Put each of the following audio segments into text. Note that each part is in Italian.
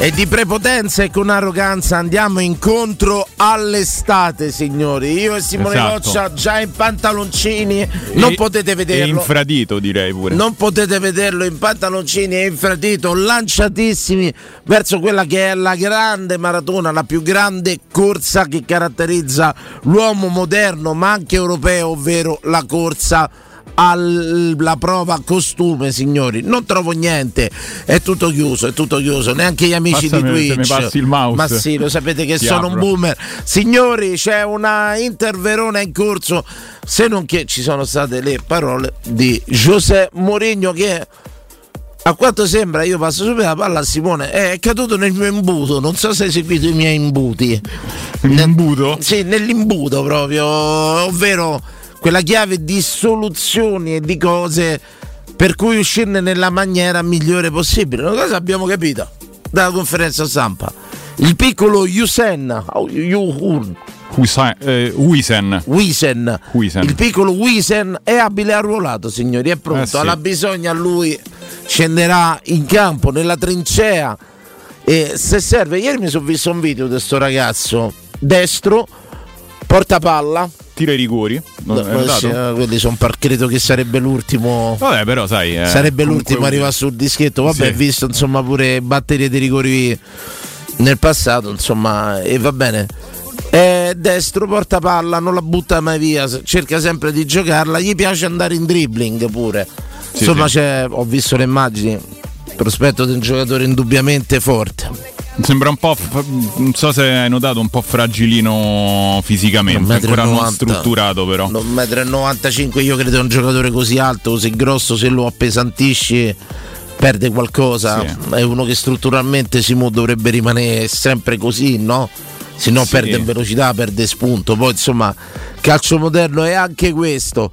E di prepotenza e con arroganza andiamo incontro all'estate, signori. Io e Simone Esatto. Roccia già in pantaloncini, non E- potete vederlo. infradito direi pure. Non potete vederlo in pantaloncini e infradito, lanciatissimi verso quella che è la grande maratona, la più grande corsa che caratterizza l'uomo moderno, ma anche europeo, ovvero la corsa alla prova costume, signori. Non trovo niente, è tutto chiuso, è tutto chiuso. Neanche gli amici Passami- di Twitch. Ma sì, lo sapete che Ti sono un apro. boomer. Signori, c'è una Inter Verona in corso. Se non che ci sono state le parole di José Mourinho che a quanto sembra, io passo subito la palla a Simone, è caduto nel mio imbuto, non so se hai seguito i miei imbuti. L'imbuto? Sì, nell'imbuto proprio, ovvero quella chiave di soluzioni e di cose per cui uscirne nella maniera migliore possibile. Una cosa abbiamo capito dalla conferenza stampa. Il piccolo Yusen, oh, Husa- eh, Huisen. Huisen. il piccolo Wisen è abile arruolato, signori, è pronto. Eh sì. Alla bisogna lui scenderà in campo, nella trincea. E se serve, ieri mi sono visto un video di questo ragazzo destro, porta palla. Tira i rigori. Non notato? sì, eh, quelli sono par- credo che sarebbe l'ultimo. Vabbè, però sai. eh, sarebbe l'ultimo arrivare sul dischetto. Vabbè, Sì. visto insomma pure batterie di rigori nel passato, insomma, e va bene. È destro, porta palla, non la butta mai via, cerca sempre di giocarla, gli piace andare in dribbling pure. Sì, insomma, sì. ho visto le immagini, prospetto di un giocatore indubbiamente forte. Sembra un po', non so se hai notato, un po' fragilino fisicamente, ancora non 90. strutturato però. 1,95 m, io credo un giocatore così alto, così grosso, se lo appesantisci perde qualcosa. Sì. È uno che strutturalmente Simo dovrebbe rimanere sempre così, no? Se no Sì. perde velocità, perde spunto. Poi insomma, calcio moderno è anche questo.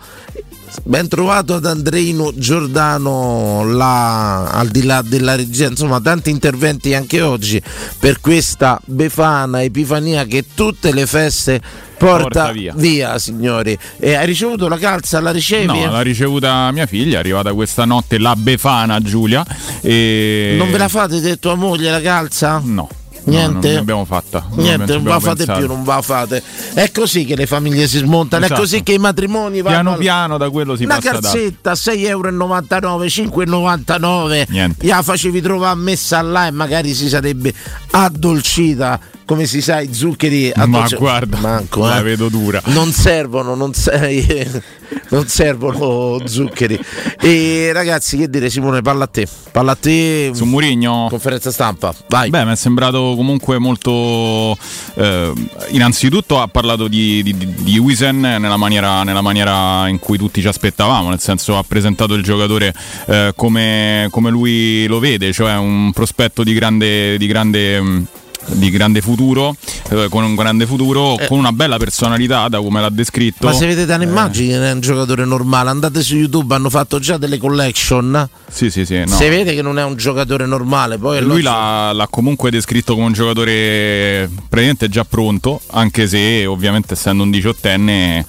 Ben trovato ad Andreino Giordano là, al di là della regia, insomma tanti interventi anche oggi per questa befana epifania che tutte le feste porta, Porta via. signori. E hai ricevuto la calza, la ricevi? No, l'ha ricevuta mia figlia, è arrivata questa notte la Befana Giulia. E... Non ve la fate di tua moglie la calza? No. Niente? No, non l'abbiamo fatta. Niente, non abbiamo va fate pensato. più, non va fate. È così che le famiglie si smontano, Esatto. è così che i matrimoni vanno. Piano al- piano da quello si Una passa da. calzetta 6,99 euro, 5,99 Niente. la facevi trovare messa là e magari si sarebbe addolcita come si sa i zuccheri Ma addolci- guarda, Manco, la eh. vedo dura. non servono non, se- non servono zuccheri e ragazzi che dire Simone parla a te parla a te Su Murigno. conferenza stampa vai Beh, mi è sembrato comunque molto. eh, innanzitutto ha parlato di, di, di- Wisen nella maniera, nella maniera in cui tutti ci aspettavamo, nel senso ha presentato il giocatore eh, come, come lui lo vede, cioè un prospetto di grande. Di grande mh, di grande futuro, eh, con un grande futuro, con una bella personalità, da come l'ha descritto. ma se vedete Eh. un'immagine è un giocatore normale andate su YouTube hanno fatto già delle collection Sì, sì, sì. no. si vede che non è un giocatore normale poi Lui l'ha, l'ha comunque descritto come un giocatore praticamente già pronto, anche se ovviamente essendo un diciottenne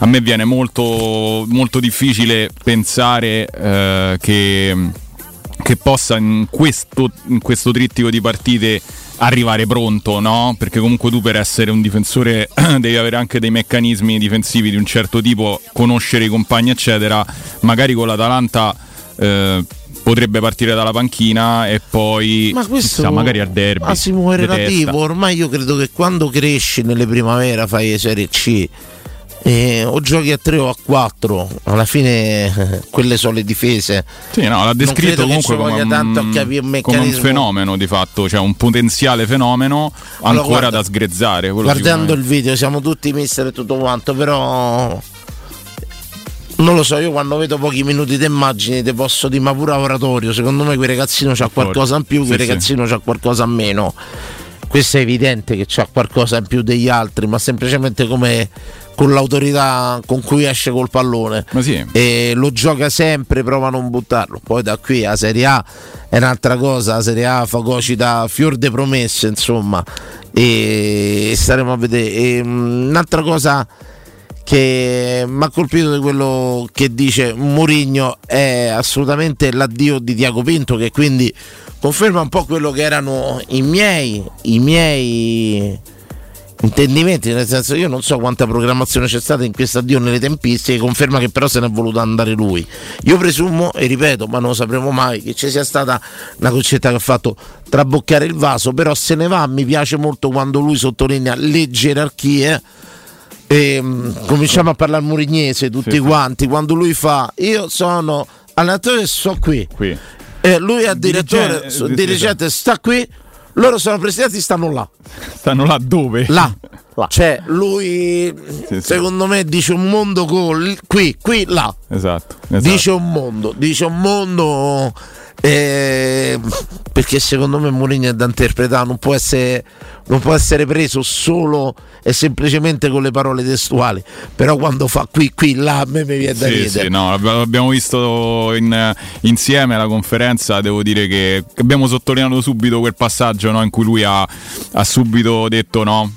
a me viene molto, molto difficile pensare eh, che, che possa in questo, in questo trittico di partite arrivare pronto, no? Perché comunque tu per essere un difensore devi avere anche dei meccanismi difensivi di un certo tipo, conoscere i compagni, eccetera. Magari con l'Atalanta eh, potrebbe partire dalla panchina e poi Ma questo chissà, magari al derby. Massimo è relativo. testa. Ormai io credo che quando cresci nelle primavera fai Serie C. eh, o giochi a 3 o a 4, alla fine eh, quelle sono le difese. Sì, no, l'ha descritto comunque come un, a come un fenomeno di fatto, cioè un potenziale fenomeno Allora, ancora guarda, da sgrezzare. Guardando il video siamo tutti mister e tutto quanto, però Non lo so, io quando vedo pochi minuti di immagini ti posso dire ma pure oratorio, secondo me quel ragazzino c'ha qualcosa in più, quel sì, ragazzino sì. c'ha qualcosa in meno. Questo è evidente che c'ha qualcosa in più degli altri, ma semplicemente come con l'autorità con cui esce col pallone sì. e lo gioca sempre, prova a non buttarlo. Poi da qui a Serie A è un'altra cosa, la Serie A fagocita fior de promesse, insomma, e staremo a vedere. E, um, un'altra cosa che mi ha colpito di quello che dice Mourinho è assolutamente l'addio di Diaco Pinto che quindi conferma un po' quello che erano i miei, i miei intendimenti, nel senso io non so quanta programmazione c'è stata in questo addio nelle tempistiche, conferma che però se ne è voluto andare lui. Io presumo, e ripeto, ma non lo sapremo mai, che ci sia stata una concetta che ha fatto traboccare il vaso, però se ne va, mi piace molto quando lui sottolinea le gerarchie e, um, cominciamo a parlare murignese tutti sì, quanti quando lui fa io sono allenatore sto qui, qui. E lui è direttore dirigente, dirigente sta qui loro sono presidenti stanno là stanno là dove? là, là. cioè lui sì, secondo me dice un mondo con qui qui là esatto, esatto. dice un mondo dice un mondo eh, perché secondo me Mourinho è da interpretare, non può, essere, non può essere preso solo e semplicemente con le parole testuali, però quando fa qui, qui, là, a me mi viene da sì, ridere. Sì, no, l'abbiamo visto in, insieme alla conferenza, devo dire che abbiamo sottolineato subito quel passaggio no, in cui lui ha, ha subito detto no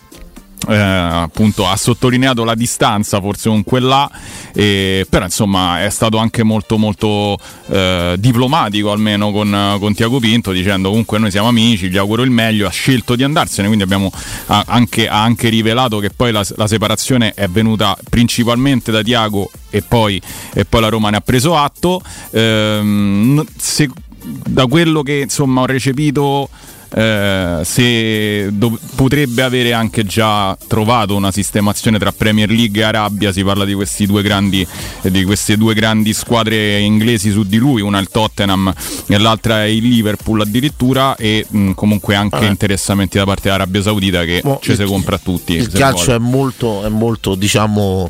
eh, appunto ha sottolineato la distanza forse con quella eh, però insomma è stato anche molto molto eh, diplomatico almeno con, con Tiago Pinto dicendo comunque noi siamo amici gli auguro il meglio ha scelto di andarsene. Quindi abbiamo ha anche, ha anche rivelato che poi la, la, separazione è venuta principalmente da Tiago e poi, e poi la Roma ne ha preso atto. Ehm, se, da quello che insomma ho recepito eh, se do- potrebbe avere anche già trovato una sistemazione tra Premier League e Arabia, si parla di, grandi, di queste due grandi squadre inglesi su di lui, una è il Tottenham e l'altra è il Liverpool addirittura e mh, comunque anche eh. interessamenti da parte dell'Arabia Saudita che Mo, ci si compra tutti. Il calcio è molto, è molto diciamo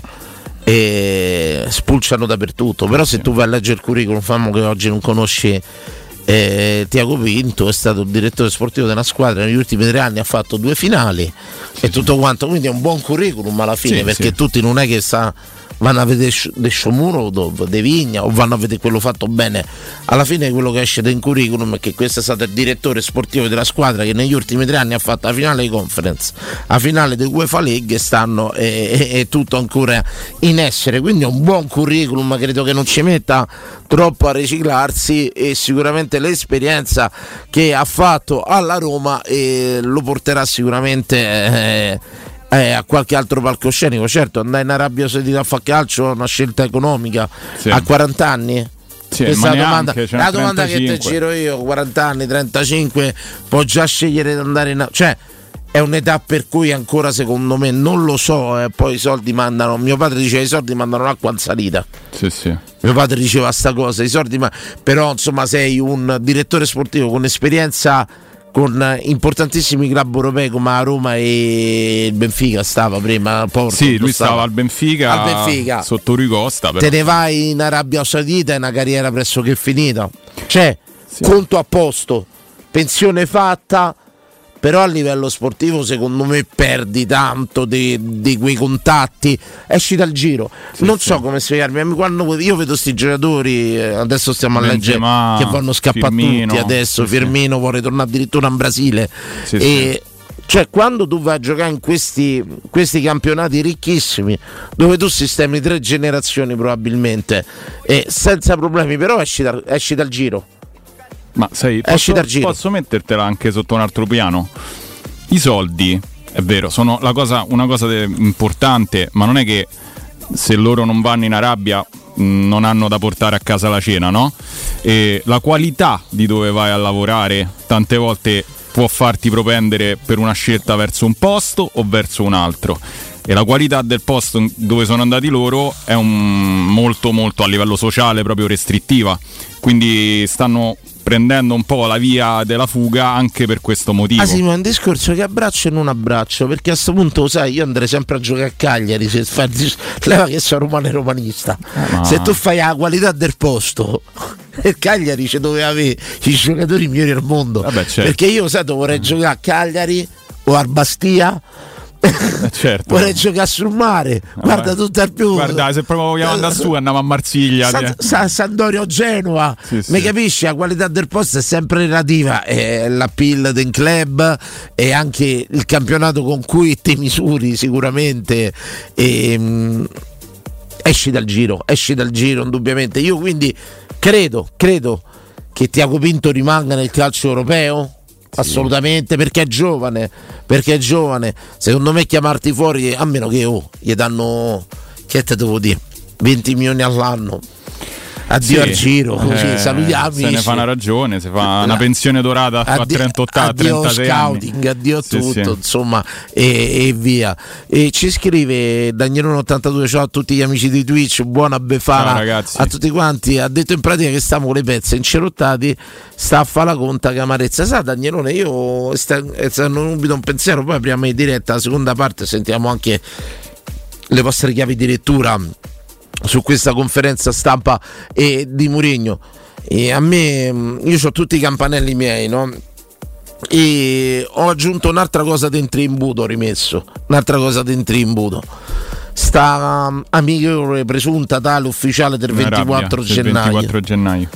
e spulciano dappertutto. Però se tu vai a leggere il curriculum, famo che oggi non conosci eh, Tiago Pinto è stato il direttore sportivo della squadra negli ultimi tre anni ha fatto due finali e tutto quanto quindi è un buon curriculum alla fine sì, perché sì. tutti non è che sa vanno a vedere De Sciomuro, De Vigna o vanno a vedere quello fatto bene. Alla fine quello che esce da in curriculum è che questo è stato il direttore sportivo della squadra che negli ultimi tre anni ha fatto la finale di conference, la finale di UEFA League e stanno è tutto ancora in essere. Quindi è un buon curriculum, credo che non ci metta troppo a riciclarsi e sicuramente l'esperienza che ha fatto alla Roma eh, lo porterà sicuramente eh, eh, a qualche altro palcoscenico. Certo, andare in Arabia Saudita a fare calcio è una scelta economica sì. a 40 anni. Sì, Questa è la domanda, la domanda che ti giro io, 40 anni, 35, può già scegliere di andare in... Cioè, è un'età per cui ancora secondo me non lo so, eh, poi i soldi mandano, mio padre diceva i soldi mandano l'acqua in salita. Sì, sì. Mio padre diceva sta cosa, i soldi ma... però insomma sei un direttore sportivo con esperienza con importantissimi club europei come a Roma e il Benfica stava prima Porto, sì lui stava, stava al, Benfica, al Benfica sotto Rui Costa te ne vai in Arabia Saudita è una carriera pressoché finita cioè sì. conto a posto pensione fatta però a livello sportivo secondo me perdi tanto di, di quei contatti. Esci dal giro. Sì, non sì. so come spiegarmi quando io vedo questi giocatori eh, adesso stiamo a leggere che vanno scappati tutti adesso sì, Firmino vuole tornare addirittura in Brasile. E cioè quando tu vai a giocare in questi, questi, campionati ricchissimi dove tu sistemi tre generazioni probabilmente e senza problemi però esci, da, esci dal giro ma sai, posso, posso mettertela anche sotto un altro piano? I soldi, è vero, sono cosa, una cosa de- importante, ma non è che se loro non vanno in Arabia mh, non hanno da portare a casa la cena, no? E la qualità di dove vai a lavorare tante volte può farti propendere per una scelta verso un posto o verso un altro e la qualità del posto dove sono andati loro è un molto molto a livello sociale proprio restrittiva quindi stanno prendendo un po' la via della fuga anche per questo motivo. Ah sì, ma è un discorso che abbraccio e non abbraccio, perché a questo punto, sai, io andrei sempre a giocare a Cagliari, se fai, leva che sono romano e romanista. Eh, ma... Se tu fai la qualità del posto, il Cagliari ci doveva avere i giocatori migliori al mondo. Vabbè, certo. Perché io, sai, vorrei giocare a Cagliari o a Bastia certo. vorrei giocare sul mare. Guarda tutto al più. Guarda, se proprio vogliamo andare su, andiamo a Marsiglia. San, San, Sandorio Genova. Sì, sì. mi capisci? La qualità del posto è sempre relativa. È la pill del club e anche il campionato con cui ti misuri sicuramente. E, mm, esci dal giro esci dal giro indubbiamente. Io quindi credo credo che Tiago Pinto rimanga nel calcio europeo Assolutamente perché è giovane, perché è giovane. Secondo me chiamarti fuori, a meno che oh, gli danno, che te devo dire, 20 milioni all'anno. Addio Sì. al giro, così Eh, salutiamo. Se ne fa una ragione, se fa una pensione dorata a Addio- 38 addio 36 scouting, anni. addio a Sì, tutto, sì. insomma, e, e via. E ci scrive Danielone82, ciao a tutti gli amici di Twitch, buona befana a tutti quanti. Ha detto in pratica che stiamo con le pezze incerottati, sta a fare la conta che amarezza. Sa Danielone, io sta, sta subito un pensiero, poi apriamo in diretta la seconda parte, sentiamo anche le vostre chiavi di lettura su questa conferenza stampa e di Mourinho. E a me, mh, io ho tutti i campanelli miei, no? E ho aggiunto un'altra cosa dentro imbuto, ho rimesso un'altra cosa dentro imbuto. Sta um, amichevole presunta tale ufficiale del In Arabia, 24 del gennaio. 24 gennaio.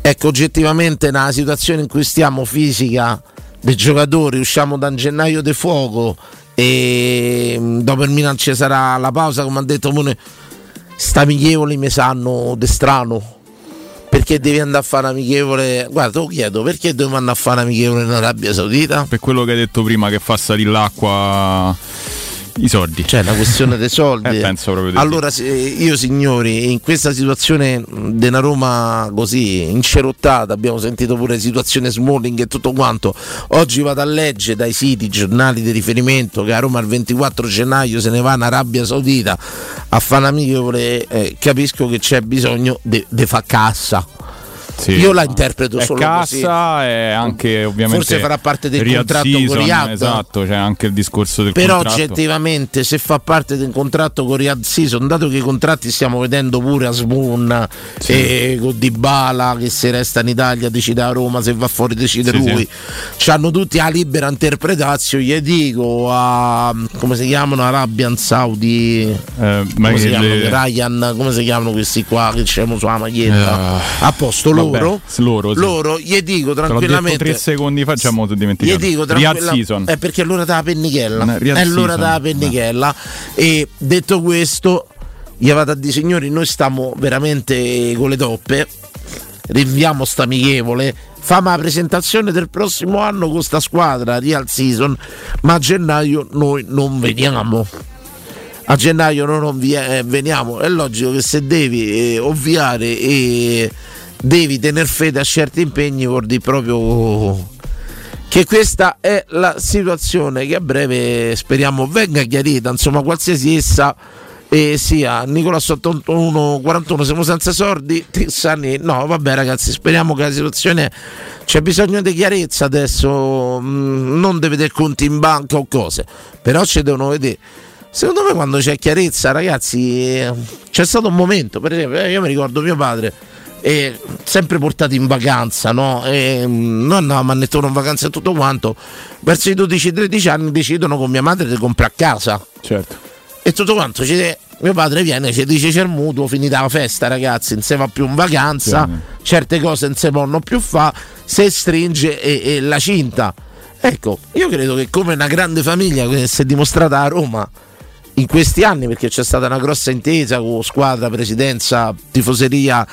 Ecco, oggettivamente nella situazione in cui stiamo fisica dei giocatori, usciamo da un gennaio di fuoco e mh, dopo il Milan ci sarà la pausa, come ha detto Mone, sta amichevoli mi sanno de strano. Perché devi andare a fare amichevole? Guarda, lo chiedo, perché dobbiamo andare a fare amichevole in Arabia Saudita? Per quello che hai detto prima, che fa salire l'acqua, i soldi. Cioè, una questione dei soldi. Eh, allora, io signori, in questa situazione una Roma così incerottata, abbiamo sentito pure situazione Smalling e tutto quanto. Oggi vado a leggere dai siti, giornali di riferimento che a Roma il 24 gennaio se ne va in Arabia Saudita a fare amichevole. Eh, capisco che c'è bisogno di fare cassa. Sì. Io la interpreto è solo cassa e anche ovviamente Forse farà parte del contratto con season, Riyadh. Esatto, c'è anche il discorso del Però contratto. oggettivamente se fa parte del contratto con Riyadh Season, dato che i contratti stiamo vedendo pure a Smoon e con Dybala che se resta in Italia decide a Roma, se va fuori decide Sì, lui. C'hanno tutti la libera interpretazione, gli dico a come si chiamano Arabian Saudi Eh, come si chiamano? le- Ryan, come si chiamano questi qua che c'erano sulla maglietta? Eh, a posto vabbè, loro? loro, sì. loro gli dico tranquillamente tre secondi fa, ci siamo gli dimenticati. dico Riyadh tranquilla- season. è perché è l'ora della pennichella. Eh, È l'ora della pennichella. E detto questo, gli vado a dire, signori, noi stiamo veramente con le toppe. Rinviamo sta amichevole. Famo la presentazione del prossimo anno con sta squadra, Real Season, ma a gennaio noi non veniamo. A gennaio noi non eh, veniamo. È logico che se devi eh, ovviare e devi tener fede a certi impegni, vuol dire proprio che questa è la situazione che a breve speriamo venga chiarita, insomma qualsiasi essa eh, sia. Nicolas 81 41 siamo senza soldi Tissani no vabbè ragazzi speriamo che la situazione c'è bisogno di chiarezza adesso mm, non deve vedere conti in banca o cose. Però ci devono vedere. Secondo me quando c'è chiarezza ragazzi eh, c'è stato un momento per esempio eh, io mi ricordo mio padre e sempre portati in vacanza, no? E, mm, noi andavamo a Nettone in vacanza e tutto quanto. Verso i 12-13 anni decidono con mia madre di comprare a casa Certo. e tutto quanto. Ci- mio padre viene ci dice c'è il mutuo, finita la festa, ragazzi, non si va più in vacanza, Sì. certe cose non si possono più fa, se stringe e, e la cinta. Ecco, io credo che come una grande famiglia che si è dimostrata a Roma in questi anni, perché c'è stata una grossa intesa con squadra, presidenza, tifoseria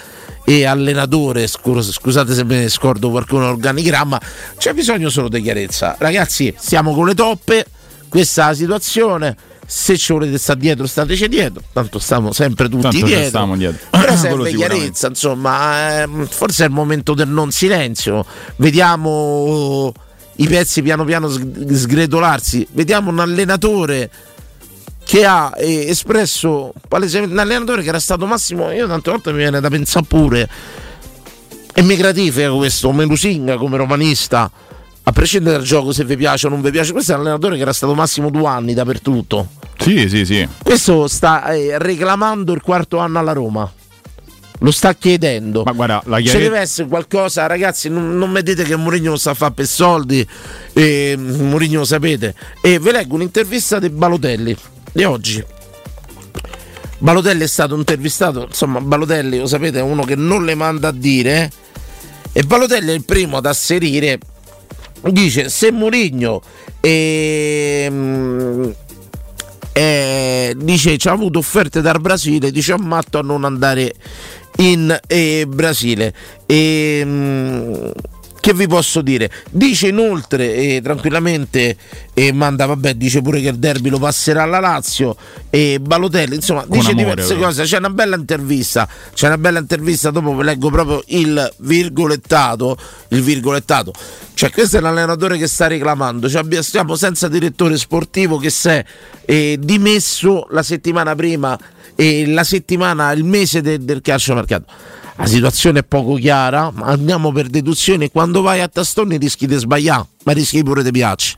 e allenatore, scus- scusate se me ne scordo qualcuno organigramma, c'è bisogno solo di chiarezza. Ragazzi, stiamo con le toppe, questa è la situazione. Se ci volete stare dietro, stateci dietro. Tanto stiamo sempre tutti Tanto dietro. dietro. Però serve chiarezza, insomma, ehm, forse è il momento del non silenzio. Vediamo i pezzi piano piano sg- sgretolarsi. Vediamo un allenatore che ha eh, espresso palesemente un allenatore che era stato massimo. Io tante volte mi viene da pensare pure. e mi gratifica questo, me lusinga come romanista, a prescindere dal gioco se vi piace o non vi piace, questo è un allenatore che era stato massimo due anni dappertutto. Sì, sì, sì. Questo sta eh, reclamando il quarto anno alla Roma. Lo sta chiedendo. Ma guarda, la chiare... Ci deve essere qualcosa, ragazzi. Non, non dite che Mourinho sta a fare per soldi. E Mourinho lo sapete. E ve leggo un'intervista di Balotelli di oggi. Balotelli è stato intervistato. Insomma, Balotelli, lo sapete, è uno che non le manda a dire. E Balotelli è il primo ad asserire. Dice: Se Mourinho e eh, dice ci ha avuto offerte dal Brasile dice ammatto a non andare in eh, Brasile. E, mh, mm, che vi posso dire? Dice inoltre eh, tranquillamente e manda, vabbè, dice pure che il derby lo passerà alla Lazio e Balotelli, insomma, Con dice amore, diverse però. cose. C'è una bella intervista, c'è una bella intervista, dopo vi leggo proprio il virgolettato, il virgolettato. Cioè, questo è l'allenatore che sta reclamando. Cioè, stiamo senza direttore sportivo che si è eh, dimesso la settimana prima e la settimana, il mese de- del calcio mercato. La situazione è poco chiara, andiamo per deduzione. Quando vai a tastoni rischi di sbagliare, ma rischi pure di piace.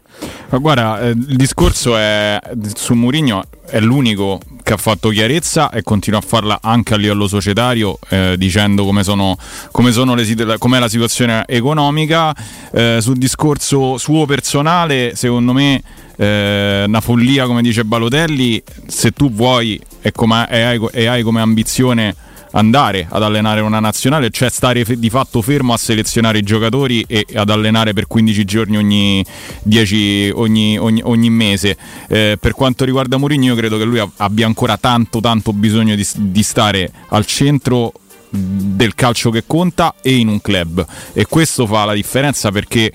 Ma guarda, eh, il discorso è su Mourinho è l'unico che ha fatto chiarezza e continua a farla anche a livello societario, eh, dicendo come sono, come sono le, com'è la situazione economica. Eh, sul discorso suo personale, secondo me, eh, una follia, come dice Balotelli, se tu vuoi e, e, hai, e hai come ambizione andare ad allenare una nazionale, cioè stare di fatto fermo a selezionare i giocatori e ad allenare per 15 giorni ogni, 10, ogni, ogni, ogni mese. Eh, per quanto riguarda Mourinho, io credo che lui abbia ancora tanto tanto bisogno di, di stare al centro del calcio che conta e in un club e questo fa la differenza perché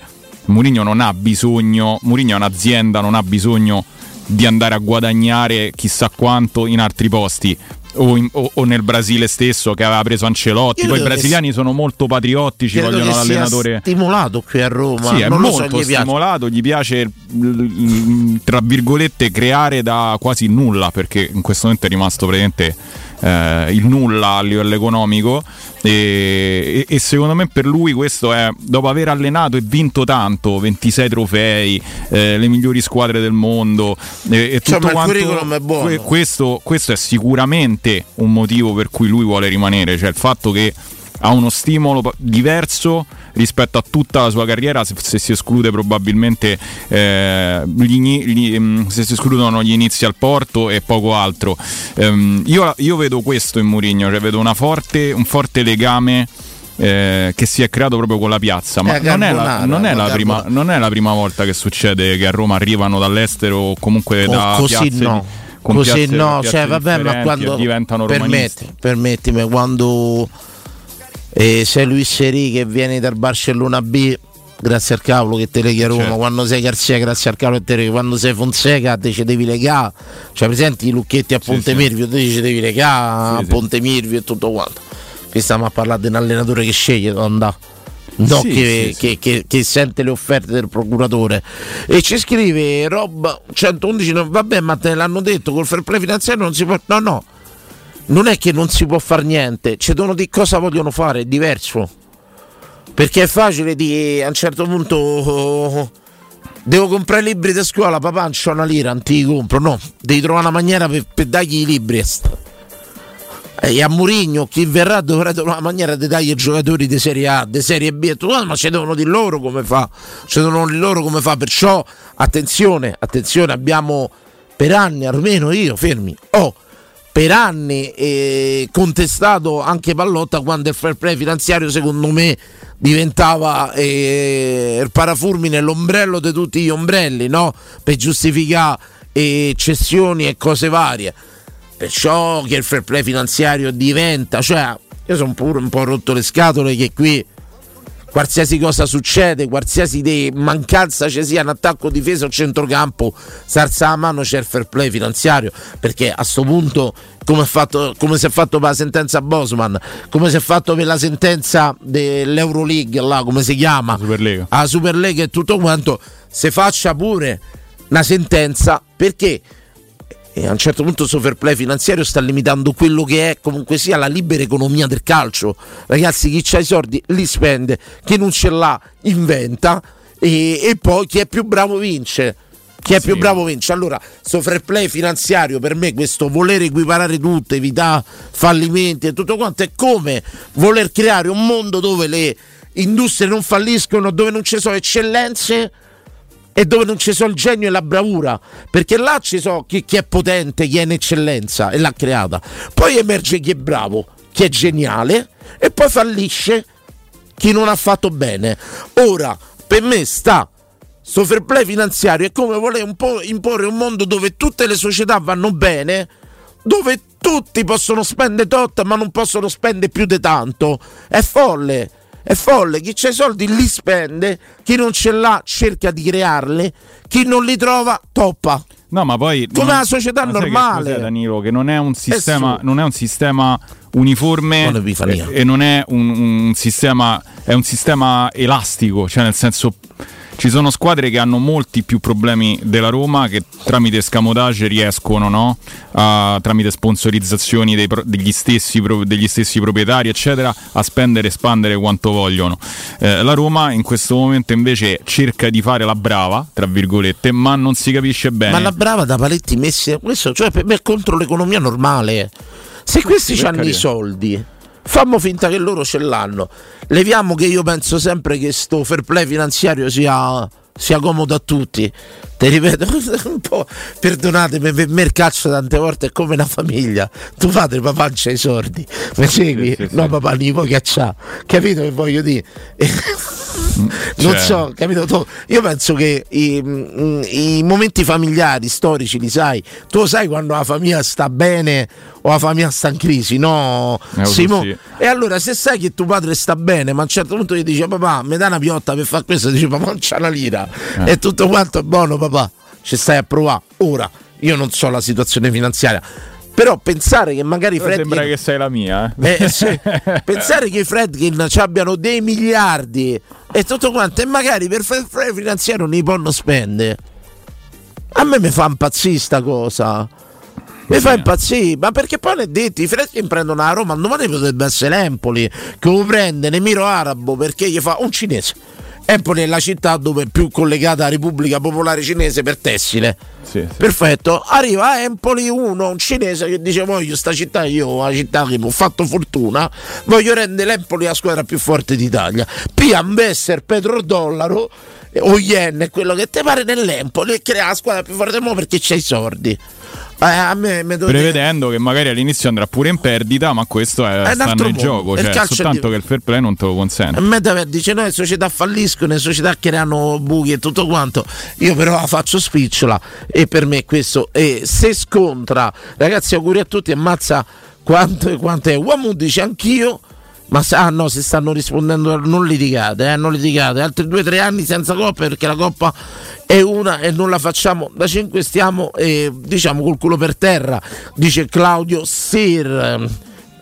Mourinho non ha bisogno, Mourinho è un'azienda, non ha bisogno di andare a guadagnare chissà quanto in altri posti o, in, o, o, nel Brasile stesso che aveva preso Ancelotti. Io Poi i brasiliani sono molto patriottici, vogliono l'allenatore. stimolato qui a Roma. Sì, è non molto so, gli stimolato, gli piace tra virgolette creare da quasi nulla perché in questo momento è rimasto praticamente eh, il nulla a livello economico. E, e, e, secondo me per lui questo è dopo aver allenato e vinto tanto 26 trofei eh, le migliori squadre del mondo e, e tutto quanto, questo, questo è sicuramente un motivo per cui lui vuole rimanere cioè il fatto che ha uno stimolo diverso rispetto a tutta la sua carriera se, se si esclude probabilmente eh, gli, gli, mm, se si escludono gli inizi al Porto e poco altro um, io, io, vedo questo in Mourinho cioè vedo forte, un forte legame eh, che si è creato proprio con la piazza. Ma non è la, non, è la prima, non, è la, prima, volta che succede che a Roma arrivano dall'estero o comunque da così piazze, no. Così piazze, no, piazze cioè vabbè, ma quando diventano permetti, permettimi, quando e sei Luis Seri che vieni dal Barcellona B grazie al cavolo che te leghi a Roma certo. quando sei Garzia grazie al cavolo che te leghi quando sei Fonseca te ci devi legare. Cioè presenti i lucchetti a Ponte sì, Mirvio sì. te ci devi legare sì, a Ponte Mirvio e tutto quanto. Qui stiamo a parlare di un allenatore che sceglie dove andare No, sì, che, sì, che, che, che, sente le offerte del procuratore. E ci scrive Rob 111 no, vabbè ma te l'hanno detto col fair play finanziario non si può no no non è che non si può fare niente, ci devono di cosa vogliono fare, è diverso. Perché è facile di a un certo punto oh, devo comprare libri di scuola, papà, non c'ho una lira, non ti compro, no, devi trovare una maniera per, per dargli i libri. E a Murigno chi verrà dovrà trovare una maniera di dargli i giocatori di Serie A, di Serie B, tutto, ah, ma ci devono di loro come fa, ci devono di loro come fa, perciò attenzione, attenzione, abbiamo per anni, almeno io, fermi, oh, per anni eh, contestato anche Pallotta quando il fair play finanziario secondo me diventava eh, il parafulmine, l'ombrello di tutti gli ombrelli no? per giustificare eh, cessioni e cose varie perciò che il fair play finanziario diventa cioè io sono pure un po' rotto le scatole che qui qualsiasi cosa succede, qualsiasi mancanza ci sia in attacco, difesa o centrocampo, sarza a mano c'è il fair play finanziario, perché a questo punto come, fatto, come, si è fatto per la sentenza Bosman, come si è fatto per la sentenza dell'Euroleague, là, come si chiama, Superlega. la Superlega e tutto quanto, si faccia pure una sentenza perché a un certo punto il suo fair play finanziario sta limitando quello che è comunque sia la libera economia del calcio. Ragazzi, chi ha i soldi li spende, chi non ce l'ha inventa e, e poi chi è più bravo vince. Chi è Sì. più bravo vince. Allora, sto fair play finanziario per me, questo voler equiparare tutto, evitare fallimenti e tutto quanto, è come voler creare un mondo dove le industrie non falliscono, dove non ci sono eccellenze e dove non ci sono il genio e la bravura, perché là ci so chi, chi è potente, chi è in eccellenza e l'ha creata. Poi emerge chi è bravo, chi è geniale e poi fallisce chi non ha fatto bene. Ora, per me sta sto fair play finanziario è come voler un po' imporre un mondo dove tutte le società vanno bene, dove tutti possono spendere tot ma non possono spendere più di tanto. È folle. È folle, chi c'ha i soldi li spende, chi non ce l'ha cerca di crearli, chi non li trova toppa. No, ma poi Come non- la società che normale. cos'è, Danilo, che non è un sistema, non è un sistema uniforme e, e non è un, un sistema è un sistema elastico, cioè nel senso ci sono squadre che hanno molti più problemi della Roma che tramite scamotage riescono, no? a- tramite sponsorizzazioni dei pro- degli, stessi, pro- degli stessi proprietari, eccetera, a spendere e espandere quanto vogliono. Eh, la Roma in questo momento invece cerca di fare la brava, tra virgolette, ma non si capisce bene. Ma la brava da paletti messi questo cioè per me è contro l'economia normale. Se questi hanno i soldi, fammo finta che loro ce l'hanno. Leviamo che io penso sempre che sto fair play finanziario sia, sia comodo a tutti. Ti ripeto, un po', perdonatemi, per me il calcio tante volte è come una famiglia. Tu padre, papà c'ha i soldi, mi segui? sì, sì. no, papà, nipo che c'ha. Capito che voglio dire? non Cioè. so, capito? Io penso che i, mm, i momenti familiari, storici, li sai. Tu lo sai quando la famiglia sta bene o la famiglia sta in crisi, no? Eh, Simo? sì. E allora se sai che tuo padre sta bene, ma a un certo punto gli dice papà, mi dai una piotta per fare questo, dice papà non c'ha una lira. Eh. E tutto quanto è buono papà, ci stai a provare. Ora, io non so la situazione finanziaria. Però pensare che magari Però Fredkin sembra che sei la mia. Eh? eh, sì. Pensare che i Fredkin ci abbiano dei miliardi e tutto quanto, e magari per fare il finanziario non li possono spendere. A me mi fa impazzire sta cosa. Mi fa impazzire, ma perché poi ne detti, i Fredkin prendono la Roma, domani potrebbe essere Empoli, che lo prende l'Emiro Arabo perché gli fa un cinese. Empoli è la città dove è più collegata alla Repubblica Popolare Cinese per tessile. Sì, sì. Perfetto, arriva a Empoli uno, un cinese che dice voglio sta città, io una città che mi ho fatto fortuna, voglio rendere l'Empoli la squadra più forte d'Italia. Pia Besser, Petrodollaro eh, o Yen, quello che ti pare nell'Empoli e crea la squadra più forte mondo perché c'hai i soldi. Eh, a me dovete- Prevedendo che magari all'inizio andrà pure in perdita, ma questo è, un sta altro nel mondo. gioco. Il Cioè, è soltanto di- che il fair play non te lo A consente. me da- dice no, le società falliscono, le società creano buchi e tutto quanto. Io però la faccio spicciola e per me questo e se scontra, ragazzi, auguri a tutti, ammazza quanto, quanto è. Uomo dice anch'io. Ma ah no, se stanno rispondendo, non litigate, eh, non litigate. Altri due o tre anni senza coppa perché la coppa è una e non la facciamo. Da 5 stiamo, eh, diciamo, col culo per terra, dice Claudio Sir.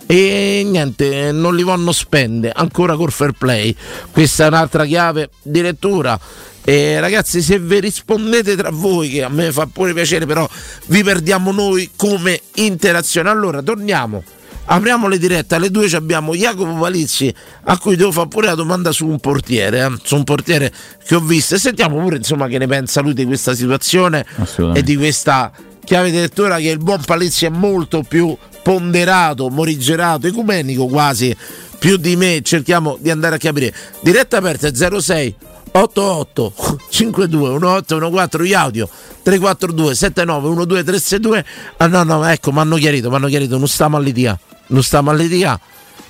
E niente, non li vanno spende ancora col fair play. Questa è un'altra chiave di lettura. E ragazzi, se vi rispondete tra voi, che a me fa pure piacere, però vi perdiamo noi come interazione. Allora, torniamo. Apriamo le dirette alle due ci abbiamo Jacopo Palizzi a cui devo fare pure la domanda su un portiere, eh, su un portiere che ho visto. E sentiamo pure insomma che ne pensa lui di questa situazione e di questa chiave di lettura che il buon Palizzi è molto più ponderato, morigerato, ecumenico quasi più di me, cerchiamo di andare a capire. Diretta aperta 06 88 52 1814 gli audio 342 79 12 362 ah no no ecco mi hanno chiarito mi hanno chiarito non stiamo a litigare non stiamo a litigare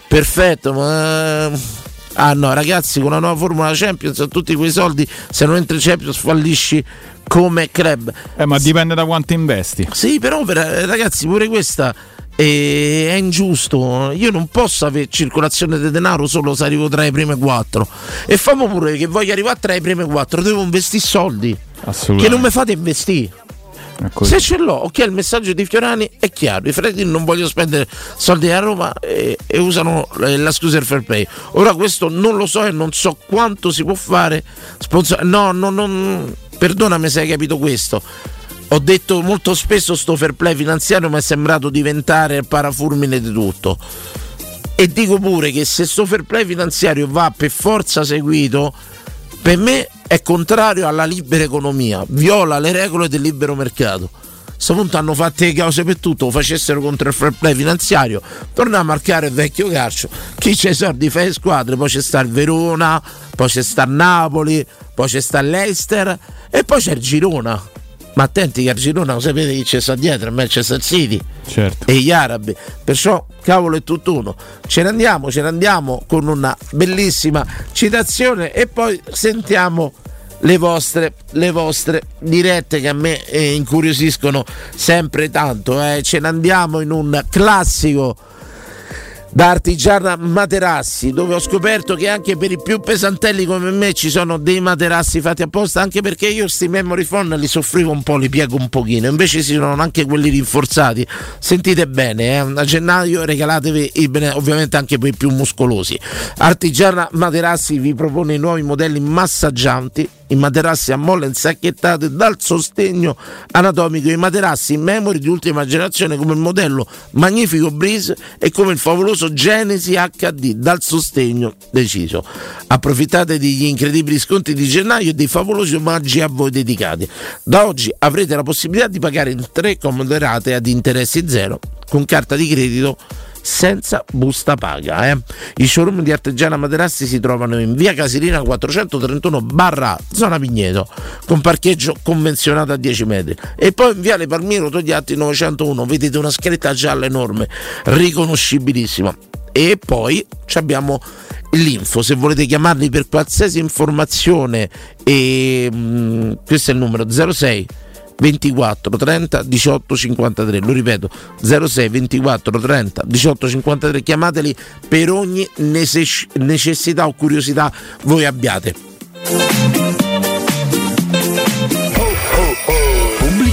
perfetto ma ah no ragazzi con la nuova formula Champions a tutti quei soldi se non entri in Champions fallisci come club Eh, ma dipende da quanto investi. sì, però per- ragazzi, pure questa eh, è ingiusto. Io non posso avere circolazione di denaro solo se arrivo tra i primi quattro. E famo pure che voglio arrivare tra i primi quattro, devo investire soldi. Assolutamente. Che non mi fate investire. Così. Se ce l'ho, ok, il messaggio di Fiorani è chiaro. I Freddi non vogliono spendere soldi a Roma e, e usano eh, la scusa del fair play. Ora questo non lo so e non so quanto si può fare. Sponsor- no, no, non- perdonami se hai capito questo. ho detto molto spesso sto fair play finanziario mi è sembrato diventare il parafulmine di tutto. E dico pure che se sto fair play finanziario va per forza seguito, per me è contrario alla libera economia, viola le regole del libero mercato. A questo punto hanno fatto le cause per tutto, lo facessero contro il fair play finanziario, torniamo a marcare il vecchio calcio, chi c'è i soldi fa le squadre, poi c'è sta il Verona, poi c'è sta il Napoli, poi c'è sta l'Eister e poi c'è il Girona ma attenti che a Girona lo sapete chi c'è sta dietro, il Manchester City certo. e gli arabi, perciò cavolo è tutt'uno. Ce ne andiamo, ce ne andiamo con una bellissima citazione e poi sentiamo le vostre, le vostre dirette che a me eh, incuriosiscono sempre tanto. Eh. Ce ne andiamo in un classico da Artigiana Materassi, dove ho scoperto che anche per i più pesantelli come me ci sono dei materassi fatti apposta, anche perché io sti memory foam li soffrivo un po', li piego un pochino, invece ci sono anche quelli rinforzati. Sentite bene, eh? a gennaio regalatevi ovviamente anche per i più muscolosi. Artigiana Materassi vi propone i nuovi modelli massaggianti i materassi a molle insacchettate dal sostegno anatomico, i materassi in memory di ultima generazione come il modello Magnifico Breeze e come il favoloso Genesi HD dal sostegno deciso. Approfittate degli incredibili sconti di gennaio e dei favolosi omaggi a voi dedicati. Da oggi avrete la possibilità di pagare in tre comode rate ad interessi zero con carta di credito senza busta paga. Eh. I showroom di Artigiana Materassi si trovano in via Casilina 431 barra zona Vigneto con parcheggio convenzionato a 10 metri e poi in viale Palmiro Togliatti 901 vedete una scritta gialla enorme riconoscibilissima e poi abbiamo l'info se volete chiamarli per qualsiasi informazione e mh, mm, questo è il numero 06 24 30 18 53 lo ripeto 06 24 30 18 53 chiamateli per ogni necessità o curiosità voi abbiate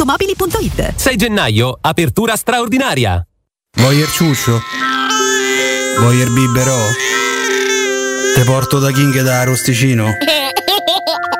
automobili.it 6 gennaio, apertura straordinaria. Voyer ciuscio? Voyer biberò? Te porto da King da Rosticino?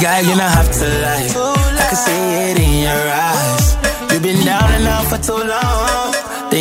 Girl, you're not have to lie. I can see it in your eyes. You've been down and out for too long.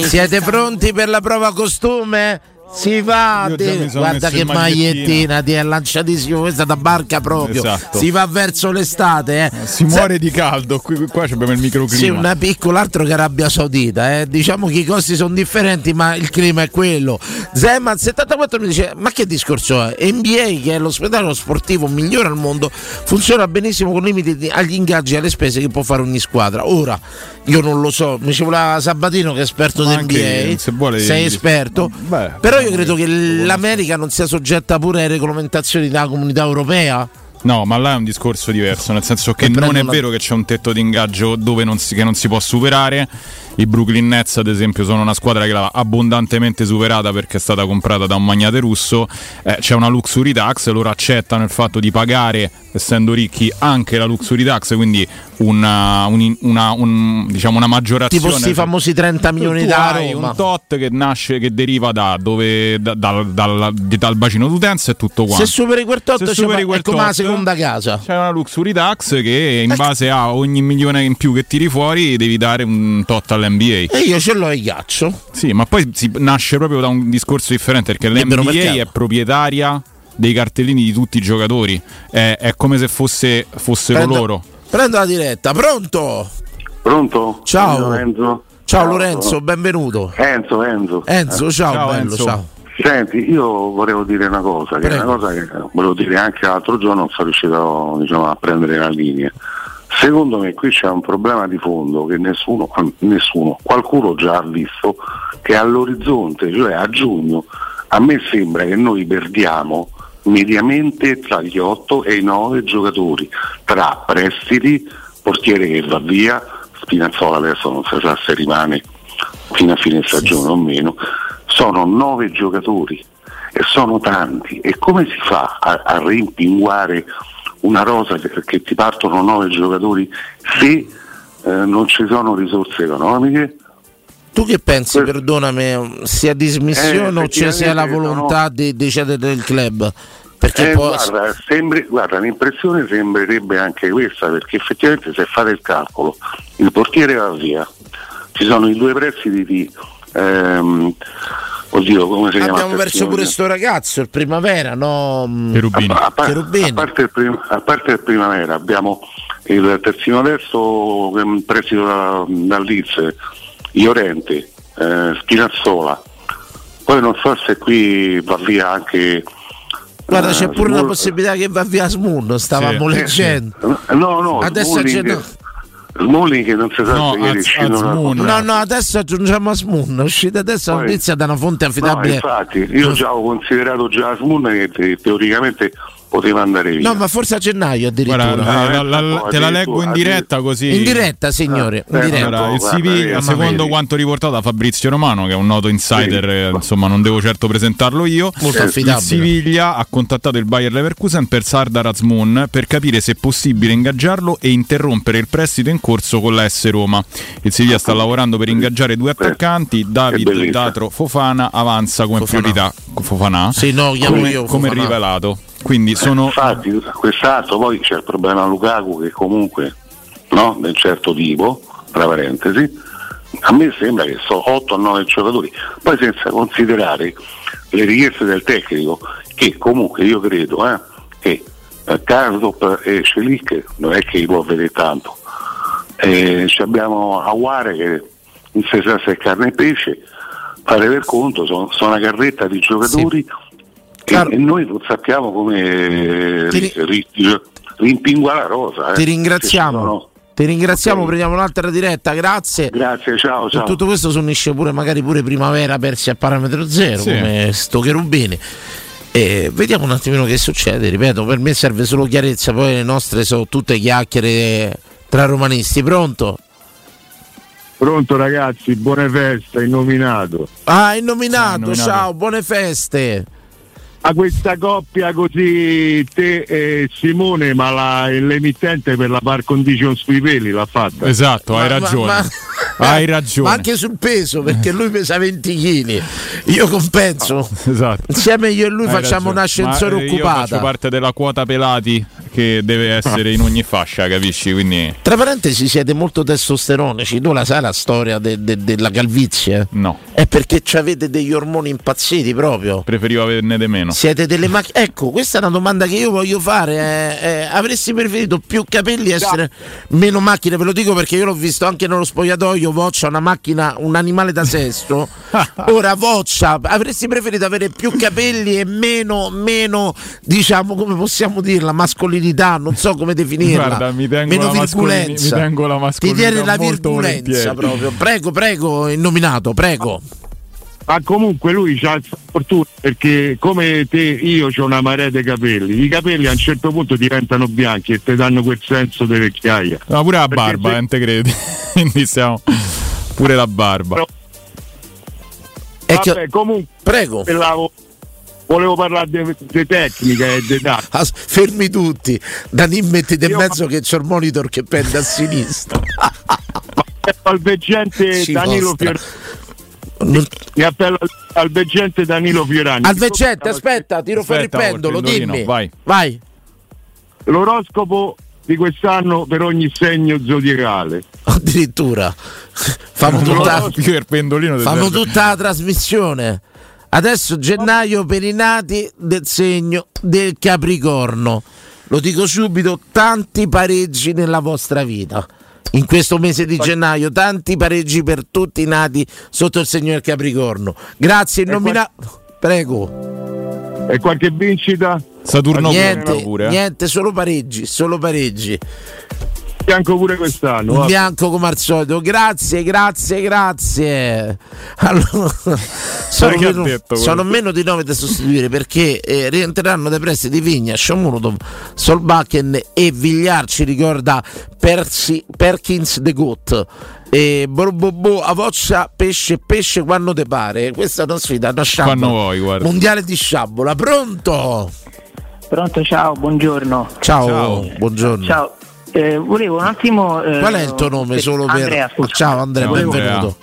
Siete pronti per la prova costume? Si va, te- guarda che in magliettina. ti è lanciatissimo, questa da barca proprio. Esatto. Si va verso l'estate, eh. Si muore di caldo, qui, qua abbiamo il microclima. Sì, una piccola altro che Arabia Saudita, eh. diciamo che i costi sono differenti, ma il clima è quello. Zeman 74 mi dice: Ma che discorso è? NBA, che è lo spettacolo sportivo migliore al mondo, funziona benissimo con limiti agli ingaggi e alle spese che può fare ogni squadra. Ora, io non lo so, mi ci voleva Sabatino che è esperto Ma di NBA. se vuole- sei esperto. Beh, Però io credo che l'America non sia soggetta pure alle regolamentazioni della comunità europea. No, ma là è un discorso diverso, nel senso che non è vero che c'è un tetto di ingaggio dove non si, che non si può superare. I Brooklyn Nets, ad esempio, sono una squadra che l'ha abbondantemente superata perché è stata comprata da un magnate russo. Eh, c'è una luxury tax, loro accettano il fatto di pagare, essendo ricchi, anche la luxury tax, quindi una, un- una- un- diciamo una maggiorazione. Tipo questi famosi 30 milioni da hai Roma. un tot che nasce, che deriva da dove, da- dal, dal- dal bacino d'utenza e tutto quanto. Se superi quel tot, Se superi quel tot, seconda casa. C'è una luxury tax che in base a ogni milione in più che tiri fuori devi dare un tot all'NBA. E io ce l'ho ai ghiaccio. Sì, ma poi si nasce proprio da un discorso differente perché Libero l'NBA mercato. è proprietaria dei cartellini di tutti i giocatori. È, è come se fosse, fossero Prendo- loro. Prendo la diretta, pronto? Pronto? Ciao. Enzo. Ciao Lorenzo, benvenuto. Enzo, Enzo. Enzo, ciao, Ciao, bello, Enzo. ciao. Senti, io volevo dire una cosa, che è Prego. una cosa che volevo dire anche l'altro giorno, non sono riuscito diciamo, a prendere la linea. Secondo me qui c'è un problema di fondo che nessuno, nessuno, qualcuno già ha visto, che all'orizzonte, cioè a giugno, a me sembra che noi perdiamo mediamente tra gli 8 e i 9 giocatori, tra prestiti, portiere che va via, Spinazzola adesso non si sa se rimane fino a fine stagione o meno, sono 9 giocatori e sono tanti. E come si fa a, a rimpinguare una rosa che, ti partono 9 giocatori se eh, non ci sono risorse economiche? Tu che pensi, perdonami, sia dismissione Eh, o ci sia la volontà di, di cedere del club? Perché Eh, poi guarda, sembri- guarda, l'impressione sembrerebbe anche questa, perché effettivamente se fate il calcolo, il portiere va via, ci sono i due prestiti di... Ehm, oddio, come si chiama? abbiamo perso pure sto ragazzo, il primavera, no? mm, Cherubini. A, par- Cherubini. a parte il prim- a parte il primavera abbiamo il terzino destro un prestito da- dal Leeds, Iorente, eh, Spinazzola. Poi non so se qui va via anche. Guarda, eh, c'è pure una Small- possibilità che va via Smoon, stavamo Sì. leggendo. Eh, No, no, Adesso Smalling, c'è- Smalling che non si sa No, se ieri uscito. No, no, adesso aggiungiamo a Smoon, è uscita adesso la notizia da una fonte No, affidabile. infatti, io già ho considerato già Smoon che te- teoricamente poteva andare via. No, ma forse a gennaio addirittura. Guarda, eh, la- la- no, te la leggo in diretta così. In diretta, signore, in Eh, diretta. Allora, il Siviglia, vedi, secondo vedi. quanto riportato da Fabrizio Romano, che è un noto insider, eh, insomma, non devo certo presentarlo io. Molto il affidabile. Siviglia ha contattato il Bayer Leverkusen per Sardar Azmoun per capire se è possibile ingaggiarlo e interrompere il prestito in corso con la S Roma. Il Siviglia sta lavorando per ingaggiare due attaccanti, David. Datro Fofana avanza come Fofana. priorità. Fofana? Sì, no, chiamo come, io come Fofana. rivelato. Quindi sono Infatti, quest'altro poi c'è il problema Lukaku che comunque no, del certo tipo, tra parentesi, a me sembra che sono 8 o 9 giocatori, poi senza considerare le richieste del tecnico, che comunque io credo eh, che eh, Karsdorp e Celic non è che li può vedere tanto. Eh, ci abbiamo Aguare che in se sa se è carne e pesce, fare per conto, sono, sono una carretta di giocatori e noi non sappiamo come ri- ri- rimpingua la rosa. eh. Ti ringraziamo. sono- Ti ringraziamo, Ok. prendiamo un'altra diretta, grazie. Grazie, ciao, E ciao. tutto questo si unisce pure magari pure primavera persi a parametro zero, Sì. come sto cherubini. E vediamo un attimino che succede, ripeto, per me serve solo chiarezza, poi le nostre sono tutte chiacchiere tra romanisti, pronto? Pronto ragazzi, buone feste, innominato. Ah, il nominato, Ciao, ciao, innominato. buone feste. A questa coppia così te e Simone, ma la- l'emittente per la par condition sui peli l'ha fatta. Esatto, hai Ma- ma- ragione. ma- Hai ragione. Ma anche sul peso, perché lui pesa 20 kg. Io compenso. Esatto. Insieme io e lui Hai facciamo ragione. un'ascensore Ma, eh, Io occupata. faccio parte della quota pelati che deve essere in ogni fascia, capisci? Quindi Tra parentesi siete molto testosteronici, tu la sai la storia de- de- della calvizie? no, È perché avete degli ormoni impazziti proprio. preferivo averne di meno. Siete delle macchine. Ecco, questa è una domanda che io voglio fare. eh, eh, avresti preferito più capelli e essere meno macchine? Ve lo dico perché io l'ho visto anche nello spogliatoio. Voccia, una macchina, un animale da sesto. Ora, Voccia, avresti preferito avere più capelli e meno, meno, diciamo, come possiamo dirla, mascolinità? Non so come definirla. Guarda, mi tengo meno la virgolenza. mi tengo la Ti mascolinità tiene la molto virgolenza volentieri. proprio. Prego, prego, il nominato, prego. Ma comunque lui ha fortuna perché come te io ho una marea di capelli. I capelli a un certo punto diventano bianchi e ti danno quel senso di vecchiaia. Ma pure la Perché barba, se- non te credi? Quindi siamo pure la barba. Vabbè, comunque prego. Volevo parlare di tecnica e di dati. As- fermi tutti. Dani mettete in mezzo che c'è il monitor che pende a sinistra. al veggente Ci Danilo. Fiorani. Mi appello al, al veggente Danilo Fiorani. Al veggente, aspetta, tiro fuori il pendolo, dimmi. vai. Vai. L'oroscopo di quest'anno per ogni segno zodiacale. Addirittura. Famo tutta, serve. tutta la trasmissione. Adesso gennaio per i nati del segno del Capricorno. Lo dico subito, tanti pareggi nella vostra vita. In questo mese di gennaio, tanti pareggi per tutti i nati sotto il segno del Capricorno. Grazie, il nominato. Prego. E qualche vincita? Saturno niente, pure, eh. niente, solo pareggi, solo pareggi. Bianco pure quest'anno. Va. bianco come al solito. Grazie, grazie, grazie. Allora, sono, meno, detto sono meno di 9 da sostituire perché eh, rientreranno dai prestiti Vigna, Shomunotov, Solbakken e Vigliar ci ricorda Persi- Perkins de Goat. E Borbobo a voccia pesce pesce quando te pare. Questa è una sfida, una sciabola. Quando vuoi, guarda. Mondiale di sciabola. Pronto? Pronto, ciao, buongiorno. Ciao, buongiorno. Ciao. Eh, volevo un attimo. eh, Qual è il tuo nome per- solo per Andrea, scusa. Ciao Andrea, No, benvenuto.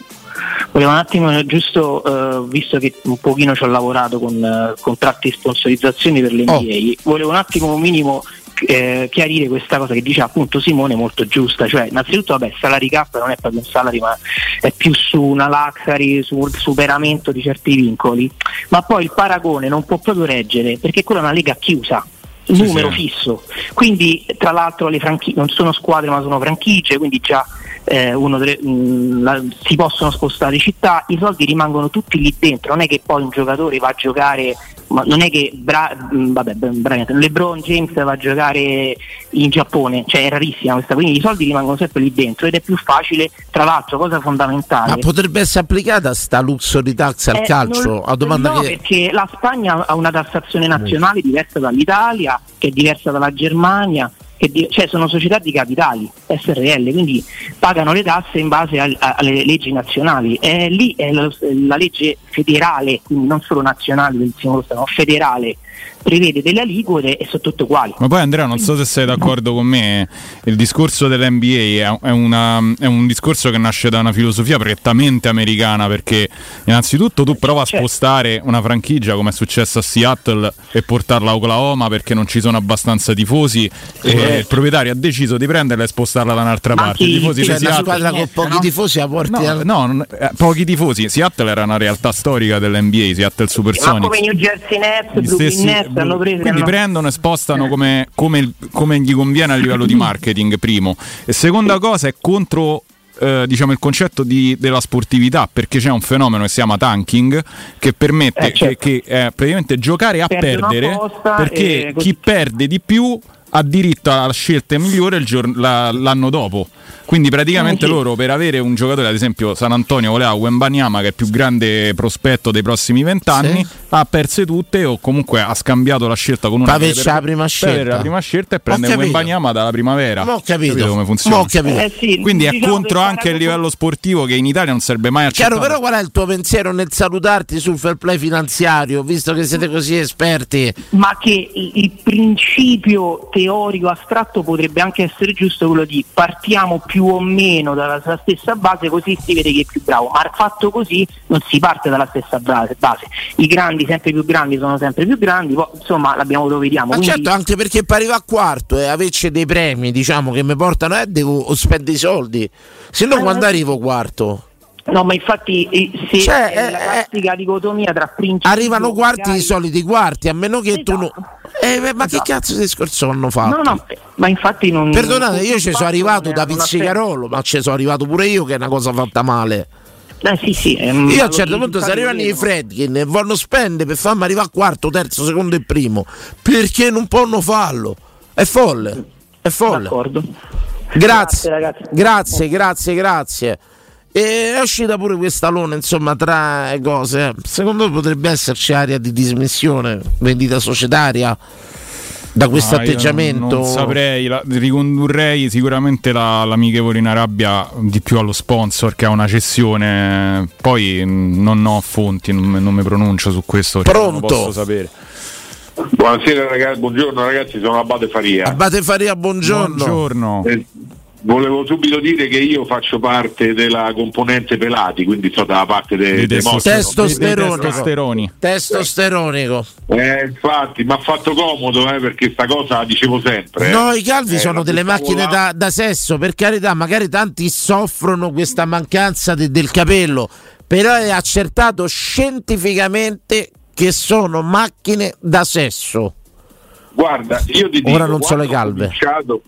Volevo un attimo, eh, giusto eh, visto che un pochino ci ho lavorato con eh, contratti e sponsorizzazioni per l'NBA, Oh. volevo un attimo un minimo eh, chiarire questa cosa che dice appunto Simone molto giusta, cioè innanzitutto vabbè salary cap non è proprio un salary ma è più su una luxury, sul superamento di certi vincoli, ma poi il paragone non può proprio reggere perché quella è una lega chiusa, numero sì. fisso, quindi tra l'altro le franchigie non sono squadre ma sono franchigie, quindi già eh, uno delle- mh, la- si possono spostare città, i soldi rimangono tutti lì dentro, non è che poi un giocatore va a giocare, ma non è che Bra- mh, vabbè, Bryant, LeBron James va a giocare in Giappone, cioè è rarissima questa, quindi i soldi rimangono sempre lì dentro ed è più facile, tra l'altro cosa fondamentale. Ma potrebbe essere applicata sta luxury tax al Eh, calcio? non- no, che perché la Spagna ha una tassazione nazionale diversa dall'Italia, che è diversa dalla Germania, di- cioè sono società di capitali, SRL, quindi pagano le tasse in base al- alle leggi nazionali. E lì è la, la legge federale, quindi non solo nazionale del singolo Stato, ma federale, prevede delle aliquote e sono tutte uguali. Ma poi Andrea, non so se sei d'accordo con me, il discorso dell'NBA è, è una- è un discorso che nasce da una filosofia prettamente americana, perché innanzitutto tu prova a spostare una franchigia come è successo a Seattle e portarla a Oklahoma perché non ci sono abbastanza tifosi e il proprietario ha deciso di prenderla e spostarla da un'altra parte. I tifosi Cioè, di una Seattle... squadra con pochi tifosi a porti No, al- no, eh, pochi tifosi. Seattle era una realtà storica dell'NBA, Seattle Ma Supersonics. come New Jersey Nets, Gli Brooklyn stessi- Nets hanno preso quindi hanno- prendono e spostano come, come il- come gli conviene a livello di marketing, primo. E seconda cosa è contro eh, diciamo, il concetto di- della sportività, perché c'è un fenomeno che si chiama tanking che permette Eh, certo. che, che, eh, praticamente giocare a Perde una perdere perché chi perde di più ha diritto alla scelta migliore il giorno- la- l'anno dopo. Quindi praticamente sì. loro per avere un giocatore, ad esempio San Antonio voleva Wembanyama che è il più grande prospetto dei prossimi vent'anni, ha perse tutte o comunque ha scambiato la scelta con una Per per- la prima scelta. avere la prima scelta e prende capito. Wembanyama dalla primavera. Ma ho capito. come funziona? Capito. Eh sì, Quindi è diciamo contro che anche il livello sportivo che in Italia non sarebbe mai accettato. Chiaro, però qual è il tuo pensiero nel salutarti sul fair play finanziario, visto che siete così esperti? ma che il principio teorico astratto potrebbe anche essere giusto quello di partiamo più o meno dalla stessa base così si vede chi è più bravo ma fatto così non si parte dalla stessa base, base. i grandi sempre più grandi sono sempre più grandi poi, insomma l'abbiamo lo vediamo Ma quindi- certo, anche perché per arrivare a quarto e averci dei premi, diciamo, che mi portano, eh, devo spendere i soldi. Se no, Eh, quando eh. arrivo quarto? No ma infatti eh, se Cioè, è eh, la classica dicotomia tra principi Arrivano quarti magari- i soliti quarti, a meno che tu non. Eh, beh, ma che cazzo di discorso hanno fatto? no no ma infatti non Perdonate, io ci sono arrivato da pizzicarolo, ma ci sono arrivato pure io che è una cosa fatta male. Eh, sì, sì, ehm, Io a un certo punto se arrivano i. Fredkin e vogliono spendere per farmi arrivare a quarto, terzo, secondo e primo, perché non possono farlo? È folle, è folle. D'accordo. Grazie, Grazie, ragazzi. grazie, grazie, grazie. E è uscita pure questa luna, insomma, tra cose. Secondo me potrebbe esserci aria di dismissione, vendita societaria da questo Ah, atteggiamento. Non, non saprei, la- ricondurrei sicuramente la- l'amichevole in Arabia di più allo sponsor che ha una cessione. Poi mh, non ho fonti, non, me- non mi pronuncio su questo. Pronto? posso sapere. Buonasera ragazzi, buongiorno ragazzi, sono Abate Faria. Abate Faria, buongiorno. Buongiorno. Eh, volevo subito dire che io faccio parte della componente pelati, quindi sto dalla parte de- Dei testos- morti. Testosteronico. dei testosteroni. Testosteronico. Eh, infatti, mi ha fatto comodo eh, perché sta cosa la dicevo sempre. eh. No, i calvi Eh, sono delle macchine da, da sesso, per carità, magari tanti soffrono questa mancanza de- del capello, però è accertato scientificamente che sono macchine da sesso. Guarda, io ti dico, Ora non so le ho calve. cominciato-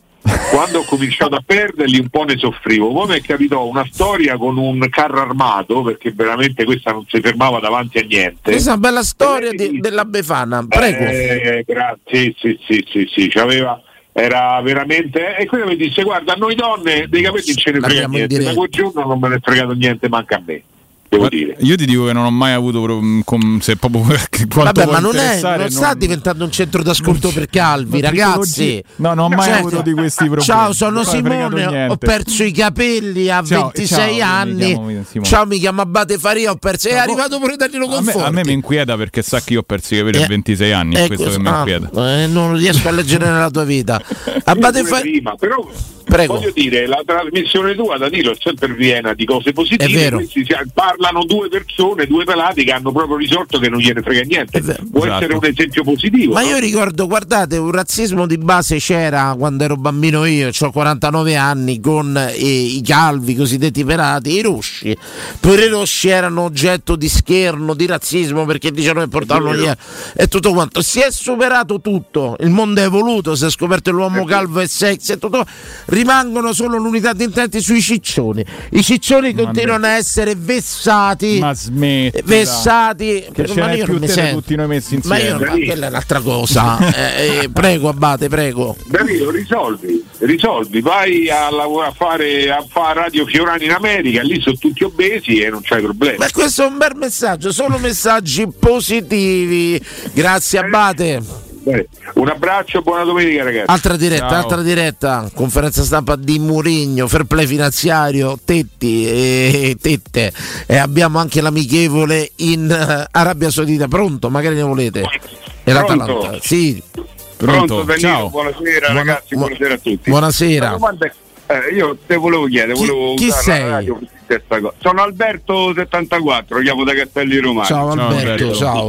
Quando ho cominciato a perderli un po' ne soffrivo, poi mi capitò una storia con un carro armato perché veramente questa non si fermava davanti a niente. Questa è una bella storia di- della Befana, prego. Eh, grazie, sì, sì, sì, sì, c'aveva, era veramente... E quello mi disse, guarda, noi donne dei capelli non ce ne frega niente, da quel giorno non me ne è fregato niente manca a me, devo dire. Io ti dico che non ho mai avuto mh, com- se proprio Vabbè, ma non, è, interessare, non sta diventando un centro d'ascolto per calvi, non- ragazzi. No, non ho mai Cioè, avuto di questi problemi. Ciao, sono Non mi Simone, ho perso i capelli a Ciao, 26 ciao, mi anni. chiamo Simone. Ciao, mi chiamo Abate Faria, ho perso. È No, arrivato pure Danilo A me, Conforti. a me mi inquieta perché sa che io ho perso i capelli Eh, a 26 anni, è Ecco, questo che mi ah, inquieta. eh, non riesco a leggere nella tua vita. Abate Faria. però Prego. voglio dire, la trasmissione tua, Danilo, è sempre piena di cose positive. È vero. Questi si- parlano due persone, due pelati che hanno proprio risolto che non gliene frega niente. Può Esatto. essere un esempio positivo. Ma no? io ricordo, guardate, un razzismo di base c'era quando ero bambino io, ho 49 anni, con eh, i calvi cosiddetti pelati, i rossi. Pure i rossi erano oggetto di scherno, di razzismo perché dicevano che portavano gli e tutto quanto. Si è superato tutto, il mondo è evoluto, si è scoperto l'uomo calvo e sexy e tutto. Rimangono solo l'unità di intenti sui ciccioni. I ciccioni continuano a essere vessati. Ma smetti. Vessati, Che ce ma n'è io più non mi sento. tutti noi messi Ma io insieme. ma quella è un'altra cosa. Eh, eh, prego, Abate, prego. Danilo, risolvi, risolvi, vai a lavorare a fare a fare Radio Fiorani in America, lì sono tutti obesi e non c'hai problemi. Ma questo è un bel messaggio, sono messaggi positivi. Grazie, Abate. Bene, Un abbraccio, buona domenica ragazzi. Altra diretta, Ciao. altra diretta. Conferenza stampa di Murigno, fair play finanziario, tetti e tette. E abbiamo anche l'amichevole in eh, Arabia Saudita. Pronto? Magari ne volete. E l'Atalanta. Pronto? Sì. Pronto, Danilo, Ciao. buonasera Buona- ragazzi, bu- buonasera a tutti. buonasera. Eh, io te volevo chiedere, Chi- volevo chi usare sei? la radio per dire questa cosa. Sono Alberto74, chiamo da Castelli Romano. Ciao, Alberto, ciao.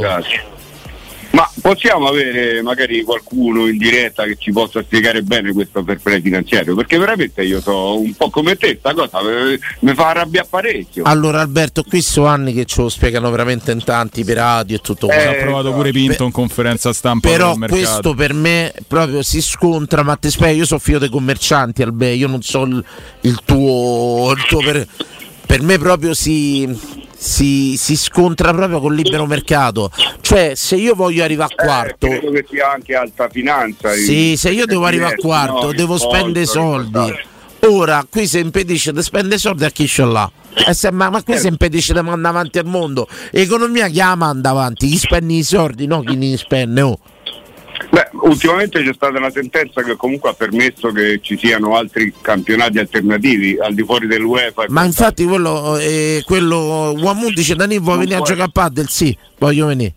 Ma possiamo avere magari qualcuno in diretta che ci possa spiegare bene questo fair finanziario? Perché veramente io so un po' come te, sta cosa eh, mi fa arrabbiare parecchio. Allora Alberto, qui sono anni che ce lo spiegano veramente in tanti per radio e tutto Ha quello. provato pure Pinto in conferenza stampa Però questo per me proprio si scontra, ma ti spiego, io sono figlio dei commercianti, Albe, io non so il, il tuo, il tuo per, per me proprio si, si, si scontra proprio col libero mercato. Cioè, se io voglio arrivare a quarto, Eh, credo che sia anche alta finanza. sì, se io devo arrivare a quarto, no? devo spendere soldi. Ora, qui se impedisce di spendere soldi a chi ce l'ha? Eh, ma, ma qui se impedisce di mandare avanti al mondo. Economia chi la manda avanti? Chi spende i soldi, no chi li spende. Oh. Beh, ultimamente c'è stata una sentenza che comunque ha permesso che ci siano altri campionati alternativi al di fuori dell'UEFA. Ma infatti quello, eh, quello Uamun dice Dani vuoi venire a giocare a paddle? Sì, voglio venire.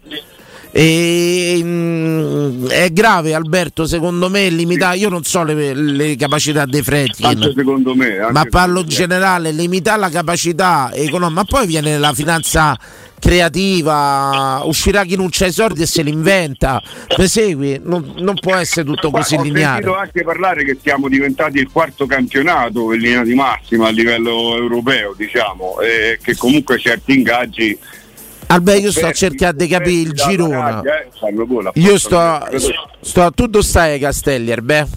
E, mm, è grave Alberto secondo me limitare io non so le, le capacità dei Fredkin me. anche ma parlo in generale limitare la capacità economica ma poi viene la finanza creativa uscirà chi non c'ha i soldi e se li inventa mi segui? Non, non può essere tutto Ma così ho lineare sentito anche parlare che siamo diventati il quarto campionato in linea di massima a livello europeo, diciamo, e che comunque certi ingaggi. Albe io sto cercare di capire il girone. eh, io sto, sto tu dove stai Castelli Erbe?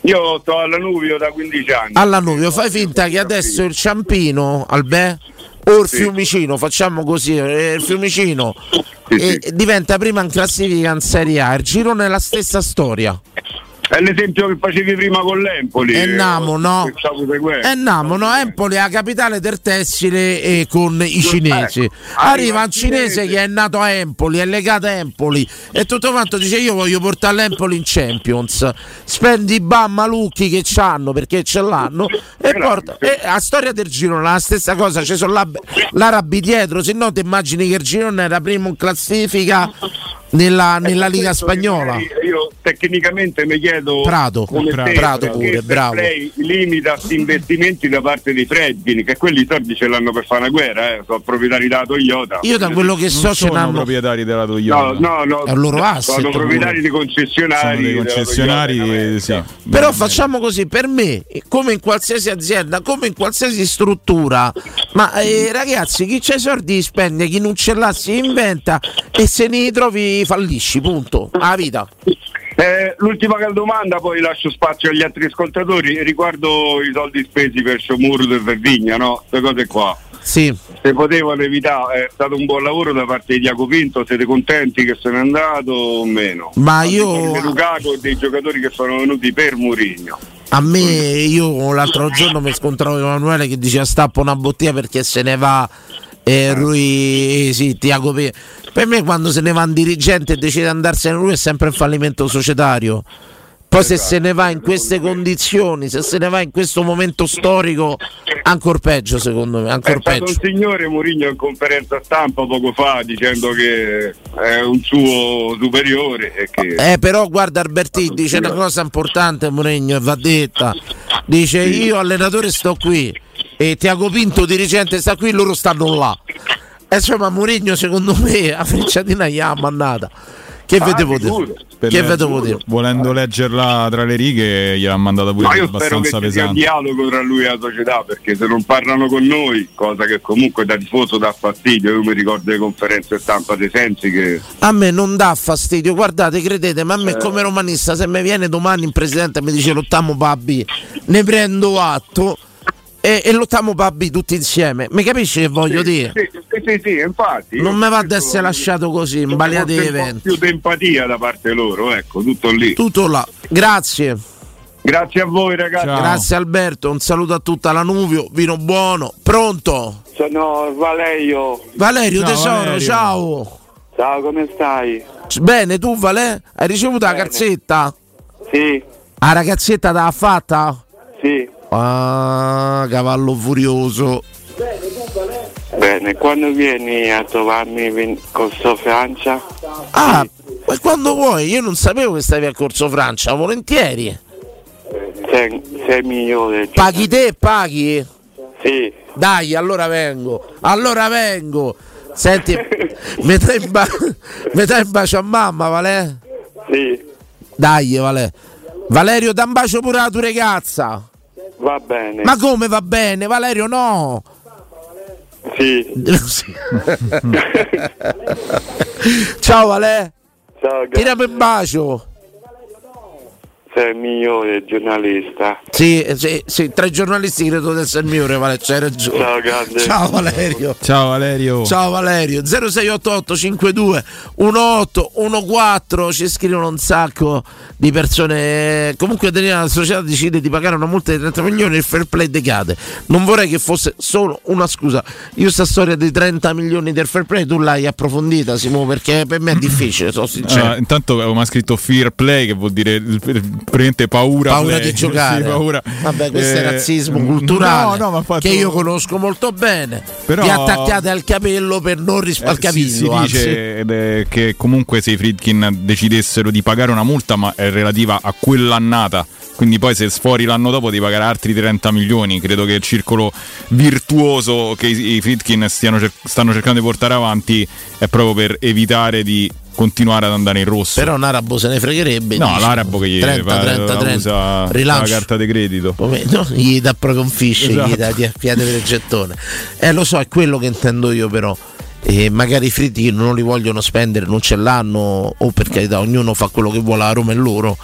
Io sto alla Nuvio da 15 anni. alla Nuvio fai finta che adesso il Ciampino Albè o il Fiumicino facciamo così eh, il Fiumicino eh, diventa prima in classifica in Serie A. Il girone è la stessa storia È l'esempio che facevi prima con l'Empoli. E Namo, no? E Namo, no? Empoli è la capitale del tessile e con i cinesi. Ecco, Arriva un cinese che è nato a Empoli, è legato a Empoli e tutto quanto dice io voglio portare l'Empoli in Champions. Spendi i Bammalucchi che c'hanno perché ce l'hanno e porta. E la storia del girone è la stessa cosa, ci sono l'arabi dietro, se no ti immagini che il girone era primo in classifica nella, nella Liga Spagnola. Io tecnicamente mi chiedo Prato, come Prato, te, Prato pure, bravo. play limita questi investimenti da parte dei Fredkin, che quelli i soldi ce l'hanno per fare una guerra, eh. sono proprietari della Toyota. Io da quello che so ce sono n'hanno proprietari della No, Toyota. no, no, È un loro asset sono proprietari pure. di concessionari. sono concessionari, Toyota eh, sì. Però facciamo così, per me, come in qualsiasi azienda, come in qualsiasi struttura, ma eh, ragazzi, chi c'ha i soldi spende, chi non ce l'ha si inventa e se ne trovi fallisci, punto. A vita. Eh, l'ultima domanda, poi lascio spazio agli altri ascoltatori. Riguardo i soldi spesi per Sciomurdo e Vigna, no? Queste cose qua. Sì. Se potevano evitare, è stato un buon lavoro da parte di Diaco Pinto, siete contenti che se n'è andato o meno? Ma io- Lukaku e dei giocatori che sono venuti per Murigno. A me, io l'altro giorno mi scontravo con Emanuele che diceva stappa una bottiglia perché se ne va eh, lui, sì, Tiago Pe- Per me quando se ne va un dirigente e decide di andarsene lui è sempre un fallimento societario. Poi se se ne va in queste condizioni, se se ne va in questo momento storico, ancora peggio secondo me, È ancora stato peggio. un signore Murigno in conferenza stampa poco fa dicendo che è un suo superiore e che Eh, però guarda Albertini dice una cosa importante Mourinho e va detta. Dice io allenatore sto qui e Tiago Pinto dirigente sta qui, loro stanno là. E insomma Mourinho secondo me a frecciatina gli ha mandata. Che Ah, vedevo dire? Per Che vedevo dire? Volendo leggerla tra le righe, gliel'ha mandata pure Ma io spero che abbastanza ci sia pesante. dialogo tra lui e la società perché se non parlano con noi, cosa che comunque da tifoso dà fastidio, io mi ricordo le conferenze stampa dei Sensi che A me non dà fastidio, guardate, credete, ma a me Eh. come romanista se mi viene domani il presidente e mi dice lottamo Babbi, ne prendo atto e, e lottamo Babbi tutti insieme. Mi capisci che voglio dire? Sì, sì, sì, sì, infatti. Non mi va ad essere lasciato così, in balia di un po' eventi. più di empatia da parte loro, ecco, tutto lì. Tutto là. Grazie. Grazie a voi ragazzi. Grazie Alberto, un saluto a tutta la Nuvio, vino buono. Pronto? Sono Valerio. Valerio Ciao, tesoro, Valerio. ciao. Ciao, come stai? Bene, tu Vale? Hai ricevuto la cazzetta? Sì. La ragazzetta te l'ha fatta? Sì. Ah, cavallo furioso. Bene, quando vieni a trovarmi in Corso Francia? Ah, ma quando vuoi? Io non sapevo che stavi a Corso Francia, volentieri. Sei, sei migliore. Paghi te, paghi? Sì. Dai, allora vengo. Allora vengo. Senti, metà in, ba- metà in bacio a mamma, Vale? Sì, Dai, Vale. Valerio, da un bacio pure alla tua ragazza. Va bene. Ma come va bene, Valerio? No. Sì. Ciao, Vale. Ciao, Tirami un bacio. Sei il migliore giornalista. Sì, sì, sì, tra i giornalisti credo di essere il migliore, Vale, c'hai ragione. Ciao, grande. Ciao Valerio. Ciao Valerio. Ciao Valerio, 0688 52 1814 ci scrivono un sacco di persone. Comunque la società decide di pagare una multa di 30 milioni e il fair play decade. Non vorrei che fosse solo una scusa. Io sta storia di 30 milioni del fair play tu l'hai approfondita, Simo, perché per me è difficile, sono sincero. Ah, intanto avevo scritto fear play che vuol dire il- praticamente paura paura di giocare. Sì, paura. Vabbè, questo è Eh, razzismo culturale no, no, che io conosco molto bene. Però- Vi attaccate al capello per non al Eh, si, si dice è che comunque se i Friedkin decidessero di pagare una multa ma è relativa a quell'annata quindi poi se sfori l'anno dopo devi pagare altri 30 milioni credo che il circolo virtuoso che i, i Friedkin stiano stanno cercando di portare avanti è proprio per evitare di continuare ad andare in rosso Però un arabo se ne fregherebbe. no dice, l'arabo che gli 30, fa- 30, la 30. usa la Rilancio. carta di credito Come- no, gli dà proprio un fish, Esatto. gli dà di piede per il gettone. Eh, lo so, è quello che intendo io, però. E magari i fritti non li vogliono spendere, non ce l'hanno, o per carità, ognuno fa quello che vuole, a Roma è loro.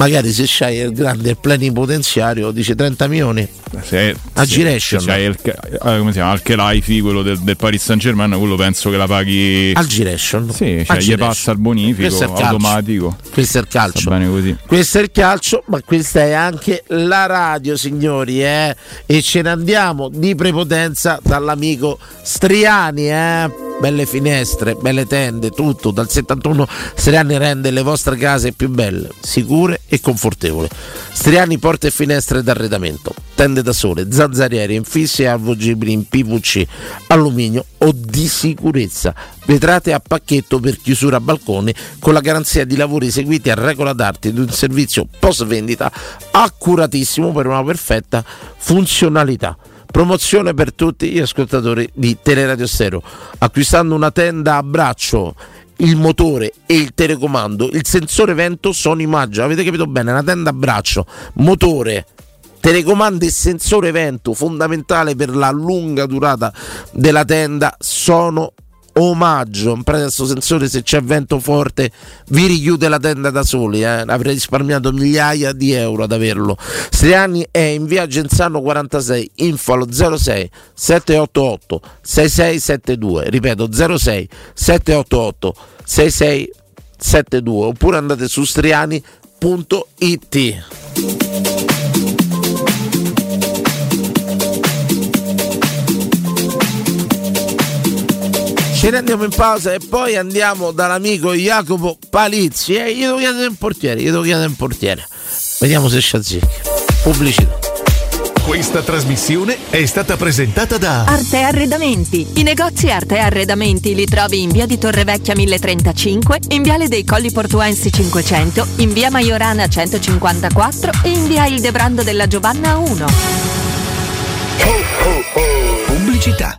Magari se c'hai il grande il plenipotenziario, dice 30 milioni. se, A se c'hai il, eh, come si chiama Al Khelaifi quello del, del Paris Saint Germain quello penso che la paghi Al Giration. sì, cioè gli passa il bonifico Questo è il calcio. automatico Questo è il calcio. va bene così Questo è il calcio, ma questa è anche la radio, signori, eh? E ce ne andiamo di prepotenza dall'amico Striani, eh? Belle finestre, belle tende, tutto. Dal 71 Striani rende le vostre case più belle, sicure e confortevoli. Striani porte e finestre d'arredamento, tende da sole, zanzariere, infissi e avvolgibili in PVC, alluminio o di sicurezza. Vetrate a pacchetto per chiusura a balconi con la garanzia di lavori eseguiti a regola d'arte ed un servizio post vendita accuratissimo per una perfetta funzionalità. Promozione per tutti gli ascoltatori di Teleradio Stereo. Acquistando una tenda a braccio, il motore e il telecomando, il sensore vento sono immagine. Avete capito bene? Una tenda a braccio, motore, telecomando e sensore vento, fondamentale per la lunga durata della tenda, sono omaggio. Pratica, questo sensore, se c'è vento forte, vi richiude la tenda da soli. Eh? Avrei risparmiato migliaia di euro ad averlo. Striani è in via Genzano 46, info allo 06 788 6672. Ripeto 06 788 6672. Oppure andate su striani.it. Ce ne andiamo in pausa e poi andiamo dall'amico Jacopo Palizzi. Eh, gli devo chiedere un portiere, gli devo chiedere un portiere. Vediamo se c'è zicchi. Pubblicità. Questa trasmissione è stata presentata da Arte Arredamenti. I negozi Arte Arredamenti li trovi in via di Torrevecchia 1035, in viale dei Colli Portuensi 500, in via Maiorana 154 e in via Ildebrando della Giovanna 1. Pubblicità.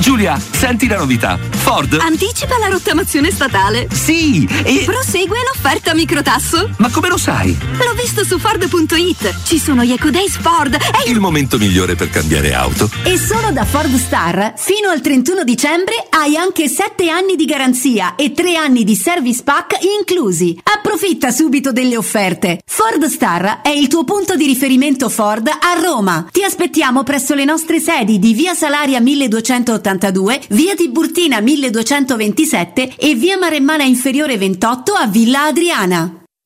Giulia, senti la novità. Ford. Anticipa la rottamazione statale. Sì, e. Prosegue l'offerta microtasso. Ma come lo sai? L'ho visto su Ford.it. Ci sono gli Eco Days Ford. E... Il momento migliore per cambiare auto. E solo da Ford Star, fino al 31 dicembre, hai anche 7 anni di garanzia e 3 anni di service pack inclusi. Approfitta subito delle offerte. Ford Star è il tuo punto di riferimento Ford a Roma. Ti aspettiamo presso le nostre sedi di Via Salaria 1282, Via Tiburtina 1227 e Via Maremmana Inferiore 28 a Villa Adriana.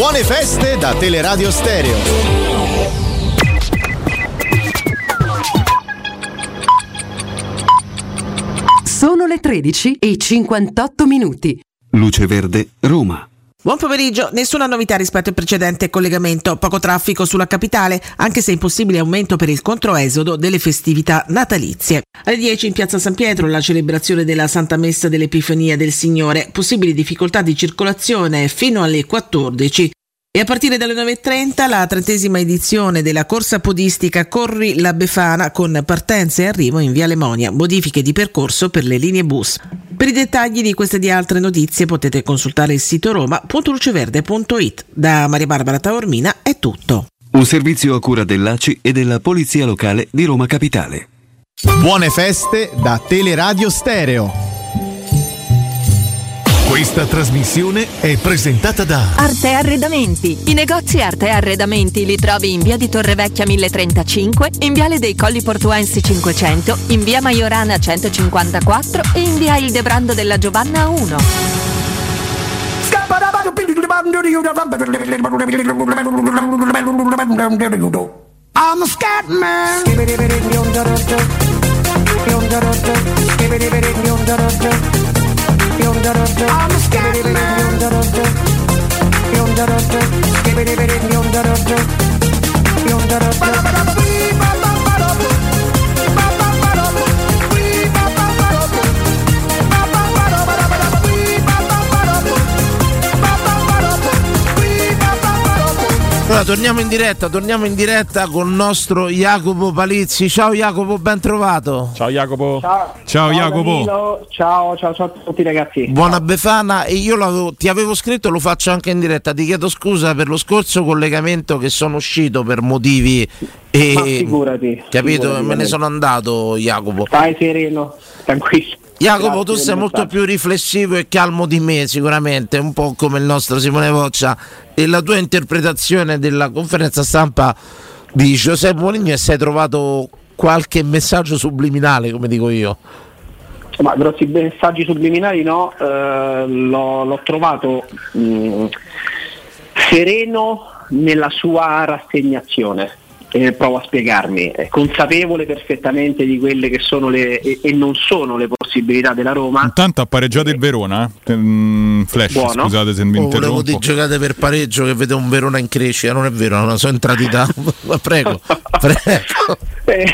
Buone feste da Teleradio Stereo. Sono le 13 e 58 minuti. Luce Verde, Roma. Buon pomeriggio, nessuna novità rispetto al precedente collegamento, poco traffico sulla capitale, anche se impossibile aumento per il controesodo delle festività natalizie. Alle 10 in piazza San Pietro la celebrazione della Santa Messa dell'Epifania del Signore, possibili difficoltà di circolazione fino alle 14. E a partire dalle 9.30 la trentesima edizione della corsa podistica Corri la Befana con partenza e arrivo in Via Lemonia, modifiche di percorso per le linee bus. Per i dettagli di queste e di altre notizie potete consultare il sito roma.luceverde.it. Da Maria Barbara Taormina è tutto. Un servizio a cura dell'ACI e della Polizia Locale di Roma Capitale. Buone feste da Teleradio Stereo. Questa trasmissione è presentata da Arte Arredamenti. I negozi Arte Arredamenti li trovi in via di Torrevecchia 1035, in viale dei Colli Portuensi 500, in via Maiorana 154 e in via Ildebrando della Giovanna 1. I'm a scat man. I'm a scat Allora, torniamo in diretta, torniamo in diretta con il nostro Jacopo Palizzi. Ciao Jacopo, ben trovato. Ciao Jacopo. Ciao, Ciao, Jacopo. Danilo. Ciao, ciao, ciao a tutti ragazzi. Buona Befana e io ti avevo scritto, lo faccio anche in diretta. Ti chiedo scusa per lo scorso collegamento che sono uscito per motivi e Ma figurati. capito? figurati, Me ne sono andato, Jacopo. Stai sereno, tranquillo. Jacopo, Grazie tu sei molto più riflessivo e calmo di me, sicuramente, un po' come il nostro Simone Voccia. E la tua interpretazione della conferenza stampa di Giuseppe Mourinho e sei trovato qualche messaggio subliminale, come dico io. Ma grossi messaggi subliminali no, eh, l'ho, l'ho trovato mh, sereno nella sua rassegnazione. E provo a spiegarmi, è consapevole perfettamente di quelle che sono le e, e non sono le possibilità della Roma. Intanto ha pareggiato il Verona. eh? Mm, Flash, Buono. scusate se mi Oh, volevo interrompo. dire giocate per pareggio che vede un Verona in crescita, non è vero, non sono entrati da... Prego, prego. Eh,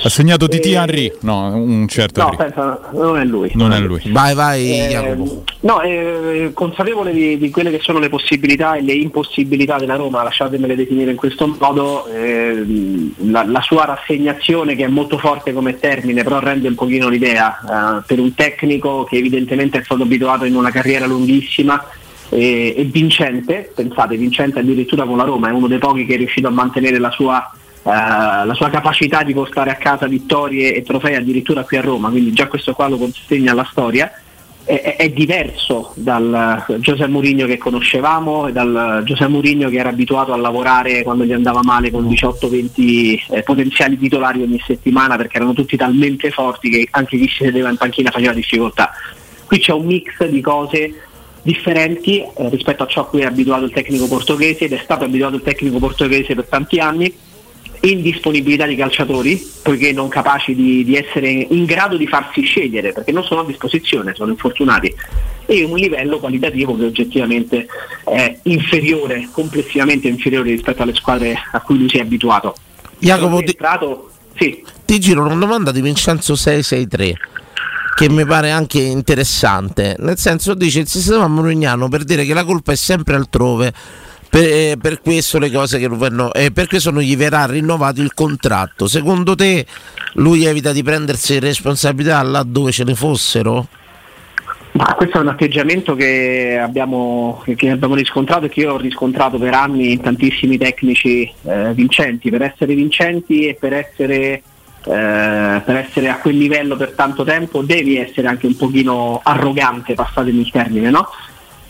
Ha segnato Titi Henry? No, un certo no, Henry. pensa, non è lui. Non è lui. Vai, vai, Eh, no, eh, consapevole di, di quelle che sono le possibilità e le impossibilità della Roma, lasciatemele definire in questo modo, eh, la, la sua rassegnazione che è molto forte come termine, però rende un pochino l'idea, eh, per un tecnico che evidentemente è stato abituato in una carriera lunghissima e, e vincente, pensate, vincente addirittura con la Roma, è uno dei pochi che è riuscito a mantenere la sua eh, la sua capacità di portare a casa vittorie e trofei addirittura qui a Roma, quindi già questo qua lo consegna alla storia. È, è- è diverso dal Giuseppe Mourinho che conoscevamo e dal Giuseppe Mourinho che era abituato a lavorare quando gli andava male con 18-20 eh, potenziali titolari ogni settimana perché erano tutti talmente forti che anche chi si sedeva in panchina faceva difficoltà. Qui c'è un mix di cose differenti eh, rispetto a ciò a cui è abituato il tecnico portoghese ed è stato abituato il tecnico portoghese per tanti anni indisponibilità di calciatori poiché non capaci di, di essere in grado di farsi scegliere perché non sono a disposizione, sono infortunati e un livello qualitativo che oggettivamente è inferiore, complessivamente inferiore rispetto alle squadre a cui lui si è abituato. Jacopo, ti, entrato, sì, ti giro una domanda di Vincenzo 663 che mi pare anche interessante. Nel senso, dice il sistema murignano per dire che la colpa è sempre altrove. Per, eh, per questo le cose che non vanno, eh, per questo non gli verrà rinnovato il contratto. Secondo te lui evita di prendersi responsabilità laddove ce ne fossero? Ma questo è un atteggiamento che abbiamo, che abbiamo riscontrato e che io ho riscontrato per anni in tantissimi tecnici eh, vincenti. Per essere vincenti e per essere, eh, per essere a quel livello per tanto tempo devi essere anche un pochino arrogante, passatemi il termine, no?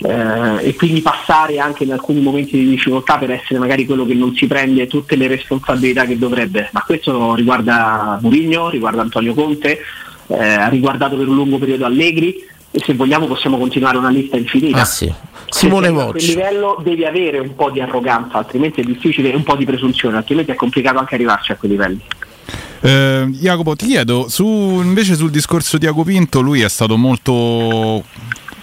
Eh, e quindi passare anche in alcuni momenti di difficoltà per essere magari quello che non si prende tutte le responsabilità che dovrebbe. Ma questo riguarda Mourinho, riguarda Antonio Conte, eh, ha riguardato per un lungo periodo Allegri e se vogliamo possiamo continuare una lista infinita. Ah, sì. Simone sei a quel Vocci. livello devi avere un po' di arroganza, altrimenti è difficile, e un po' di presunzione, altrimenti è complicato anche arrivarci a quei livelli. Eh, Jacopo, ti chiedo, su, invece sul discorso di Iago Pinto, lui è stato molto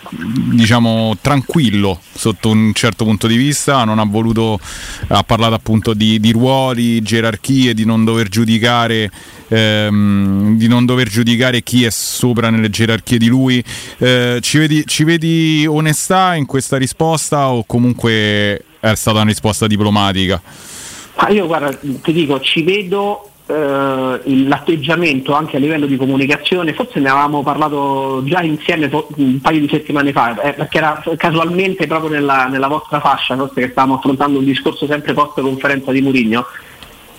diciamo tranquillo sotto un certo punto di vista, non ha voluto, ha parlato appunto di, di ruoli, gerarchie, di non dover giudicare, ehm, di non dover giudicare chi è sopra nelle gerarchie di lui. Eh, ci, vedi, ci vedi onestà in questa risposta o comunque è stata una risposta diplomatica? Ma io guarda, ti dico, ci vedo eh, l'atteggiamento anche a livello di comunicazione, forse ne avevamo parlato già insieme un paio di settimane fa, eh, perché era casualmente proprio nella, nella vostra fascia, forse che stavamo affrontando un discorso sempre post conferenza di Murigno.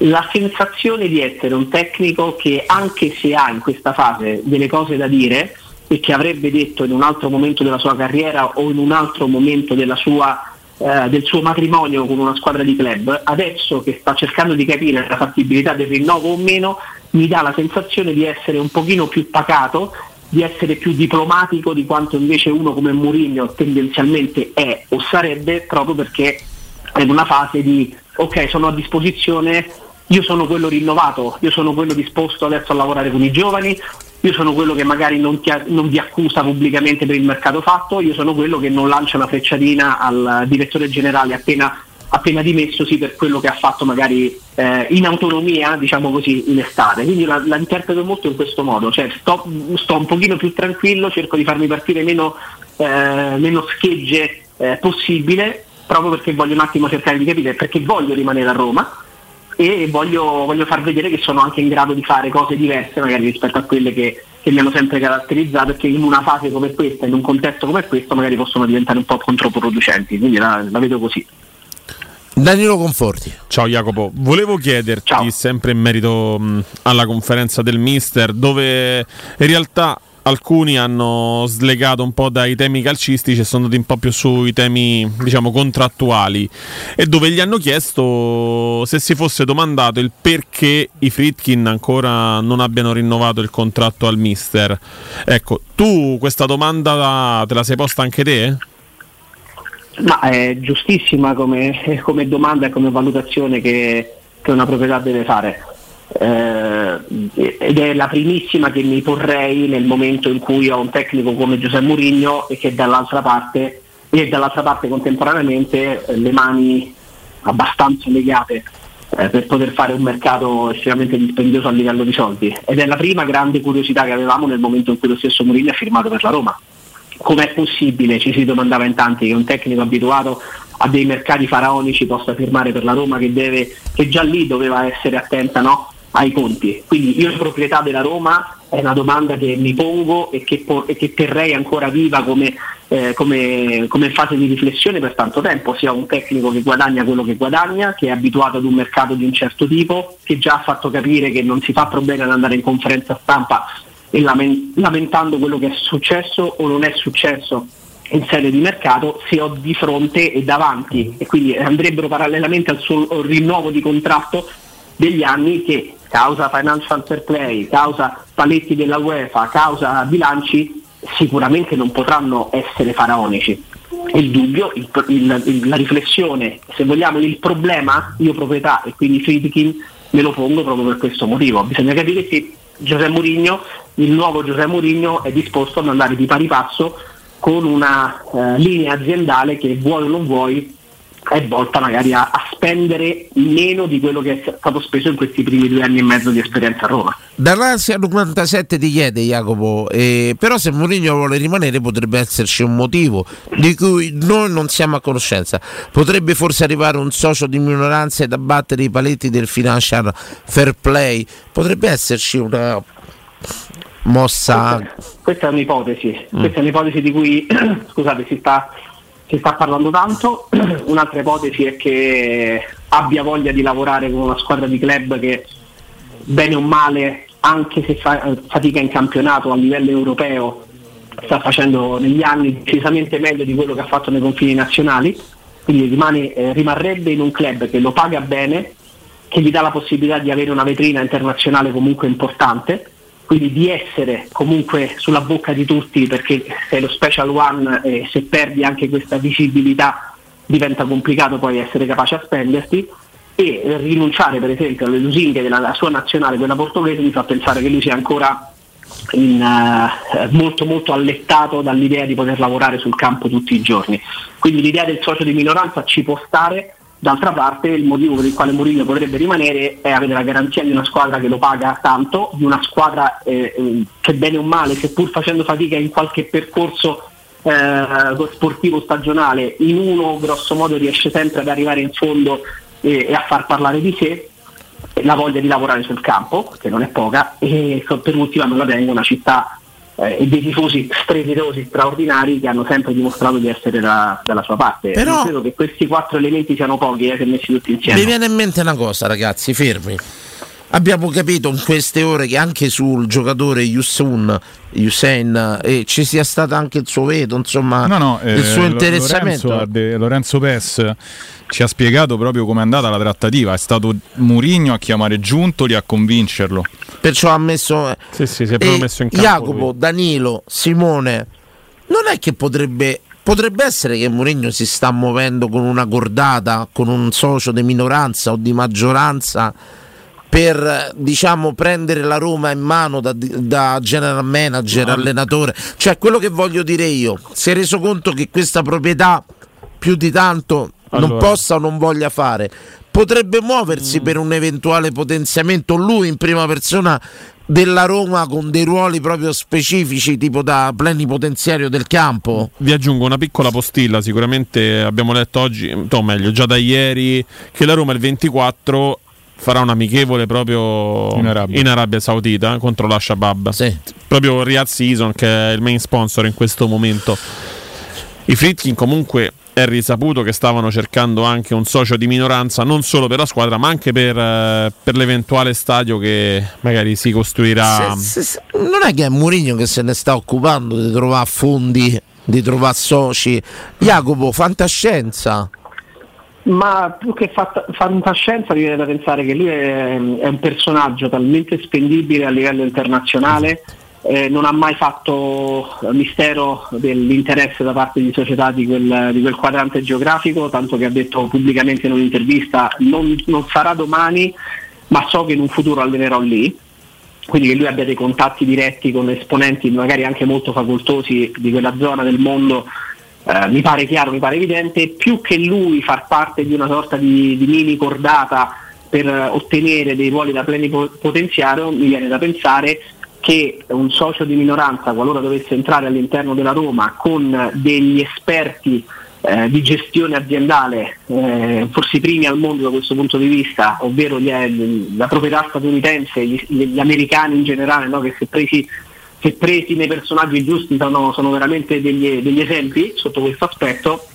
La sensazione di essere un tecnico che anche se ha in questa fase delle cose da dire e che avrebbe detto in un altro momento della sua carriera o in un altro momento della sua eh, del suo matrimonio con una squadra di club, adesso che sta cercando di capire la fattibilità del rinnovo o meno, mi dà la sensazione di essere un pochino più pacato, di essere più diplomatico di quanto invece uno come Mourinho tendenzialmente è o sarebbe proprio perché è in una fase di ok sono a disposizione, io sono quello rinnovato, io sono quello disposto adesso a lavorare con i giovani, io sono quello che magari non, ti- non vi accusa pubblicamente per il mercato fatto, io sono quello che non lancia una frecciatina al direttore generale appena, appena dimessosi per quello che ha fatto magari eh, in autonomia, diciamo così, in estate. Quindi la, la interpreto molto in questo modo, cioè sto, sto un pochino più tranquillo, cerco di farmi partire meno, eh, meno schegge eh, possibile, proprio perché voglio un attimo cercare di capire, perché voglio rimanere a Roma e voglio, voglio far vedere che sono anche in grado di fare cose diverse magari rispetto a quelle che, che mi hanno sempre caratterizzato che in una fase come questa, in un contesto come questo magari possono diventare un po' controproducenti, quindi la, la vedo così. Danilo Conforti. Ciao Jacopo, volevo chiederti sempre in merito mh, alla conferenza del Mister dove in realtà alcuni hanno slegato un po' dai temi calcistici e sono andati un po' più sui temi, diciamo, contrattuali e dove gli hanno chiesto se si fosse domandato il perché i Fritkin ancora non abbiano rinnovato il contratto al mister. Ecco, tu questa domanda te la sei posta anche te? Ma è giustissima come, come domanda e come valutazione che, che una proprietà deve fare. Eh, ed è la primissima che mi porrei nel momento in cui ho un tecnico come Giuseppe Mourinho e che dall'altra parte e dall'altra parte contemporaneamente eh, le mani abbastanza legate eh, per poter fare un mercato estremamente dispendioso a livello di soldi. Ed è la prima grande curiosità che avevamo nel momento in cui lo stesso Mourinho ha firmato per la Roma. Com'è possibile, ci si domandava in tanti, che un tecnico abituato a dei mercati faraonici possa firmare per la Roma che, deve, che già lì doveva essere attenta no, ai conti. Quindi io proprietà della Roma è una domanda che mi pongo e che, po- e che terrei ancora viva come, eh, come, come, fase di riflessione per tanto tempo, sia un tecnico che guadagna quello che guadagna, che è abituato ad un mercato di un certo tipo, che già ha fatto capire che non si fa problema ad andare in conferenza stampa e lamentando quello che è successo o non è successo in sede di mercato se ho di fronte e davanti e quindi andrebbero parallelamente al suo rinnovo di contratto degli anni che causa financial fair play, causa paletti della UEFA, causa bilanci sicuramente non potranno essere faraonici. Il dubbio, il, il, la riflessione, se vogliamo il problema, io proprietà e quindi Friedkin me lo pongo proprio per questo motivo. Bisogna capire se Giuseppe Mourinho, il nuovo Giuseppe Mourinho è disposto ad andare di pari passo con una eh, linea aziendale che vuoi o non vuoi è volta magari a, a, spendere meno di quello che è stato speso in questi primi due anni e mezzo di esperienza a Roma. Dall'ansia 97 ti chiede Jacopo, eh, però se Mourinho vuole rimanere potrebbe esserci un motivo di cui noi non siamo a conoscenza. Potrebbe forse arrivare un socio di minoranza ed abbattere i paletti del financial fair play, potrebbe esserci una mossa... Questa, questa è un'ipotesi, mm. questa è un'ipotesi di cui scusate, si sta si sta parlando tanto, un'altra ipotesi è che abbia voglia di lavorare con una squadra di club che bene o male, anche se fa fatica in campionato a livello europeo, sta facendo negli anni decisamente meglio di quello che ha fatto nei confini nazionali, quindi rimane, eh, rimarrebbe in un club che lo paga bene, che gli dà la possibilità di avere una vetrina internazionale comunque importante quindi di essere comunque sulla bocca di tutti perché sei lo special one e se perdi anche questa visibilità diventa complicato poi essere capace a spenderti e rinunciare per esempio alle lusinghe della sua nazionale, quella portoghese, mi fa pensare che lui sia ancora in, uh, molto molto allettato dall'idea di poter lavorare sul campo tutti i giorni. Quindi l'idea del socio di minoranza ci può stare, D'altra parte il motivo per il quale Mourinho potrebbe rimanere è avere la garanzia di una squadra che lo paga tanto, di una squadra eh, eh che bene o male, seppur facendo fatica in qualche percorso eh, sportivo stagionale, in uno grosso modo riesce sempre ad arrivare in fondo e, e a far parlare di sé, la voglia di lavorare sul campo, che non è poca, e per ultimo non la tengo una città eh, e dei tifosi strepitosi, straordinari che hanno sempre dimostrato di essere da, dalla sua parte. Però non credo che questi quattro elementi siano pochi eh, se messi tutti insieme. Mi viene in mente una cosa, ragazzi, fermi. Abbiamo capito in queste ore che anche sul giocatore Yusun, Hussein eh, ci sia stato anche il suo veto, insomma, no, no, il suo eh, interessamento. Lorenzo, Lorenzo Pes ci ha spiegato proprio come è andata la trattativa. È stato Murigno a chiamare Giuntoli a convincerlo. Perciò ha messo. Sì, sì, si è proprio messo in campo. Jacopo, lui. Danilo, Simone. Non è che potrebbe. Potrebbe essere che Mourinho si sta muovendo con una cordata, con un socio di minoranza o di maggioranza per diciamo prendere la Roma in mano da, da general manager, no. allenatore. Cioè quello che voglio dire io, si è reso conto che questa proprietà più di tanto allora. non possa o non voglia fare. Potrebbe muoversi mm. per un eventuale potenziamento lui in prima persona della Roma con dei ruoli proprio specifici, tipo da plenipotenziario del campo? Vi aggiungo una piccola postilla, sicuramente abbiamo letto oggi, o meglio, già da ieri, che la Roma il 24 farà un amichevole proprio in Arabia, in Arabia Saudita contro la Shabab. Sì. Proprio Riyadh Season che è il main sponsor in questo momento. I Fritkin comunque è risaputo che stavano cercando anche un socio di minoranza non solo per la squadra ma anche per, eh, per l'eventuale stadio che magari si costruirà. Se- se- se- non è che è Mourinho che se ne sta occupando di trovare fondi, di trovare soci. Jacopo, fantascienza. Ma più che fantascienza mi viene da pensare che lui è, è un personaggio talmente spendibile a livello internazionale, eh, non ha mai fatto mistero dell'interesse da parte di società di quel, di quel quadrante geografico, tanto che ha detto pubblicamente in un'intervista non, non sarà domani, ma so che in un futuro allenerò lì. Quindi che lui abbia dei contatti diretti con esponenti magari anche molto facoltosi di quella zona del mondo eh, mi pare chiaro, mi pare evidente, più che lui far parte di una sorta di, di mini cordata per eh, ottenere dei ruoli da plenipotenziario, mi viene da pensare che un socio di minoranza, qualora dovesse entrare all'interno della Roma con degli esperti eh, di gestione aziendale, eh, forse i primi al mondo da questo punto di vista, ovvero gli- la proprietà statunitense, gli, gli americani in generale, no, che se presi se presi nei personaggi giusti sono, sono veramente degli, degli esempi sotto questo aspetto,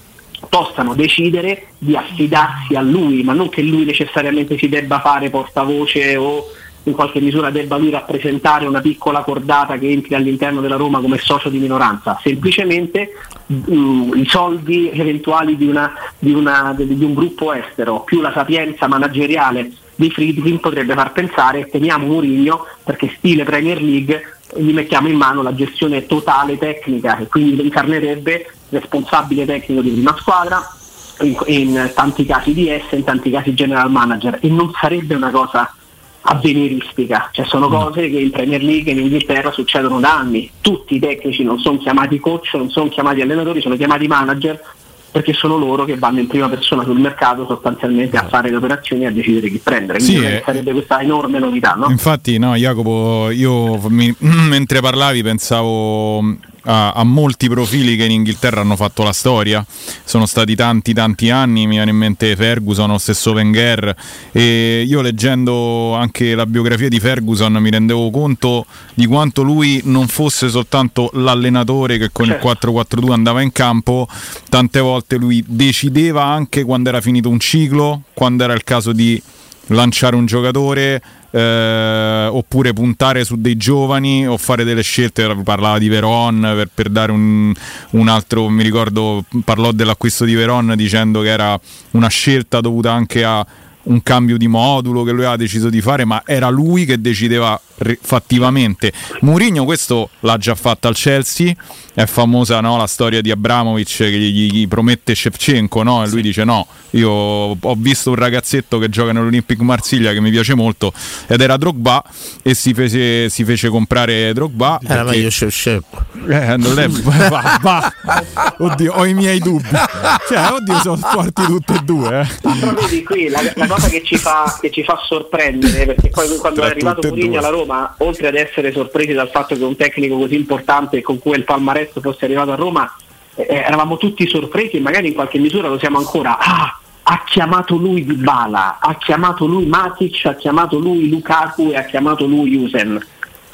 possano decidere di affidarsi a lui, ma non che lui necessariamente si debba fare portavoce o in qualche misura debba lui rappresentare una piccola cordata che entri all'interno della Roma come socio di minoranza, semplicemente mm, i soldi eventuali di, una- di una- di un gruppo estero più la sapienza manageriale di Friedkin potrebbe far pensare teniamo Mourinho perché stile Premier League gli mettiamo in mano la gestione totale tecnica e quindi incarnerebbe responsabile tecnico di prima squadra in, in tanti casi DS, in tanti casi general manager e non sarebbe una cosa avveniristica, cioè sono cose che in Premier League in Inghilterra succedono da anni, tutti i tecnici non sono chiamati coach, non sono chiamati allenatori, sono chiamati manager perché sono loro che vanno in prima persona sul mercato sostanzialmente a fare le operazioni e a decidere chi prendere, quindi Sì, eh. sarebbe questa enorme novità, no? Infatti, no, Jacopo, io mi- mentre parlavi pensavo a, a molti profili che in Inghilterra hanno fatto la storia. Sono stati tanti, tanti anni. Mi viene in mente Ferguson, lo stesso Wenger. E io leggendo anche la biografia di Ferguson mi rendevo conto di quanto lui non fosse soltanto l'allenatore che con Certo. il 4-4-2 andava in campo, tante volte lui decideva anche quando era finito un ciclo, quando era il caso di lanciare un giocatore eh, oppure puntare su dei giovani o fare delle scelte parlava di Veron per, per dare un, un altro mi ricordo parlò dell'acquisto di Veron dicendo che era una scelta dovuta anche a un cambio di modulo che lui aveva deciso di fare ma era lui che decideva fattivamente Mourinho questo l'ha già fatto al Chelsea è famosa no, la storia di Abramovic che gli, gli promette Shevchenko no? e lui dice no io ho visto un ragazzetto che gioca nell'Olympic Marsiglia che mi piace molto ed era Drogba e si fece, si fece comprare Drogba Era perché- meglio Shevchenko. eh, non è, va, va. Oddio, ho i miei dubbi. Cioè, oddio, sono forti tutte e due. Eh. Qui la, la cosa che ci, fa, che ci fa sorprendere, perché poi quando Tra è arrivato Mourinho alla Roma, oltre ad essere sorpresi dal fatto che un tecnico così importante con cui il palmarès fosse arrivato a Roma, eh, eravamo tutti sorpresi e magari in qualche misura lo siamo ancora. Ah, ha chiamato lui Di Bala, ha chiamato lui Matic, ha chiamato lui Lukaku e ha chiamato lui Usen.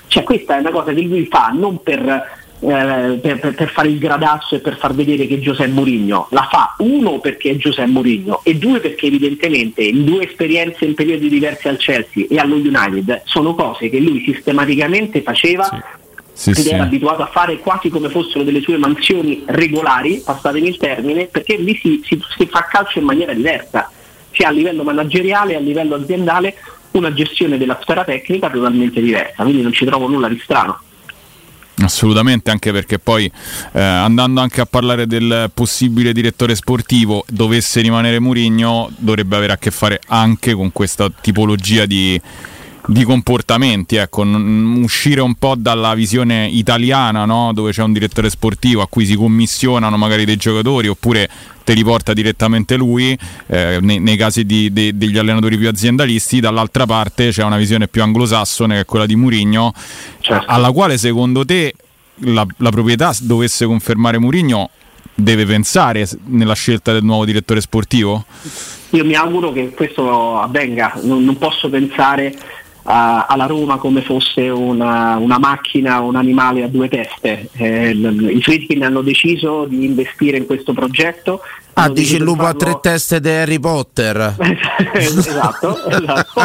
Cioè questa è una cosa che lui fa non per, eh, per- per- fare il gradazzo e per far vedere che Giuseppe Mourinho, la fa uno perché è Giuseppe Mourinho e due perché evidentemente in due esperienze in periodi diversi al Chelsea e allo United sono cose che lui sistematicamente faceva Sì, ed sì. era abituato a fare quasi come fossero delle sue mansioni regolari, passatemi il termine, perché lì si, si- si fa calcio in maniera diversa, sia a livello manageriale, a livello aziendale, una gestione della sfera tecnica totalmente diversa, quindi non ci trovo nulla di strano. Assolutamente, anche perché poi eh, andando anche a parlare del possibile direttore sportivo, dovesse rimanere Murigno, dovrebbe avere a che fare anche con questa tipologia di, di comportamenti, ecco, n- uscire un po' dalla visione italiana, no? dove c'è un direttore sportivo a cui si commissionano magari dei giocatori oppure te li porta direttamente lui, eh, nei, nei casi di- de- degli allenatori più aziendalisti, dall'altra parte c'è una visione più anglosassone che è quella di Murigno, alla quale secondo te la, la proprietà dovesse confermare Murigno deve pensare nella scelta del nuovo direttore sportivo? Io mi auguro che questo avvenga, non, non posso pensare alla Roma come fosse una, una macchina, un animale a due teste. Eh, I Friedkin hanno deciso di investire in questo progetto, Ah, hanno dici il lupo a farlo- tre teste di Harry Potter. esatto, esatto.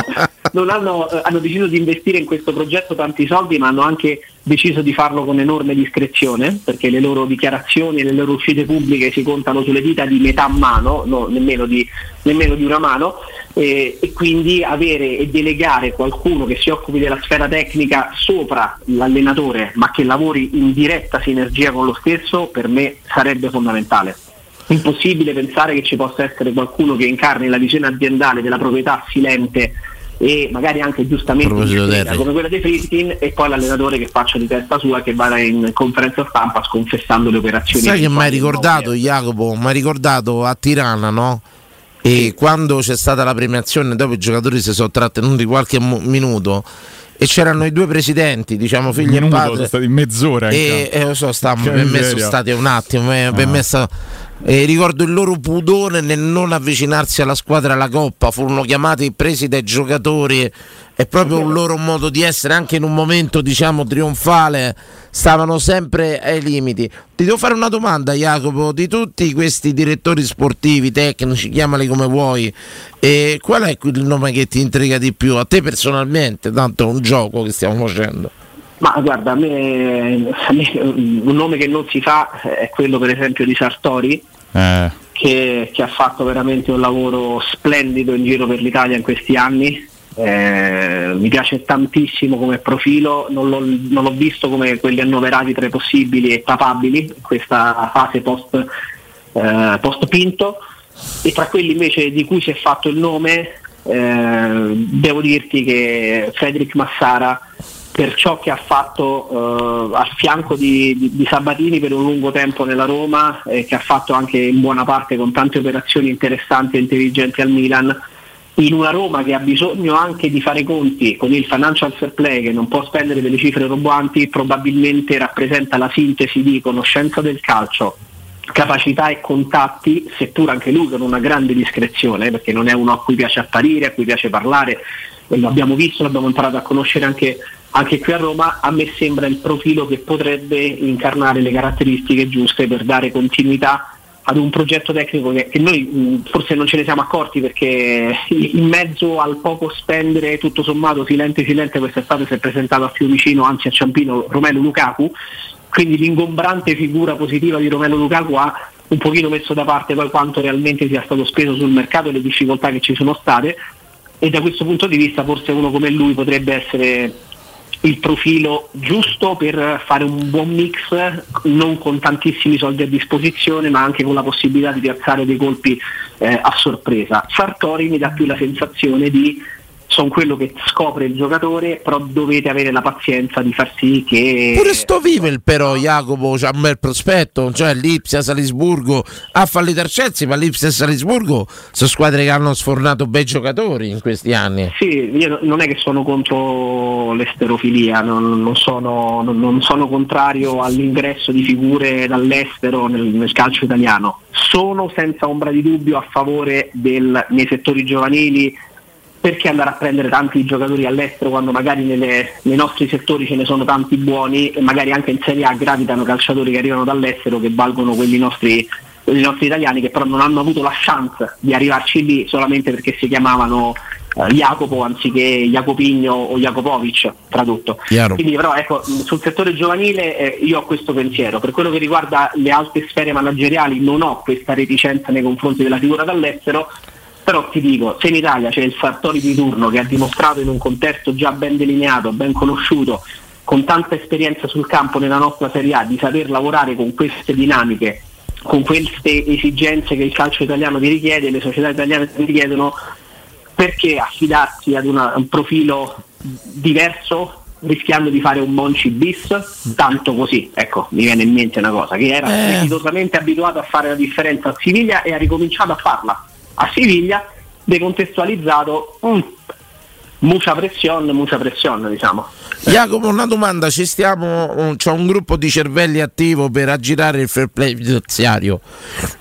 Hanno, eh, hanno deciso di investire in questo progetto tanti soldi, ma hanno anche deciso di farlo con enorme discrezione, perché le loro dichiarazioni e le loro uscite pubbliche si contano sulle dita di metà mano, no, nemmeno, di, nemmeno di una mano, e, e quindi avere e delegare qualcuno che si occupi della sfera tecnica sopra l'allenatore, ma che lavori in diretta sinergia con lo stesso, per me sarebbe fondamentale impossibile pensare che ci possa essere qualcuno che incarni la visione aziendale della proprietà silente e magari anche giustamente discreta, come quella dei Friskin e poi l'allenatore che faccia di testa sua che vada in conferenza stampa sconfessando le operazioni Sai che mi hai ricordato, Jacopo? Mi hai ricordato a Tirana, no? E quando c'è stata la premiazione, dopo i giocatori si sono trattenuti qualche mu- minuto e c'erano i due presidenti, diciamo figli Minuto, e padre. sono stati mezz'ora in E, e lo so, stavamo, per me sono stati un attimo. eh, Per Ah. me è stato- e ricordo il loro pudore nel non avvicinarsi alla squadra alla coppa, furono chiamati presi dai giocatori. È proprio un loro modo di essere, anche in un momento diciamo trionfale, stavano sempre ai limiti. Ti devo fare una domanda, Jacopo, di tutti questi direttori sportivi, tecnici, chiamali come vuoi, e qual è il nome che ti intriga di più? A te personalmente, tanto è un gioco che stiamo facendo. Ma guarda, a me, a me, un nome che non si fa è quello per esempio di Sartori, Eh, che, che ha fatto veramente un lavoro splendido in giro per l'Italia in questi anni. Eh, mi piace tantissimo come profilo, non l'ho, non l'ho visto come quelli annoverati tra i possibili e papabili in questa fase post, eh, post Pinto e tra quelli invece di cui si è fatto il nome eh, devo dirti che Federic Massara per ciò che ha fatto eh, al fianco di, di- di Sabatini per un lungo tempo nella Roma e che ha fatto anche in buona parte con tante operazioni interessanti e intelligenti al Milan in una Roma che ha bisogno anche di fare conti con il financial fair play che non può spendere delle cifre roboanti probabilmente rappresenta la sintesi di conoscenza del calcio capacità e contatti, seppur anche lui con una grande discrezione, perché non è uno a cui piace apparire, a cui piace parlare, lo abbiamo visto, l'abbiamo imparato a conoscere anche, anche qui a Roma, a me sembra il profilo che potrebbe incarnare le caratteristiche giuste per dare continuità ad un progetto tecnico che, che noi mh, forse non ce ne siamo accorti perché in mezzo al poco spendere tutto sommato silente silente quest'estate si è presentato a Fiumicino, anzi a Ciampino, Romelo Lukaku. Quindi l'ingombrante figura positiva di Romelo Lukaku ha un pochino messo da parte poi quanto realmente sia stato speso sul mercato e le difficoltà che ci sono state. E da questo punto di vista forse uno come lui potrebbe essere il profilo giusto per fare un buon mix non con tantissimi soldi a disposizione ma anche con la possibilità di piazzare dei colpi eh, a sorpresa. Sartori mi dà più la sensazione di sono quello che scopre il giocatore, però dovete avere la pazienza di far sì che Pure sto Vivel però Jacopo c'ha un bel prospetto, cioè l'Ipsia, Salisburgo ha fallito Chelsea, ma l'Ipsia e Salisburgo sono squadre che hanno sfornato bei giocatori in questi anni. Sì, io non è che sono contro l'esterofilia, non, non sono, non- non sono contrario all'ingresso di figure dall'estero nel, nel calcio italiano. Sono senza ombra di dubbio a favore del, nei settori giovanili perché andare a prendere tanti giocatori all'estero quando magari nelle- nei nostri settori ce ne sono tanti buoni e magari anche in Serie A gravitano calciatori che arrivano dall'estero che valgono quelli nostri, quelli nostri italiani che però non hanno avuto la chance di arrivarci lì solamente perché si chiamavano eh, Jacopo anziché Jacopigno o Jacopovic tradotto. Chiaro. Quindi però ecco, sul settore giovanile eh, io ho questo pensiero. Per quello che riguarda le alte sfere manageriali non ho questa reticenza nei confronti della figura dall'estero, però ti dico, se in Italia c'è il Sartori di turno che ha dimostrato in un contesto già ben delineato, ben conosciuto, con tanta esperienza sul campo nella nostra Serie A, di saper lavorare con queste dinamiche, con queste esigenze che il calcio italiano ti richiede, le società italiane ti richiedono, perché affidarsi ad una- un profilo diverso rischiando di fare un Monci bis, tanto così, ecco, mi viene in mente una cosa, che era Eh. abituato a fare la differenza a Siviglia e ha ricominciato a farla a Siviglia, decontestualizzato, mm, mucha pressione, mucha pressione diciamo. Jacopo, una domanda, ci stiamo, un- c'è un gruppo di cervelli attivo per aggirare il fair play finanziario.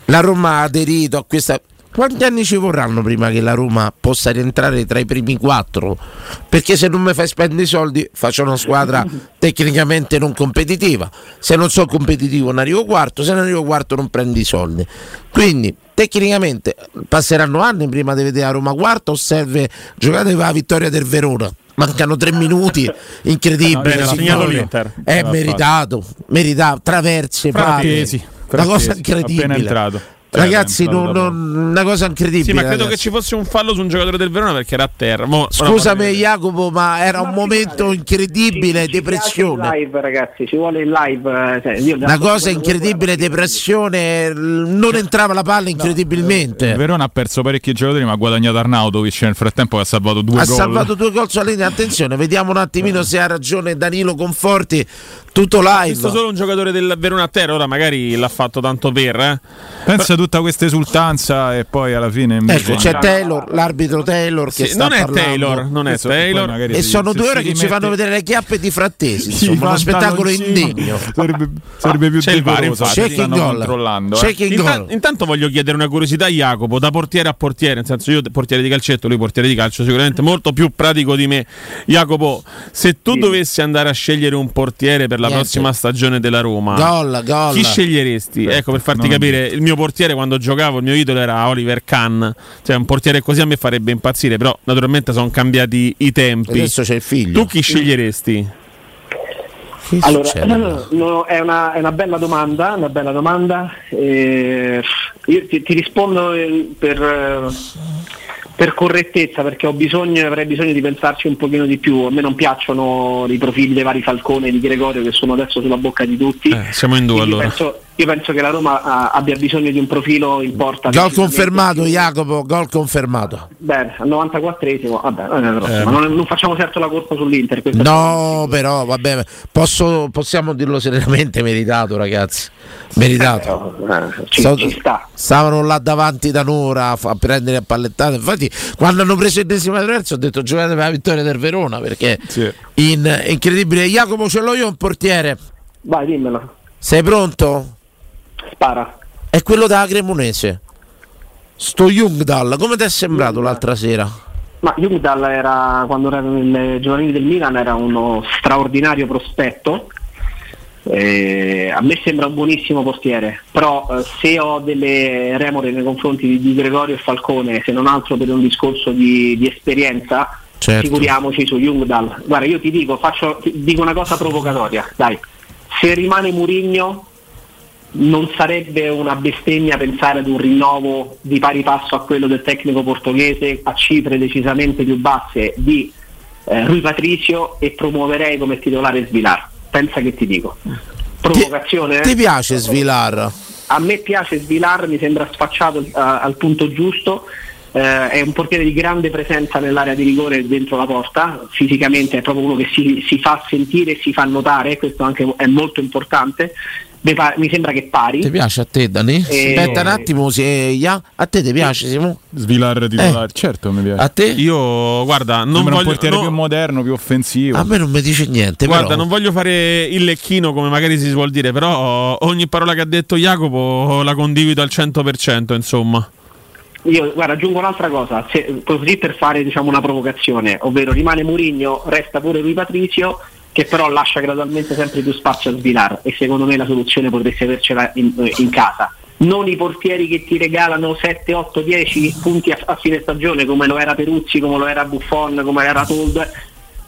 La Roma ha aderito a questa... Quanti anni ci vorranno prima che la Roma possa rientrare tra i primi quattro? Perché se non mi fai spendere i soldi faccio una squadra tecnicamente non competitiva. Se non sono competitivo non arrivo quarto, se non arrivo quarto non prendi i soldi. Quindi tecnicamente passeranno anni prima di vedere a Roma quarta o serve giocare per la vittoria del Verona. Mancano tre minuti, incredibile. Bene, segnato l'Inter. È meritato, meritato, traverse, Frattesi, pali. Una cosa Frattesi, incredibile. Cioè, Ragazzi, non- non- una cosa incredibile. Sì, ma credo ragazzi. che ci fosse un fallo su un giocatore del Verona perché era a terra. Mo- Scusami Jacopo, ma era un momento incredibile, depressione. Il live, ragazzi, ci vuole il live. eh, cioè, io- Una cosa incredibile, depressione, non entrava la palla incredibilmente. Il Verona ha perso parecchi giocatori, ma ha guadagnato Arnautovic nel frattempo che ha salvato due ha gol. salvato due gol sulla linea. Attenzione, vediamo un attimino se ha ragione Danilo Conforti. Tutto Ho visto live. solo un giocatore del Verona a terra, ora magari l'ha fatto tanto per. Eh. Pensa a tutta questa esultanza e poi alla fine invece... Ecco, c'è Taylor, l'arbitro Taylor che Sì, sta non è parlando. Taylor, non è Taylor. E si- sono due ore che ci fanno vedere le chiappe di frattesi. Sì, Insomma, uno spettacolo indegno. Sarebbe, sarebbe più C'è il decoroso, infatti. stanno Checking goal. controllando. eh. Intan- goal. intanto voglio chiedere una curiosità a Jacopo, da portiere a portiere, nel senso io portiere di calcetto, lui portiere di calcio, sicuramente molto più pratico di me. Jacopo, se tu dovessi andare a scegliere un portiere per la Niente. prossima stagione della Roma, Gol, gol. chi sceglieresti? Ecco, per farti capire, il mio portiere quando giocavo, il mio idolo era Oliver Kahn, cioè un portiere così a me farebbe impazzire, però naturalmente sono cambiati i tempi. Adesso c'è il figlio. Tu chi sceglieresti? Che Allora, no, è, una, è una bella domanda, una bella domanda. eh, io ti, ti rispondo eh, per, eh, per correttezza perché ho bisogno, avrei bisogno di pensarci un pochino di più. A me non piacciono i profili dei vari Falcone e di Gregorio che sono adesso sulla bocca di tutti. Eh, siamo in due Quindi allora. penso, io penso che la Roma ah, abbia bisogno di un profilo in porta. Gol confermato, Jacopo, gol confermato. Bene, al 94esimo, vabbè. Eh. non, non facciamo certo la colpa sull'Inter. No, però vabbè, posso- possiamo dirlo serenamente, meritato ragazzi. Meritato. Eh, ci- Stav- ci sta. Stavano là davanti da un'ora a, prendere a pallettate. Infatti, quando hanno preso il decimo terzo, ho detto giocate per la vittoria del Verona perché in, incredibile. Jacopo, ce l'ho io un portiere. Vai, dimmelo. Sei pronto? Spara. È quello della Cremonese. Sto Jungdal, come ti è sembrato l'altra sera? Ma Jungdal era, quando era nelle giovanili del Milan, era uno straordinario prospetto. Eh, a me sembra un buonissimo portiere, però eh, se ho delle remore nei confronti di, di Gregorio e Falcone, se non altro per un discorso di, di esperienza, Certo. figuriamoci su Jungdal. Guarda, io ti dico, faccio, ti dico una cosa provocatoria, dai, se rimane Murigno non sarebbe una bestemmia pensare ad un rinnovo di pari passo a quello del tecnico portoghese a cifre decisamente più basse di eh, Rui Patricio e promuoverei come titolare Svilar. Pensa che ti dico. Provocazione? eh? Ti piace Svilar? A me piace Svilar, mi sembra sfacciato eh, al punto giusto. eh, è un portiere di grande presenza nell'area di rigore dentro la porta, fisicamente è proprio uno che si, si fa sentire e si fa notare, questo anche è molto importante. Mi, sembra che pari. Ti piace a te, Dani? Eh, Aspetta un attimo, se, a te ti piace, Simo? Svilar titolare, certo mi piace. A te? Io, guarda, non Sembra un voglio, portiere no- più moderno, più offensivo. A me non mi dice niente. Guarda, però. non voglio fare il lecchino come magari si suol dire, però ogni parola che ha detto Jacopo la condivido al 100%, insomma. Io guarda, aggiungo un'altra cosa, se- così per fare diciamo, una provocazione, ovvero rimane Murigno, resta pure Rui Patricio, che però lascia gradualmente sempre più spazio a Svilar e secondo me la soluzione potresti avercela in, in casa. Non i portieri che ti regalano 7, 8, 10 punti a, a fine stagione come lo era Peruzzi, come lo era Buffon, come era Told,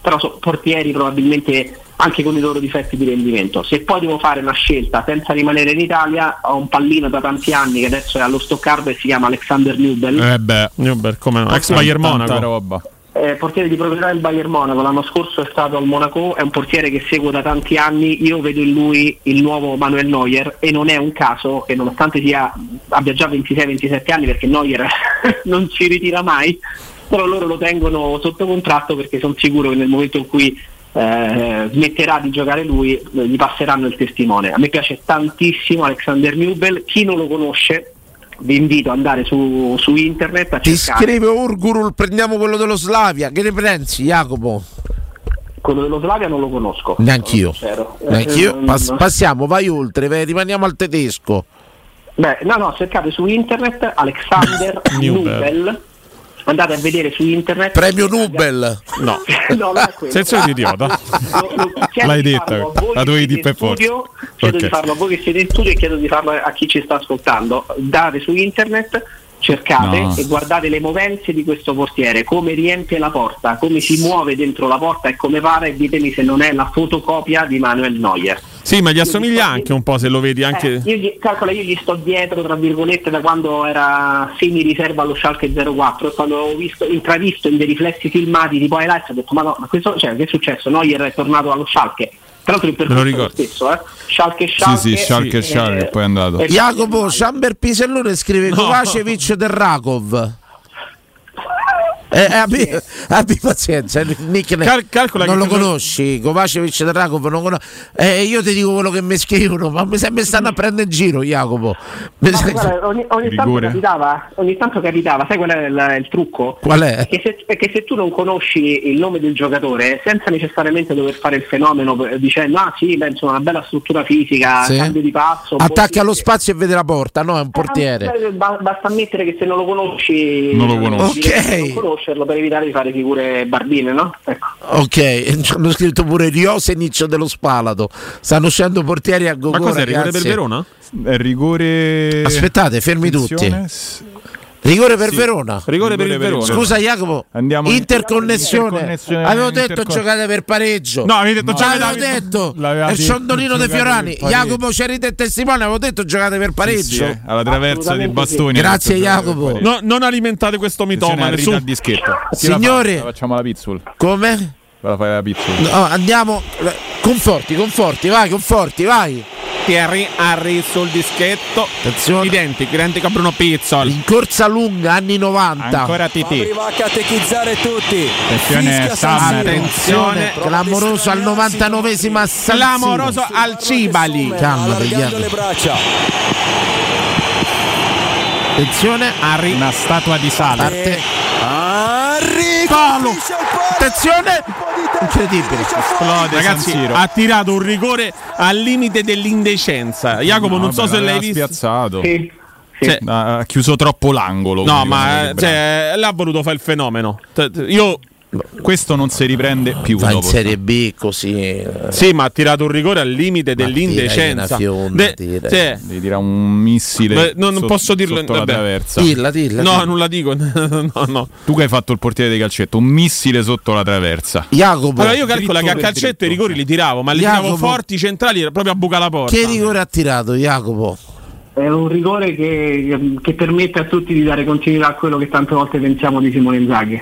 però sono portieri probabilmente anche con i loro difetti di rendimento. Se poi devo fare una scelta senza rimanere in Italia, ho un pallino da tanti anni che adesso è allo Stoccardo e si chiama Alexander Nubel. Eh beh, Newber, come no? Ex Bayern Monaco. roba. Eh, portiere di proprietà del Bayern Monaco, l'anno scorso è stato al Monaco, è un portiere che seguo da tanti anni, io vedo in lui il nuovo Manuel Neuer e non è un caso che nonostante sia, abbia già 26-27 anni perché Neuer non si ritira mai, però loro lo tengono sotto contratto perché sono sicuro che nel momento in cui eh, smetterà di giocare lui gli passeranno il testimone. A me piace tantissimo Alexander Nubel, chi non lo conosce vi invito ad andare su, su internet a Ti cercare scrive Urgurul, prendiamo quello dello Slavia. Che ne pensi, Jacopo? quello dello Slavia non lo conosco. Neanch'io. Eh, Neanch'io. Pass- non- passiamo, vai oltre, vai, rimaniamo al tedesco. Beh, no, no, cercate su internet Alexander Nubel. Andate a vedere su internet. Premio Nobel. No. no, non è quello. Senso di idiota. L'hai detta, voi la dovevi dire per in studio, forza. Chiedo Ok. di farlo a voi che siete in studio e chiedo di farlo a chi ci sta ascoltando. Date su internet, cercate No. e guardate le movenze di questo portiere, come riempie la porta, come si muove dentro la porta e come pare, e ditemi se non è la fotocopia di Manuel Neuer. Sì, ma gli assomiglia anche un po' se lo vedi anche. Eh, io gli, calcola, io gli sto dietro, tra virgolette, da quando era semi riserva allo Schalke 04 e quando ho visto, intravisto in dei riflessi filmati tipo highlights ho detto ma no, ma questo, cioè, che è successo? Neuer è tornato allo Schalke. Tra l'altro il lo percorso lo ricordo. stesso, eh? Schalke Sì, Schalke. sì, Schalke eh, Schalke, poi è andato. eh, Jacopo Chamber Pisellone scrive No. Kovacevic del Rakov. Eh, eh, abbi, abbi pazienza, il nickname- Cal- calcola non che lo conosci, Kovacevic del Rakov non conosci. Eh, io ti dico quello che mi scrivono, ma mi, mi stanno a prendere in giro, Jacopo. Sa- guarda, ogni, ogni tanto capitava, ogni tanto capitava, sai qual è il, il trucco? Qual è? Che se, è che se tu non conosci il nome del giocatore, senza necessariamente dover fare il fenomeno eh, dicendo ah sì, beh, insomma, una bella struttura fisica, Sì. cambio di passo, Attacca allo spazio e vede la porta, no, è un portiere. Eh, ba- basta ammettere che se non lo conosci, Non lo conosci. devi Ok. non conoscerlo per evitare di fare figure barbine, no? Ecco. Ok, hanno scritto pure Riosenic dello Spalato. Stanno uscendo portieri a Ma Gogò. cos'è il rigore del. Verona? È rigore. Aspettate, fermi Attenzione. tutti. Rigore per Verona. Rigore per il Verona. Scusa Jacopo, Andiamo in- interconnessione. interconnessione- Avevo detto intercon- giocate per pareggio. No, avevi detto No, giocate avevo detto. Il ciondolino De Fiorani. pareggio. Jacopo Cerita e testimone, avevo detto giocate per Sì, pareggio. eh, alla traversa dei Assolutamente bastoni. Grazie, Jacopo. pareggio. No, non alimentate questo mitoma. Attenzione, Nessun... Rita al dischetto. Chi la facciamo la pizzul. Come? Ve la fai la pizzul. No, andiamo. Conforti, conforti, vai, conforti, vai. Thierry Henry sul dischetto. Attenzione. Identico, identico a Bruno Pizzol. In corsa lunga, anni 90. Ancora TT. va a catechizzare tutti. Attenzione. Attenzione. Clamoroso al 99esimo a San Siro. Clamoroso al Cibali. Calma, le braccia. Attenzione, Henry. Una statua di sale. parte. Il palo. Attenzione. Incredibile. Esplode Ragazzi, San Siro. ha tirato un rigore al limite dell'indecenza. Jacopo, non so Vabbè, se l'hai visto. spiazzato. Sì. Cioè, Ha ha chiuso troppo l'angolo. no, ma cioè, l'ha voluto fare il fenomeno. Io Questo non si riprende più. Va in. Serie B così. eh, Sì, ma ha tirato un rigore al limite Ma dell'indecenza. fionda, De- cioè, Devi tirare un missile. Beh, non sotto- posso dirlo, Sotto la vabbè. traversa. Dilla, dilla. no, dilla. non la dico. no, no. Tu che hai fatto il portiere di calcetto, un missile sotto la traversa. Jacopo, Allora io calcolo che a calcetto dritto. i rigori li tiravo, ma li Jacopo. tiravo forti, centrali, era proprio a buca la porta. che rigore ha tirato Jacopo? È un rigore che, che permette a tutti di dare continuità a quello che tante volte pensiamo di Simone Inzaghi.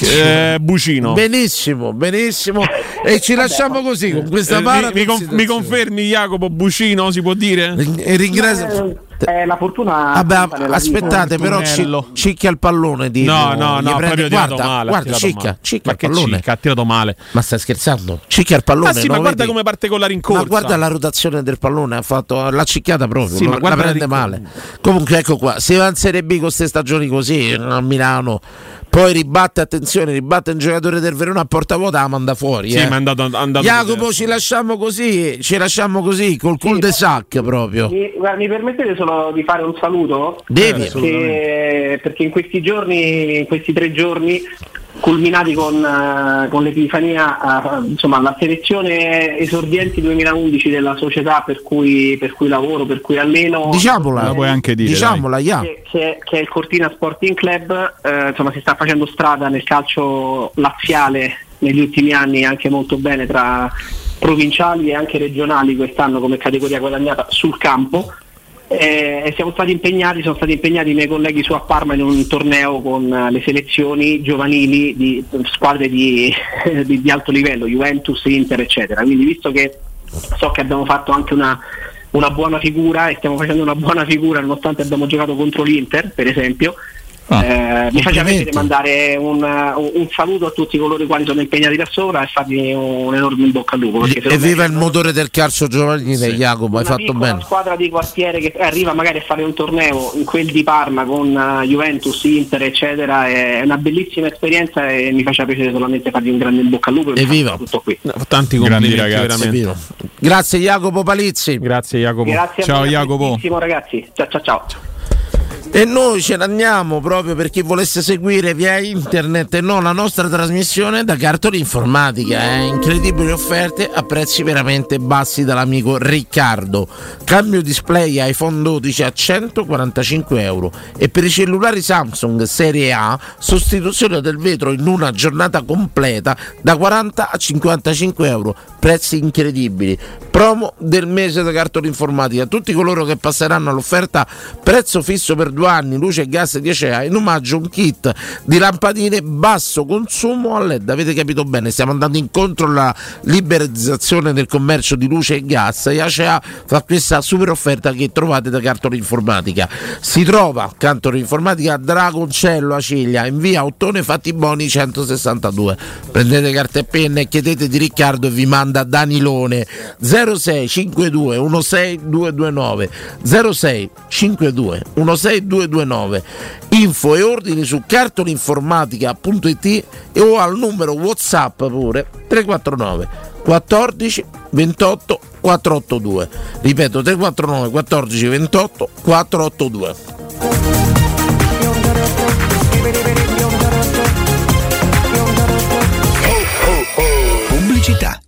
Eh, Bucino. Benissimo, benissimo. E ci lasciamo così con questa Eh, para. mi, mi con- mi confermi Jacopo Bucino, si può dire? E ringrazio. Eh, la fortuna. Nella aspettate, vita. però ci, Fortunello. cicchia il pallone. Tipo, No, no, no, proprio guarda, male. Guarda, cicchia, male. cicchia Ma il pallone. cicca, ha tirato male. Ma stai scherzando? Cicchia il pallone. Ah sì, ma guarda vedi? come parte con la rincorsa. Ma guarda la rotazione del pallone, ha fatto l'ha cicchiata proprio, Sì, lo- ma la guarda la prende rincorsa. male. Comunque ecco qua, se va in Serie B con queste stagioni così a Milano, poi ribatte, attenzione, ribatte un giocatore del Verona a porta vuota, la manda fuori. Sì, eh. ma è andato, andato Jacopo ci lasciamo così, ci lasciamo così, col cul de sac proprio. Mi, guarda, mi permettete solo di fare un saluto? Devi, perché, perché in questi giorni, in questi tre giorni, culminati con, eh, con l'epifania, eh, insomma la selezione esordienti 2011 della società per cui, per cui lavoro, per cui alleno. Diciamola, La puoi anche dire, diciamola, che, che- che è il Cortina Sporting Club, eh, insomma si sta facendo strada nel calcio laziale negli ultimi anni anche molto bene tra provinciali e anche regionali quest'anno come categoria guadagnata sul campo. Eh, siamo stati impegnati, sono stati impegnati i miei colleghi su a Parma in un torneo con eh, le selezioni giovanili di squadre di, di- di alto livello, Juventus, Inter, eccetera. Quindi visto che so che abbiamo fatto anche una, una buona figura e stiamo facendo una buona figura nonostante abbiamo giocato contro l'Inter, per esempio. Eh, mi faccia piacere mandare un, un- saluto a tutti coloro i quali sono impegnati da sopra e farvi un enorme in bocca al lupo. me Evviva il motore del calcio giovanile, Jacopo, hai una fatto bene. squadra di quartiere che arriva magari a fare un torneo in quel di Parma con eh, Juventus, Inter, eccetera, è una bellissima esperienza e mi faccia piacere solamente farvi un grande in bocca al lupo. e Evviva. tutto qui. Tanti Grandi complimenti, ragazzi. veramente. Grazie Jacopo Palizzi. Grazie Jacopo. Grazie Ciao, a voi, Jacopo. ragazzi. Ciao ciao ciao. E noi ce l'andiamo proprio per chi volesse seguire via internet e non la nostra trasmissione da Cartoli Informatica. Eh? Incredibili offerte a prezzi veramente bassi dall'amico Riccardo. Cambio display iPhone 12 a 145 euro e per i cellulari Samsung serie A sostituzione del vetro in una giornata completa da 40 a 55 euro. Prezzi incredibili. Promo del mese da Cartoli Informatica. Tutti coloro che passeranno all'offerta prezzo fisso per due anni, luce e gas 10 euro, in omaggio un kit di lampadine basso consumo a LED. Avete capito bene, stiamo andando incontro alla liberalizzazione del commercio di luce e gas e Acea fa questa super offerta che trovate da Cartoli Informatica. Si trova Cartoli Informatica a Dragoncello a Ciglia, in via Ottone Fattiboni 162. Prendete carta e penna e chiedete di Riccardo e vi manda Danilone 0652 16229 0652 16229 info e ordini su cartolinformatica.it o al numero whatsapp pure 349 14 28 482 ripeto 349 14 28 482 Pubblicità.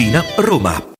Tiburtina, Roma.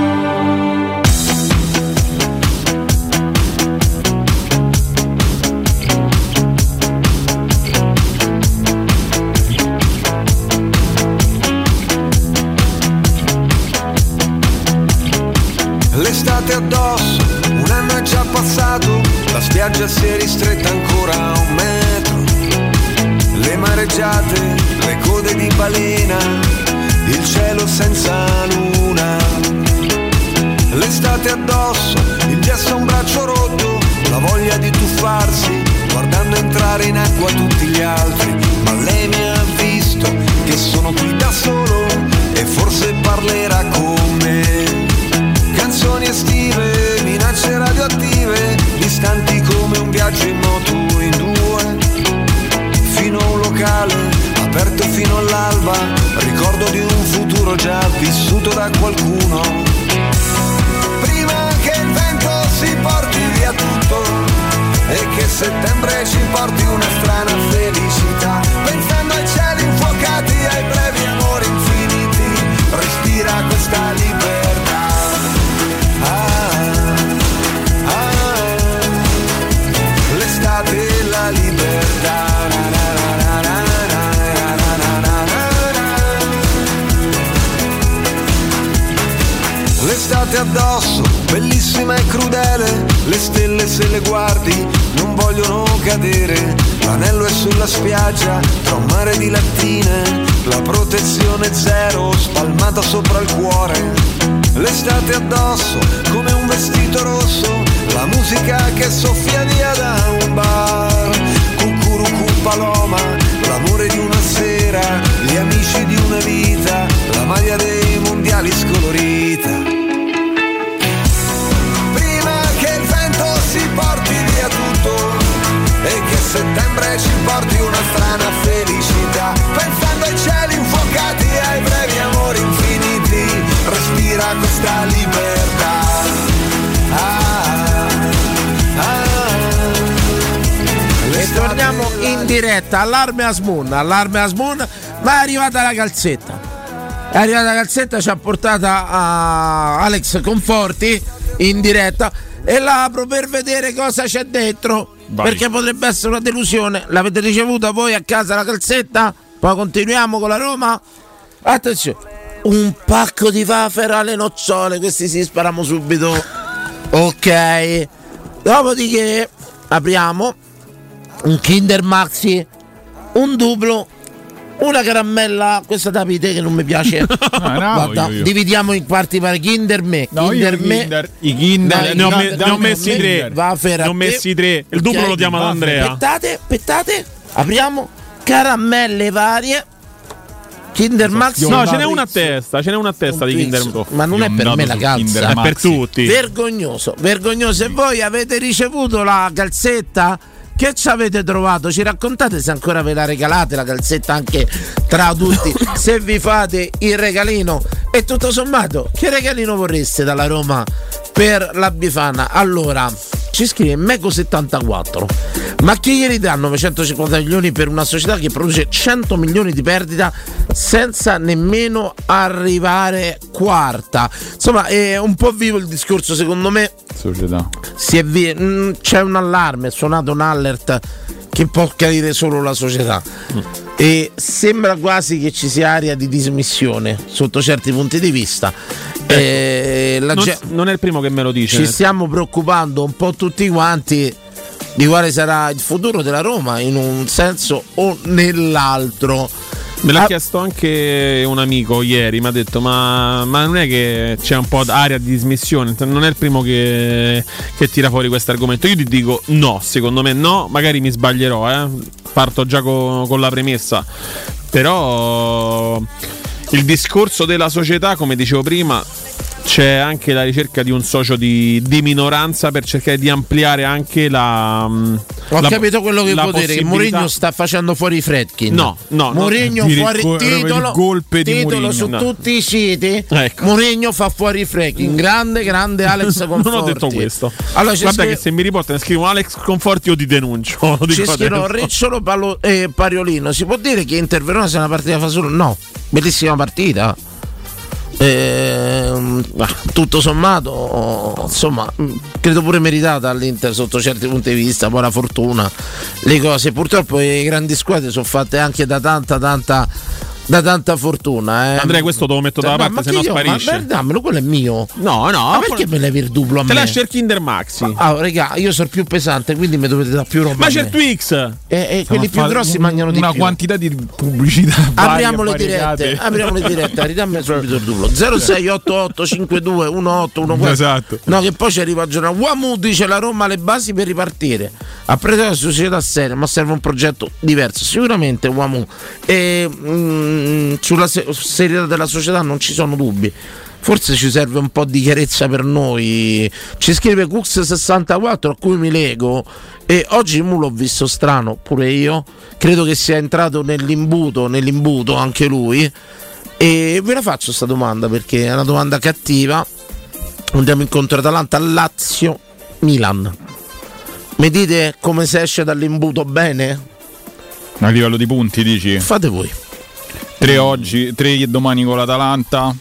L'estate addosso, un anno è già passato, la spiaggia si è ristretta ancora a un metro. Le mareggiate, le code di balena, il cielo senza luna. L'estate addosso, il gesso a un braccio rotto, la voglia di tuffarsi, guardando entrare in acqua tutti gli altri. Ma lei mi ha visto che sono qui da solo e forse parlerà con me. Canzoni estive, minacce radioattive, distanti come un viaggio in moto in due. Fino a un locale, aperto fino all'alba, ricordo di un futuro già vissuto da qualcuno. Prima che il vento si porti via tutto e che settembre ci porti una strana felicità, pensando ai cieli infuocati, ai brevi amori infiniti, respira questa libertà. L'estate addosso, bellissima e crudele, le stelle se le guardi non vogliono cadere, l'anello è sulla spiaggia, tra un mare di lattine, la protezione zero spalmata sopra il cuore. L'estate addosso, come un vestito rosso, la musica che soffia via da un bar. Paloma, l'amore di una sera, gli amici di una vita, la maglia dei mondiali scolorita. Prima che il vento si porti via tutto e che settembre ci porti una strana felicità, pensando ai cieli infuocati e ai brevi amori infiniti, respira questa libertà. Ah, torniamo in diretta, allarme Asmun, allarme Asmun, ma è arrivata la calzetta. È arrivata la calzetta, ci ha portata a Alex Conforti in diretta e la apro per vedere cosa c'è dentro. Vai. Perché potrebbe essere una delusione. L'avete ricevuta voi a casa la calzetta? Poi continuiamo con la Roma. Attenzione, un pacco di wafer alle nocciole, questi si sparamo subito. Ok. Dopodiché apriamo un Kinder Maxi, un duplo, una caramella, questa da vite che non mi piace. bravo, Guarda, io, io. dividiamo in parti pari Kinder me, No, Kinder me. Kinder- i Kinder- ne ho, me- ne ho messi tre. Wafer a Ne ho messi tre. Il duplo lo wafer. Andrea. Aspettate, aspettate, apriamo caramelle varie. Kinder Maxi. No, ce n'è una a testa, ce n'è una a testa di Kinder Ma non è per me la calza. È per tutti. Vergognoso, vergognoso. E voi avete ricevuto la calzetta? Che ci avete trovato? Ci raccontate se ancora ve la regalate la calzetta anche tra adulti? se vi fate il regalino. E tutto sommato, che regalino vorreste dalla Roma per la Bifana? Allora, ci scrive Meco74. Ma che gli danno 950 milioni per una società che produce 100 milioni di perdita senza nemmeno arrivare quarta? Insomma, è un po' vivo il discorso, secondo me Società. si è vi- mm, c'è un allarme, è suonato un alert che può capire solo la società. E sembra quasi che ci sia aria di dismissione sotto certi punti di vista. E la non, ge- non è il primo che me lo dice. ci stiamo preoccupando un po' tutti quanti di quale sarà il futuro della Roma in un senso o nell'altro. Me l'ha Ah, chiesto anche un amico ieri, mi ha detto ma, ma non è che c'è un po' d'aria di dismissione, non è il primo che, che tira fuori questo argomento. Io ti dico no, secondo me no, magari mi sbaglierò, eh. parto già co- con la premessa, però il discorso della società, come dicevo prima, c'è anche la ricerca di un socio di, di minoranza per cercare di ampliare anche la... Ho la- capito quello che vuol dire, che Mourinho sta facendo fuori i Fredkin. No, no, no. Mourinho il fuori il titolo, golpe di titolo Mourinho. su No. tutti i siti. Ecco. Mourinho fa fuori i Fredkin. Grande, grande Alex Conforti. non ho detto questo. Allora, Guarda scrive- che se mi riportano e scrivono Alex Conforti io ti denuncio. Ci scrivono. Ricciolo Palo- eh, Pariolino. Si può dire che Inter Verona sia una partita fa solo? No, bellissima partita. Ma tutto sommato, insomma, mh, credo pure meritata all'Inter sotto certi punti di vista. La fortuna, le cose. Purtroppo le grandi squadre sono fatte anche da tanta, tanta da tanta fortuna. Eh. Andrea, questo te lo metto dalla No, parte, ma se no sparisce. Ma dammelo, quello è mio. No, no. Ma perché me levi il duplo a Te me? lascia il Kinder Maxi. Ah, raga, io sono più pesante, quindi mi dovete dare più roba. Ma a c'è il Twix! E, e quelli più grossi un- mangiano di una più. quantità di pubblicità. Apriamo le dirette, apriamo le dirette, ridammi subito il duplo 0688 52 1814 Esatto. No, che poi ci arriva il giornale. Uamu dice la Roma le basi per ripartire. Ha preso la società seria, ma serve un progetto diverso. Sicuramente Uamu. E mm, sulla se- serietà della società non ci sono dubbi. Forse ci serve un po' di chiarezza per noi. Ci scrive Cux64 a cui mi lego. E oggi mu l'ho visto strano, pure io. Credo che sia entrato nell'imbuto, nell'imbuto anche lui. E ve la faccio questa domanda perché è una domanda cattiva. Andiamo incontro Atalanta, Lazio, Milan. Mi dite come si esce dall'imbuto bene? A livello di punti dici? Fate voi. Tre oggi, tre domani con l'Atalanta.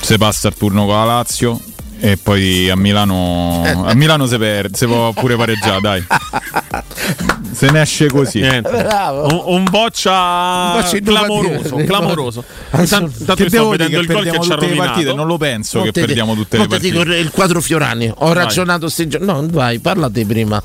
Se passa il turno con la Lazio. E poi a Milano. A Milano si perde, si può pure pareggiare, dai. Se ne esce così. Un, un boccia, Un boccia clamoroso, clamoroso. Io sto vedendo il gol che perdiamo ci ha tutte le rovinato. partite? Non lo penso Non che te- perdiamo tutte le te dico partite. il quadro Fiorani. Ho ragionato sti giorni. No, vai, parla te prima.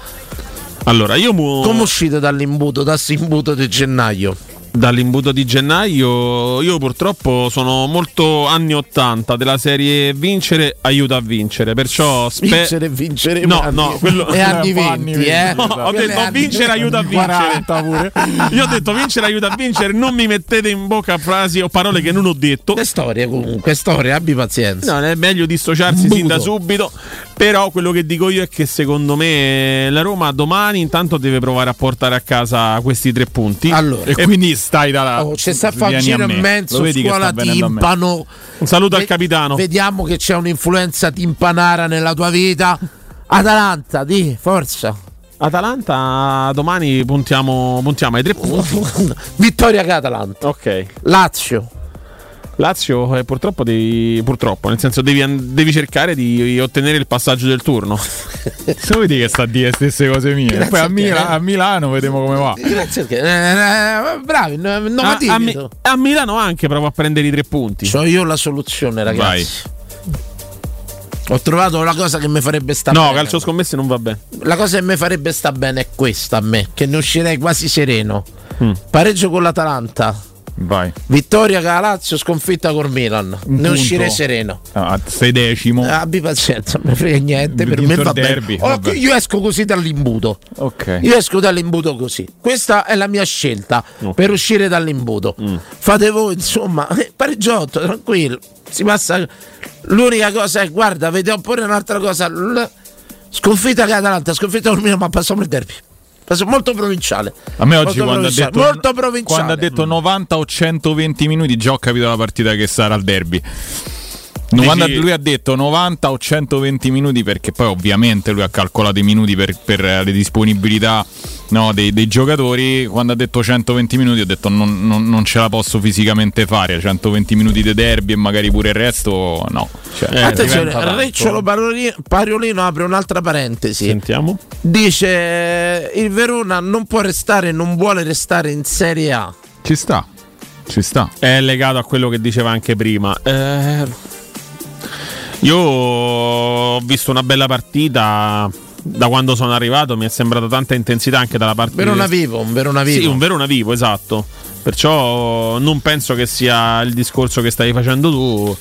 Allora, io mu- Come uscite dall'imbuto, da imbuto di gennaio? Dall'imbuto di gennaio io purtroppo sono molto anni 80 della serie vincere aiuta a vincere perciò spe- Vincere e vincere. No, anni- no, quello- è anni Un po' anni 20, eh. No, ho detto anni- vincere aiuta a vincere 40 pure. io ho detto vincere aiuta a vincere non mi mettete in bocca frasi o parole che non ho detto È storia comunque, è storia, abbi pazienza. No, è meglio dissociarsi sin da subito. Però quello che dico io è che secondo me la Roma domani intanto deve provare a portare a casa questi tre punti. Allora, E quindi stai da Oh, c'è sta a fare un vieni a giro me. in mezzo, scuola timpano. Un saluto al Ve- capitano. Vediamo che c'è un'influenza timpanara nella tua vita. Atalanta, di forza. Atalanta domani puntiamo, puntiamo ai tre punti. Vittoria che Atalanta. Ok. Lazio. Lazio eh, purtroppo devi, purtroppo, nel senso devi, devi cercare di ottenere il passaggio del turno. Se vedi che sta a dire le stesse cose mie. Grazie Poi a, Mila- eh. a Milano vediamo come va. Grazie. che- eh, eh, bravi, no- A, a Mi- a Milano anche provo a prendere i tre punti. C'ho io la soluzione, ragazzi. Ho trovato la cosa che mi farebbe sta No, bene. calcio scommesse non va bene. La cosa che mi farebbe sta bene è questa a me, che ne uscirei quasi sereno. Mm. Pareggio con l'Atalanta. Vai. Vittoria la Lazio, sconfitta col Milan. ne punto. uscirei sereno. Ah, sei decimo. Abbi pazienza, non mi frega niente. Per Vinto me va derby, bene. Oh, vabbè. io esco così dall'imbuto. Ok. Io esco dall'imbuto così. Questa è la mia scelta per uscire dall'imbuto. Mm. Fate voi, insomma, eh, pareggiotto, tranquillo. Si passa. L'unica cosa è, guarda, vediamo pure un'altra cosa. Sconfitta che Atalanta, sconfitta col Milan, ma passiamo il derby. Molto provinciale. A me oggi quando ha, detto, molto provinciale. quando ha detto 90 o 120 minuti già ho capito la partita che sarà il derby. No, Dici- quando lui ha detto 90 o 120 minuti perché poi ovviamente lui ha calcolato i minuti per, per le disponibilità no, dei, dei giocatori quando ha detto 120 minuti ho detto non, non- non ce la posso fisicamente fare 120 minuti di derby e magari pure il resto no Cioè, diventa Attenzione, Paroli- Pariolino apre un'altra parentesi. Sentiamo. Dice il Verona non può restare, non vuole restare in Serie A. ci sta ci sta È legato a quello che diceva anche prima. Eh, io ho visto una bella partita. Da quando sono arrivato mi è sembrata tanta intensità anche dalla parte Verona vivo, un Verona vivo. Sì, un Verona vivo, esatto. Perciò non penso che sia il discorso che stai facendo tu.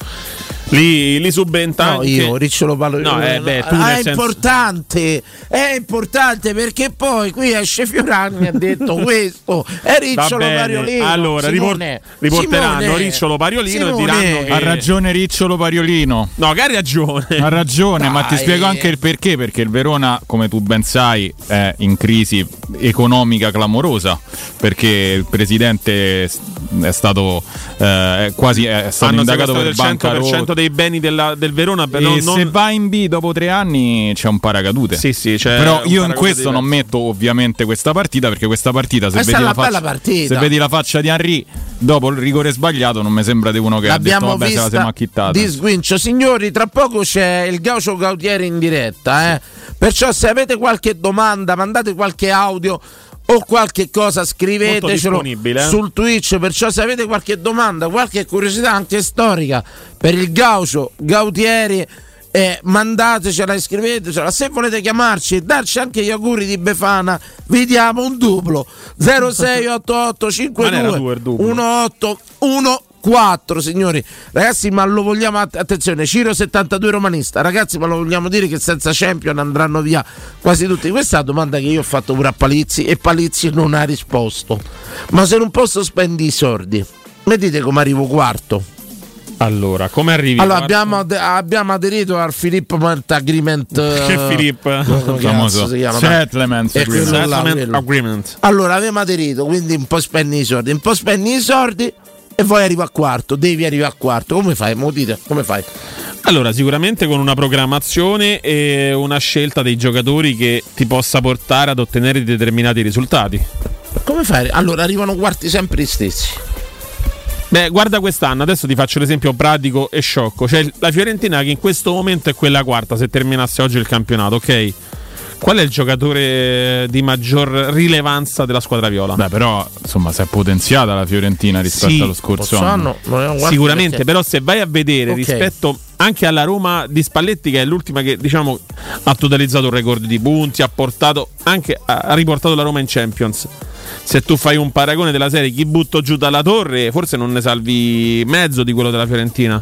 Lì, lì subentra No, io Ricciolo Palo- No, eh, beh, tu Ah, è senso- importante, è importante perché poi qui esce Fiorani ha detto questo, è Ricciolo Pariolino. Allora, Simone, ripor- riporteranno Simone, Ricciolo Pariolino Simone. e diranno che ha ragione Ricciolo Pariolino No, che ha ragione. Ha ragione, ma ti Dai. spiego anche il perché. Perché il Verona, come tu ben sai, è in crisi economica clamorosa. Perché il presidente è stato eh, quasi è stato Hanno indagato per il 100% bancarotta. Dei beni della- del Verona però non... se va in B dopo tre anni c'è un paracadute. Sì, sì, c'è Però io in questo non metto ovviamente questa partita perché questa partita se, vedi è la, faccia, partita. se vedi la faccia di Henry dopo il rigore sbagliato non mi sembra di uno che ha detto L'abbiamo vabbè se la siamo acchittata. di sguincio. Signori, tra poco c'è il Gaucio Gautieri in diretta. eh. Perciò se avete qualche domanda, mandate qualche audio o qualche cosa scrivetecelo sul Twitch, perciò se avete qualche domanda, qualche curiosità anche storica per il Gaucio Gautieri eh, mandatecela, iscrivetecela. Se volete chiamarci e darci anche gli auguri di Befana, vi diamo un duplo. 0688 52 4, signori. Ragazzi, ma lo vogliamo attenzione, Ciro 72 romanista. Ragazzi, ma lo vogliamo dire che senza Champion andranno via quasi tutti. Questa è la domanda che io ho fatto pure a Palizzi e Palizzi non ha risposto. Ma se non posso spendi i soldi, vedete come arrivo quarto. Allora, come arrivi? Allora, abbiamo, ad- abbiamo, aderito al Filippo Mart Agreement. Che Filippo? Eh, no, Settlement, Settlement Agreement. Allora, abbiamo aderito, quindi un po' spendi i soldi, un po' spendi i soldi e poi arriva a quarto, devi arrivare a quarto. Come fai? Mo dite, come fai? Allora, sicuramente con una programmazione e una scelta dei giocatori che ti possa portare ad ottenere determinati risultati. Come fai? Allora arrivano quarti sempre gli stessi. Beh, guarda quest'anno, adesso ti faccio l'esempio pratico e sciocco. C'è la Fiorentina che in questo momento è quella quarta se terminasse oggi il campionato, ok? Qual è il giocatore di maggior rilevanza della squadra viola? Beh, però insomma si è potenziata la Fiorentina rispetto Sì, allo scorso anno. anno? Non è un quarto Sicuramente, perché- però se vai a vedere Ok. rispetto anche alla Roma di Spalletti, che è l'ultima che diciamo ha totalizzato un record di punti, ha portato anche ha riportato la Roma in Champions. Se tu fai un paragone della serie chi butto giù dalla torre, forse non ne salvi mezzo di quello della Fiorentina.